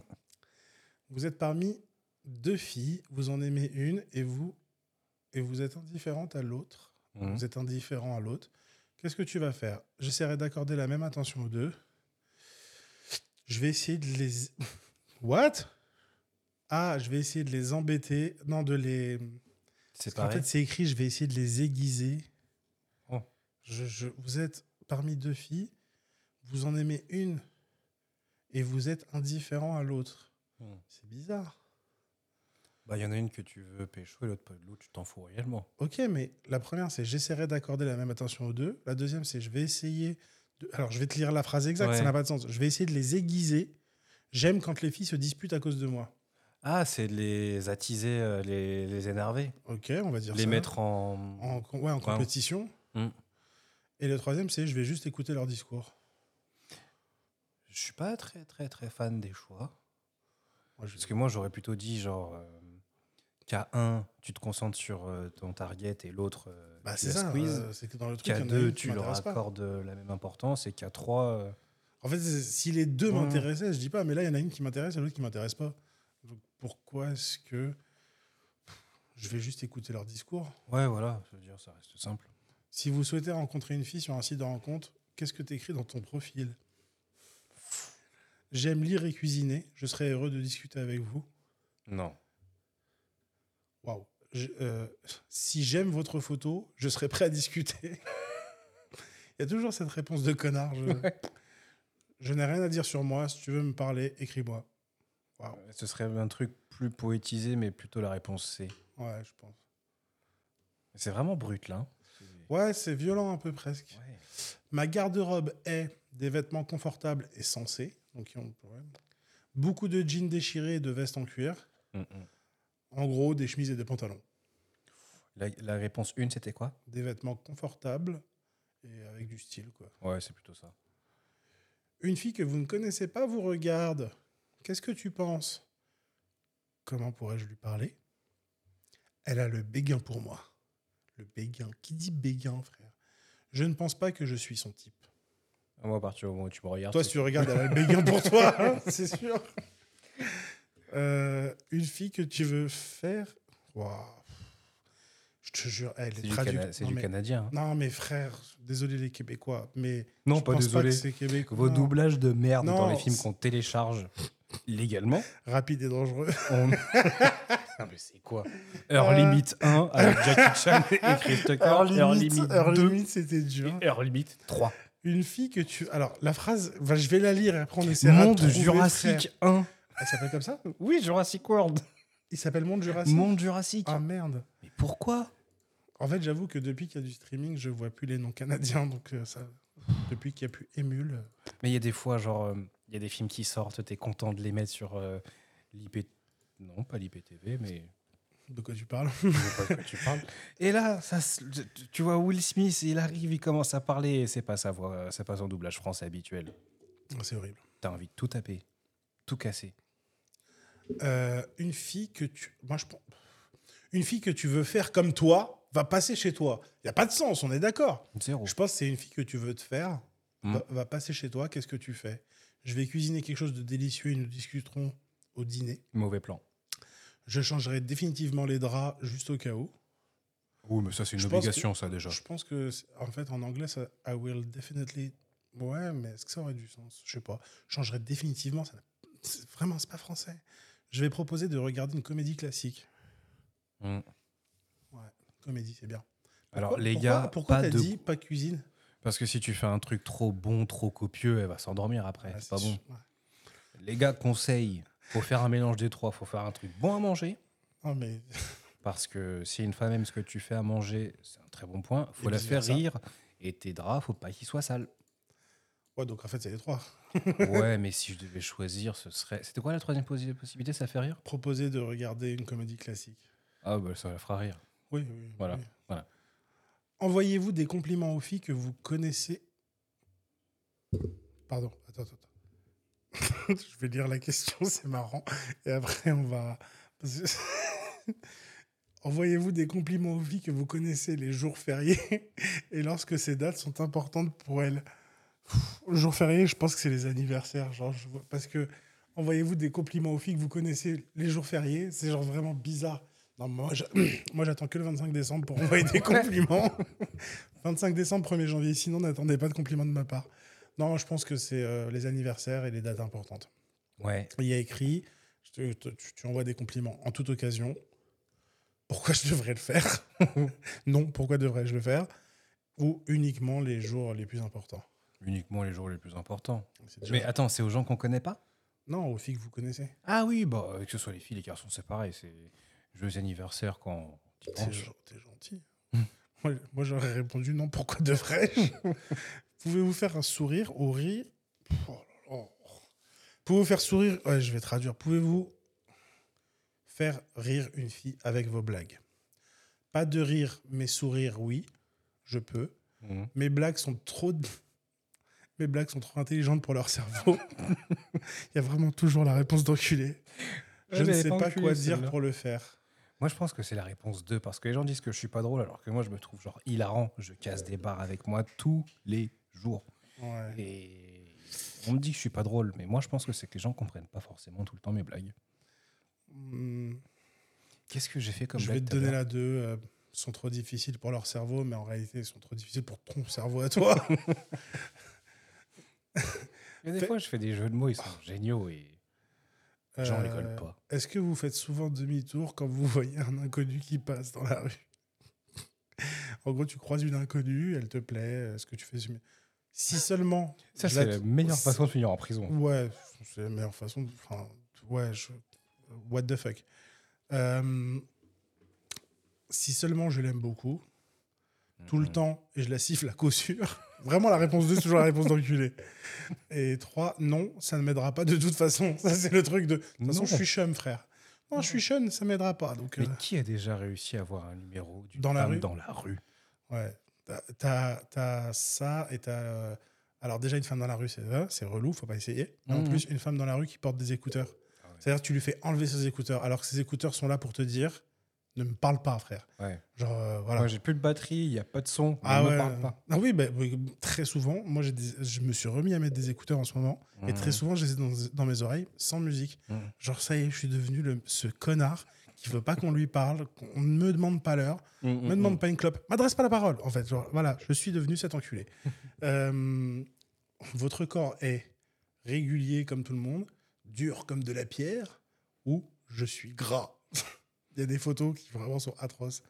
Speaker 1: Vous êtes parmi deux filles, vous en aimez une et vous et vous êtes indifférente à l'autre.
Speaker 2: Mhm.
Speaker 1: Vous êtes indifférent à l'autre. Qu'est-ce que tu vas faire? J'essaierai d'accorder la même attention aux deux. Je vais essayer de les. What? Ah, je vais essayer de les embêter. Non, de les.
Speaker 2: C'est
Speaker 1: En fait, c'est écrit, je vais essayer de les aiguiser.
Speaker 2: Oh.
Speaker 1: Je, je- vous êtes parmi deux filles, vous en aimez une et vous êtes indifférent à l'autre.
Speaker 2: Hmm.
Speaker 1: C'est bizarre.
Speaker 2: Bah, il y en a une que tu veux pécho et l'autre pas. L'autre, tu t'en fous réellement.
Speaker 1: Ok, mais la première, c'est j'essaierai d'accorder la même attention aux deux. La deuxième, c'est je vais essayer. De... Alors, je vais te lire la phrase exacte, ça n'a pas de sens. Je vais essayer de les aiguiser. J'aime quand les filles se disputent à cause de moi.
Speaker 2: Ah, c'est de les attiser, euh, les, les énerver.
Speaker 1: Ok, on va dire
Speaker 2: Les
Speaker 1: ça.
Speaker 2: mettre en.
Speaker 1: en, com- ouais, en
Speaker 2: Ouais.
Speaker 1: compétition.
Speaker 2: Hmm.
Speaker 1: Et le troisième, c'est je vais juste écouter leur discours.
Speaker 2: Je suis pas très, très, très fan des choix.
Speaker 1: Moi, je-
Speaker 2: Parce que moi, j'aurais plutôt dit genre. euh, qu'à un, tu te concentres sur euh, ton target et l'autre. euh,
Speaker 1: Bah, c'est
Speaker 2: la
Speaker 1: ça. que dans le truc, il y
Speaker 2: Qu'à
Speaker 1: en a
Speaker 2: deux,
Speaker 1: une qui
Speaker 2: tu leur accordes la même importance. Et qu'à trois. euh,
Speaker 1: En fait, si les deux
Speaker 2: Ouais.
Speaker 1: m'intéressaient, je dis pas, mais là, il y en a une qui m'intéresse et l'autre qui m'intéresse pas. Donc, pourquoi est-ce que je vais juste écouter leur discours
Speaker 2: Ouais, voilà, je veux dire, ça reste simple.
Speaker 1: Si vous souhaitez rencontrer une fille sur un site de rencontre, qu'est-ce que tu écris dans ton profil? J'aime lire et cuisiner. Je serais heureux de discuter avec vous.
Speaker 2: Non.
Speaker 1: Waouh. Euh, si j'aime votre photo, je serai prêt à discuter. Il y a toujours cette réponse de connard. Je, je n'ai rien à dire sur moi. Si tu veux me parler, écris-moi. Waouh.
Speaker 2: Ce serait un truc plus poétisé, mais plutôt la réponse C.
Speaker 1: Ouais, je pense.
Speaker 2: C'est vraiment brut, là. hein.
Speaker 1: Ouais, c'est violent un peu presque.
Speaker 2: Ouais.
Speaker 1: Ma garde-robe est des vêtements confortables et sensés. Donc, ils ont- ouais. Beaucoup de jeans déchirés et de vestes en cuir.
Speaker 2: Mm, mm.
Speaker 1: En gros, des chemises et des pantalons.
Speaker 2: La, la réponse 1, c'était quoi?
Speaker 1: Des vêtements confortables et avec du style, quoi.
Speaker 2: Ouais, c'est plutôt ça.
Speaker 1: Une fille que vous ne connaissez pas vous regarde. Qu'est-ce que tu penses? Comment pourrais-je lui parler? Elle a le béguin pour moi. Le béguin. Qui dit béguin, frère? Je ne pense pas que je suis son type.
Speaker 2: Moi, à partir du moment où tu me regardes.
Speaker 1: Toi, si tu regardes, elle a le béguin pour toi, hein, c'est sûr. Euh, une fille que tu veux faire? Waouh. Je te jure, elle est
Speaker 2: du,
Speaker 1: traduite.
Speaker 2: C'est du
Speaker 1: mais,
Speaker 2: canadien. hein.
Speaker 1: non, mais frère, désolé les Québécois, mais
Speaker 2: Non, pas
Speaker 1: pense
Speaker 2: désolé.
Speaker 1: que c'est québécois.
Speaker 2: Vos doublages de merde dans les films qu'on télécharge légalement.
Speaker 1: Rapide et dangereux.
Speaker 2: On... ah, mais c'est quoi Heure Limit 1 avec Jackie Chan et Chris Tucker. Heure Limit,
Speaker 1: Heure
Speaker 2: 2
Speaker 1: limite, c'était dur.
Speaker 2: et Heure Limit 3.
Speaker 1: Une fille que tu. Alors, la phrase, je vais la lire et après on essaiera
Speaker 2: Monde
Speaker 1: de
Speaker 2: Jurassique 1.
Speaker 1: frère. Elle s'appelle comme ça
Speaker 2: Oui, Jurassic World.
Speaker 1: Il s'appelle Monde Jurassique.
Speaker 2: Monde Jurassique.
Speaker 1: Ah merde.
Speaker 2: Mais pourquoi
Speaker 1: En fait, j'avoue que depuis qu'il y a du streaming, je vois plus les noms canadiens. Donc, euh, ça. Depuis qu'il n'y a plus Emule. euh,
Speaker 2: Mais il y a des fois, genre, euh, y a des films qui sortent, t'es content de les mettre sur euh, l'IP. Non, pas l'IPTV, mais
Speaker 1: De quoi tu parles
Speaker 2: de quoi tu parles. Et là, ça, tu- tu vois Will Smith, il arrive, il commence à parler, et c'est pas sa voix, c'est pas son doublage français habituel.
Speaker 1: Ah, C'est horrible.
Speaker 2: T'as envie de tout taper, tout casser.
Speaker 1: Euh, une fille que tu. Moi, je pense. Une fille que tu veux faire comme toi va passer chez toi. Il n'y a pas de sens, on est d'accord.
Speaker 2: Zéro.
Speaker 1: Je pense que c'est une fille que tu veux te faire,
Speaker 2: Mm.
Speaker 1: va, va passer chez toi. Qu'est-ce que tu fais? Je vais cuisiner quelque chose de délicieux et nous discuterons au dîner.
Speaker 2: Mauvais plan.
Speaker 1: Je changerai définitivement les draps juste au cas où.
Speaker 2: Oui, mais ça, c'est une
Speaker 1: Je
Speaker 2: obligation, ça, déjà.
Speaker 1: Je pense que, en fait, en anglais, ça, I will definitely. Ouais, mais est-ce que ça aurait du sens? Je sais pas. Je changerai définitivement. Ça vraiment, c'est pas français. Je vais proposer de regarder une comédie classique.
Speaker 2: Mm.
Speaker 1: Comédie, c'est bien.
Speaker 2: Alors, les
Speaker 1: pourquoi-
Speaker 2: gars,
Speaker 1: pourquoi t'as
Speaker 2: de...
Speaker 1: dit pas cuisine?
Speaker 2: Parce que si tu fais un truc trop bon, trop copieux, elle va s'endormir après.
Speaker 1: Ouais,
Speaker 2: c'est pas
Speaker 1: sûr.
Speaker 2: bon.
Speaker 1: Ouais.
Speaker 2: Les gars, conseil, faut faire un mélange des trois. Faut faire un truc bon à manger.
Speaker 1: Non, mais
Speaker 2: Parce que si une femme aime ce que tu fais à manger, c'est un très bon point. Faut
Speaker 1: Et
Speaker 2: la faire rire. Et tes draps, faut pas qu'ils soient sales.
Speaker 1: Ouais, donc en fait, c'est les trois.
Speaker 2: Ouais, mais si je devais choisir, ce serait. C'était quoi la troisième possibilité Ça fait rire?
Speaker 1: Proposer de regarder une comédie classique.
Speaker 2: Ah, bah ça la fera rire.
Speaker 1: Oui, oui.
Speaker 2: Voilà,
Speaker 1: oui.
Speaker 2: voilà.
Speaker 1: Envoyez-vous des compliments aux filles que vous connaissez? Pardon, attends, attends. Je vais lire la question, c'est marrant. Et après, on va. Envoyez-vous des compliments aux filles que vous connaissez les jours fériés et lorsque ces dates sont importantes pour elles? Le jour férié, je pense que c'est les anniversaires. Genre, parce que envoyez-vous des compliments aux filles que vous connaissez les jours fériés, c'est genre vraiment bizarre. Non, moi, j'a- moi, j'attends que le 25 décembre pour envoyer des compliments. 25 décembre, 1er janvier. Sinon, n'attendez pas de compliments de ma part. Non, je pense que c'est euh, les anniversaires et les dates importantes.
Speaker 2: Ouais.
Speaker 1: Il y a écrit, tu, tu envoies des compliments en toute occasion. Pourquoi je devrais le faire? Non, pourquoi devrais-je le faire? Ou uniquement les jours les plus importants.
Speaker 2: Uniquement les jours les plus importants. Mais attends, c'est aux gens qu'on connaît pas?
Speaker 1: Non, aux filles que vous connaissez.
Speaker 2: Ah oui, bah, que ce soit les filles, les garçons, c'est pareil. C'est joyeux anniversaire quand tu
Speaker 1: T'es
Speaker 2: penses.
Speaker 1: t'es gentil. Moi, moi, j'aurais répondu non, pourquoi devrais-je? Pouvez-vous faire un sourire au rire? Oh là là. Pouvez-vous faire sourire? Ouais, je vais traduire. Pouvez-vous faire rire une fille avec vos blagues? Pas de rire, mais sourire, oui, je peux.
Speaker 2: Mhm.
Speaker 1: Mes blagues sont trop. Mes blagues sont trop intelligentes pour leur cerveau. Il y a vraiment toujours la réponse d'enculé. Je
Speaker 2: Ouais,
Speaker 1: ne
Speaker 2: elle est
Speaker 1: sais
Speaker 2: pas
Speaker 1: quoi dire pour le faire.
Speaker 2: Moi, je pense que c'est la réponse 2 parce que les gens disent que je suis pas drôle alors que moi, je me trouve genre hilarant. Je casse des barres avec moi tous les jours.
Speaker 1: Ouais.
Speaker 2: Et on me dit que je suis pas drôle, mais moi, je pense que c'est que les gens comprennent pas forcément tout le temps mes blagues.
Speaker 1: Hmm.
Speaker 2: Qu'est-ce que j'ai fait comme
Speaker 1: je vais te donner la deux. euh, sont trop difficiles pour leur cerveau, mais en réalité, ils sont trop difficiles pour ton cerveau à toi.
Speaker 2: Et des
Speaker 1: Fais-
Speaker 2: fois, je fais des jeux de mots, ils sont géniaux et les gens
Speaker 1: Euh,
Speaker 2: pas.
Speaker 1: Est-ce que vous faites souvent demi-tour quand vous voyez un inconnu qui passe dans la rue? En gros, tu croises une inconnue, elle te plaît, est-ce que tu fais... Si seulement...
Speaker 2: Ça, c'est
Speaker 1: la-
Speaker 2: la meilleure façon de finir en prison.
Speaker 1: Ouais, c'est la meilleure façon. de- Enfin, ouais, je- what the fuck. Euh, si seulement je l'aime beaucoup, tout le
Speaker 2: Mhm.
Speaker 1: temps, et je la siffle à coup sûr. Vraiment, la réponse 2, c'est toujours la réponse d'enculé. Et 3, non, ça ne m'aidera pas de toute façon. Ça, c'est le truc de. De toute façon, je suis chum, frère. Non, je suis chum, ça m'aidera pas. Donc,
Speaker 2: Mais
Speaker 1: euh,
Speaker 2: qui a déjà réussi à avoir un numéro d'une
Speaker 1: Dans la
Speaker 2: femme
Speaker 1: rue
Speaker 2: dans la rue?
Speaker 1: Ouais. T'as- T'as t'as ça et t'as. euh, Alors, déjà, une femme dans la rue, c'est euh, c'est relou, faut pas essayer. Mais En
Speaker 2: Mhm.
Speaker 1: plus, une femme dans la rue qui porte des écouteurs.
Speaker 2: Ah ouais.
Speaker 1: C'est-à-dire que tu lui fais enlever ses écouteurs, alors que ses écouteurs sont là pour te dire ne me parle pas, frère.
Speaker 2: Ouais.
Speaker 1: Genre, euh, voilà.
Speaker 2: J'ai plus de batterie, il n'y a pas de son,
Speaker 1: Ah
Speaker 2: ne
Speaker 1: ouais.
Speaker 2: me parle pas.
Speaker 1: Ah oui, bah, oui, très souvent, moi des- je me suis remis à mettre des écouteurs en ce moment, et très
Speaker 2: Mhm.
Speaker 1: souvent je les ai dans, dans mes oreilles sans musique.
Speaker 2: Mhm.
Speaker 1: Genre ça y est, je suis devenu le, ce connard qui veut pas qu'on lui parle, qu'on ne me demande pas l'heure,
Speaker 2: Mhm,
Speaker 1: me demande pas une clope, m'adresse pas la parole en fait. Genre, voilà, je suis devenu cet enculé. Euh, votre corps est régulier comme tout le monde, dur comme de la pierre, ou je suis gras. Il y a des photos qui vraiment sont atroces.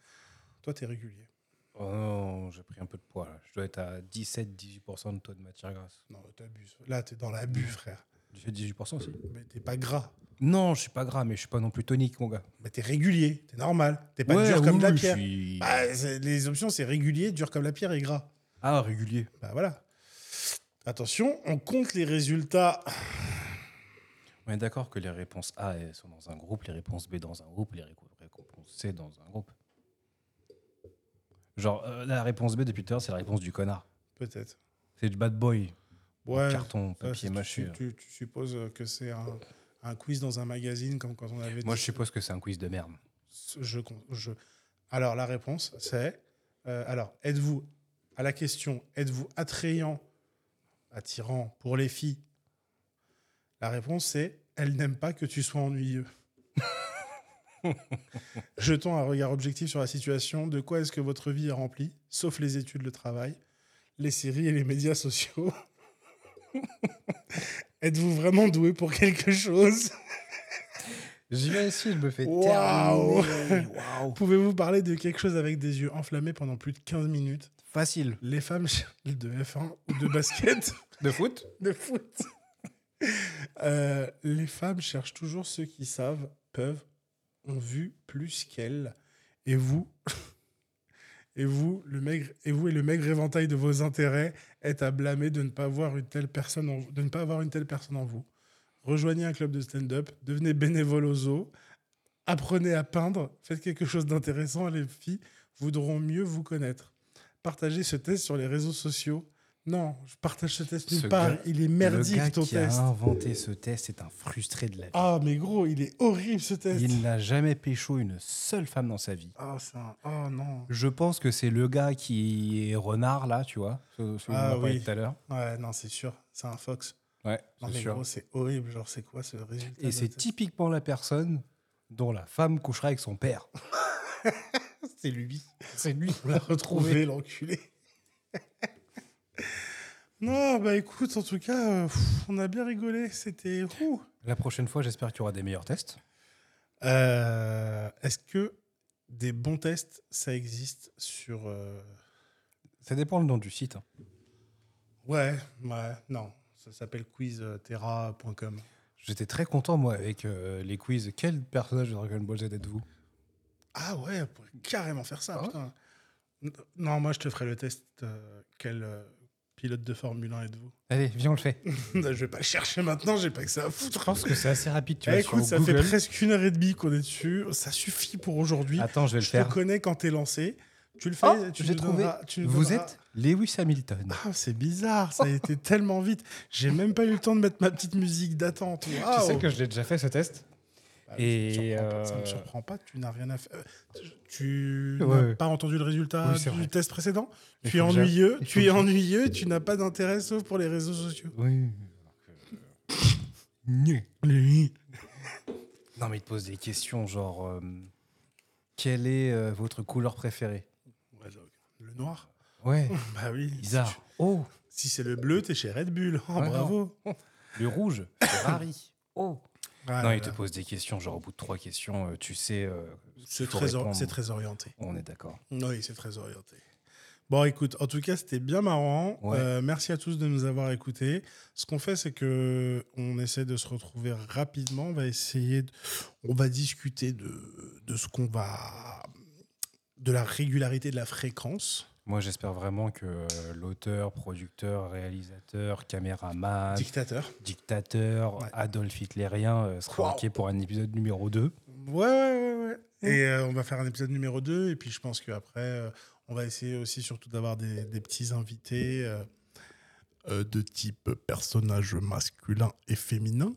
Speaker 1: Toi, tu es régulier.
Speaker 2: Oh non, j'ai pris un peu de poids. Là. Je dois être à 17-18% de taux de matière grasse.
Speaker 1: Non, t'abuses. Là, t'es dans l'abus, frère.
Speaker 2: Tu fais 18% aussi
Speaker 1: Mais t'es pas gras.
Speaker 2: Non, je suis pas gras, mais je suis pas non plus tonique, mon gars.
Speaker 1: Mais t'es régulier. T'es normal. T'es pas
Speaker 2: Ouais,
Speaker 1: dur comme la pierre.
Speaker 2: suis-
Speaker 1: Bah, les options, c'est régulier, dur comme la pierre et gras.
Speaker 2: Ah, régulier.
Speaker 1: Bah voilà. Attention, on compte les résultats.
Speaker 2: On est d'accord que les réponses A sont dans un groupe, les réponses B dans un groupe, les réponses C dans un groupe. Genre, euh, la réponse B depuis tout à l'heure, c'est la réponse du connard.
Speaker 1: Peut-être.
Speaker 2: C'est du bad boy.
Speaker 1: Ouais.
Speaker 2: Carton, papier mâché.
Speaker 1: Tu, tu- tu supposes que c'est un, un quiz dans un magazine comme quand on avait.
Speaker 2: Moi,
Speaker 1: dit-
Speaker 2: je suppose que c'est un quiz de merde.
Speaker 1: Je, je- Alors, la réponse, c'est. euh, alors, êtes-vous. À la question, êtes-vous attrayant, attirant pour les filles? La réponse, c'est. Elles n'aiment pas que tu sois ennuyeux. Jetons un regard objectif sur la situation. De quoi est-ce que votre vie est remplie Sauf les études, le travail, les séries et les médias sociaux? Êtes-vous vraiment doué pour quelque chose?
Speaker 2: J'y vais ici, je me fais
Speaker 1: Waouh.
Speaker 2: Waouh.
Speaker 1: Pouvez-vous parler de quelque chose avec des yeux enflammés pendant plus de 15 minutes?
Speaker 2: Facile.
Speaker 1: Les femmes de F1 ou de basket?
Speaker 2: De foot
Speaker 1: De foot Euh, Les femmes cherchent toujours ceux qui savent, peuvent, ont vu plus qu'elles. Et vous Et vous, le maigre, et vous et le maigre éventail de vos intérêts êtes à blâmer de ne pas avoir une telle personne en, de ne pas avoir une telle personne en vous. Rejoignez un club de stand-up, devenez bénévole au zoo, apprenez à peindre, faites quelque chose d'intéressant les filles voudront mieux vous connaître. Partagez ce test sur les réseaux sociaux. Non, je partage ce test nulle part.
Speaker 2: gars-
Speaker 1: il est
Speaker 2: Le
Speaker 1: merdique
Speaker 2: gars
Speaker 1: ton
Speaker 2: qui
Speaker 1: test.
Speaker 2: a inventé ce test est un frustré de la vie.
Speaker 1: Ah, mais gros, il est horrible ce test.
Speaker 2: Il n'a jamais pécho une seule femme dans sa vie.
Speaker 1: Ah, c'est un- Oh non.
Speaker 2: Je pense que c'est le gars qui est renard, là, tu vois, ce,
Speaker 1: Ah
Speaker 2: on
Speaker 1: oui.
Speaker 2: tout à l'heure.
Speaker 1: Ouais, non, c'est sûr. C'est un fox.
Speaker 2: Ouais,
Speaker 1: Non,
Speaker 2: c'est
Speaker 1: mais
Speaker 2: sûr.
Speaker 1: gros, c'est horrible. Genre, c'est quoi ce résultat
Speaker 2: Et c'est typiquement la personne dont la femme couchera avec son père.
Speaker 1: C'est lui.
Speaker 2: C'est lui.
Speaker 1: On l'a retrouvé, l'enculé. Non, bah écoute, en tout cas, euh, pff, on a bien rigolé. C'était. ouh.
Speaker 2: La prochaine fois, j'espère qu'il y aura des meilleurs tests.
Speaker 1: Euh, Est-ce que des bons tests, ça existe sur. euh,
Speaker 2: Ça dépend le nom du site. hein.
Speaker 1: Ouais, ouais, non. Ça s'appelle quizterra.com.
Speaker 2: J'étais très content, moi, avec euh, les quiz. Quel personnage de Dragon Ball Z êtes-vous?
Speaker 1: Ah ouais, on pourrait carrément faire ça,
Speaker 2: Ah ouais?
Speaker 1: putain. Non, moi, je te ferai le test. euh, quel euh, pilote de Formule 1 êtes-vous?
Speaker 2: Allez, viens, on le fait.
Speaker 1: Je vais pas le chercher maintenant, j'ai pas que ça à
Speaker 2: Je
Speaker 1: foutre.
Speaker 2: pense que c'est assez rapide. Tu
Speaker 1: Eh, écoute, ça fait presque une heure et demie qu'on est dessus. Ça suffit pour aujourd'hui.
Speaker 2: Attends, je vais le
Speaker 1: Je
Speaker 2: faire.
Speaker 1: te connais quand t'es lancé. Tu le fais,
Speaker 2: Oh,
Speaker 1: tu
Speaker 2: j'ai
Speaker 1: nous
Speaker 2: trouvé.
Speaker 1: donneras- tu nous
Speaker 2: Vous
Speaker 1: donneras-
Speaker 2: êtes Lewis Hamilton.
Speaker 1: Ah, c'est bizarre, ça a été tellement vite. J'ai même pas eu le temps de mettre ma petite musique d'attente.
Speaker 2: Tu sais que je l'ai déjà fait ce test
Speaker 1: Bah,
Speaker 2: et,
Speaker 1: ça me surprend pas- Ça me
Speaker 2: euh,
Speaker 1: surprend pas, tu n'as rien à faire. Tu
Speaker 2: Ouais,
Speaker 1: n'as
Speaker 2: ouais.
Speaker 1: pas entendu le résultat
Speaker 2: Oui,
Speaker 1: du
Speaker 2: vrai.
Speaker 1: test précédent? Tu es ennuyeux, tu es ennuyeux tu n'as pas d'intérêt sauf pour les réseaux sociaux.
Speaker 2: Oui.
Speaker 1: Lui.
Speaker 2: Non, mais il te pose des questions genre euh, quelle est euh, votre couleur préférée?
Speaker 1: Le noir?
Speaker 2: Ouais,
Speaker 1: Bah oui.
Speaker 2: bizarre. Oh,
Speaker 1: Si c'est le bleu, t'es chez Red Bull. Oh,
Speaker 2: Ouais,
Speaker 1: bravo.
Speaker 2: le rouge, Ferrari. Oh.
Speaker 1: Ah
Speaker 2: non, il te pose des questions genre au bout de trois questions, euh, tu sais. euh,
Speaker 1: C'est très, or- orienté.
Speaker 2: On est d'accord.
Speaker 1: Oui, c'est très orienté. Bon, écoute, en tout cas, c'était bien marrant.
Speaker 2: Ouais.
Speaker 1: Euh, merci à tous de nous avoir écoutés. Ce qu'on fait, c'est que on essaie de se retrouver rapidement. On va essayer, de- on va discuter de, de ce qu'on va, de la régularité de la fréquence.
Speaker 2: Moi, j'espère vraiment que euh, l'auteur, producteur, réalisateur, caméraman,
Speaker 1: Dictateur.
Speaker 2: dictateur,
Speaker 1: Ouais.
Speaker 2: Adolf Hitlérien euh, sera
Speaker 1: Wow.
Speaker 2: OK pour un épisode numéro 2.
Speaker 1: Ouais, ouais, ouais, ouais. Et euh, on va faire un épisode numéro 2. Et puis, je pense qu'après, euh, on va essayer aussi surtout d'avoir des, des petits invités de type personnage masculin et féminin.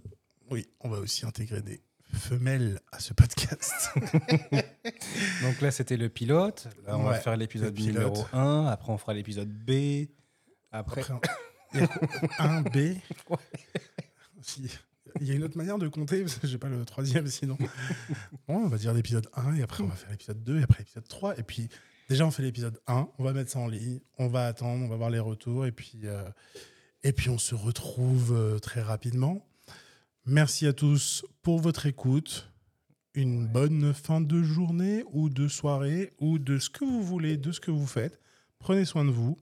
Speaker 1: Oui, on va aussi intégrer des femelles à ce podcast.
Speaker 2: Donc là, c'était le pilote. Là, on va faire l'épisode numéro 1. Après, on fera l'épisode B. Après,
Speaker 1: Après, il y a quoi un B. Si- Il y a une autre manière de compter, parce que j'ai pas le troisième sinon. Bon, on va dire l'épisode 1, et après on va faire l'épisode 2, et après l'épisode 3. Et puis, déjà, on fait l'épisode 1, on va mettre ça en ligne, on va attendre, on va voir les retours, et puis, euh, et puis on se retrouve euh, très rapidement. Merci à tous pour votre écoute. Une bonne fin de journée ou de soirée ou de ce que vous voulez, de ce que vous faites. Prenez soin de vous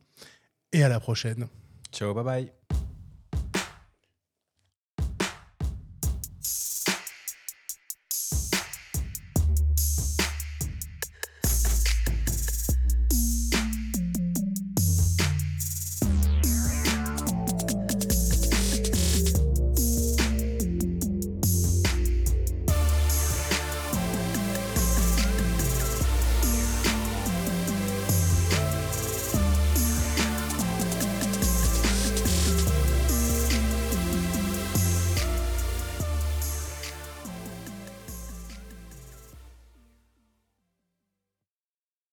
Speaker 1: et à la prochaine.
Speaker 2: ciao, bye bye.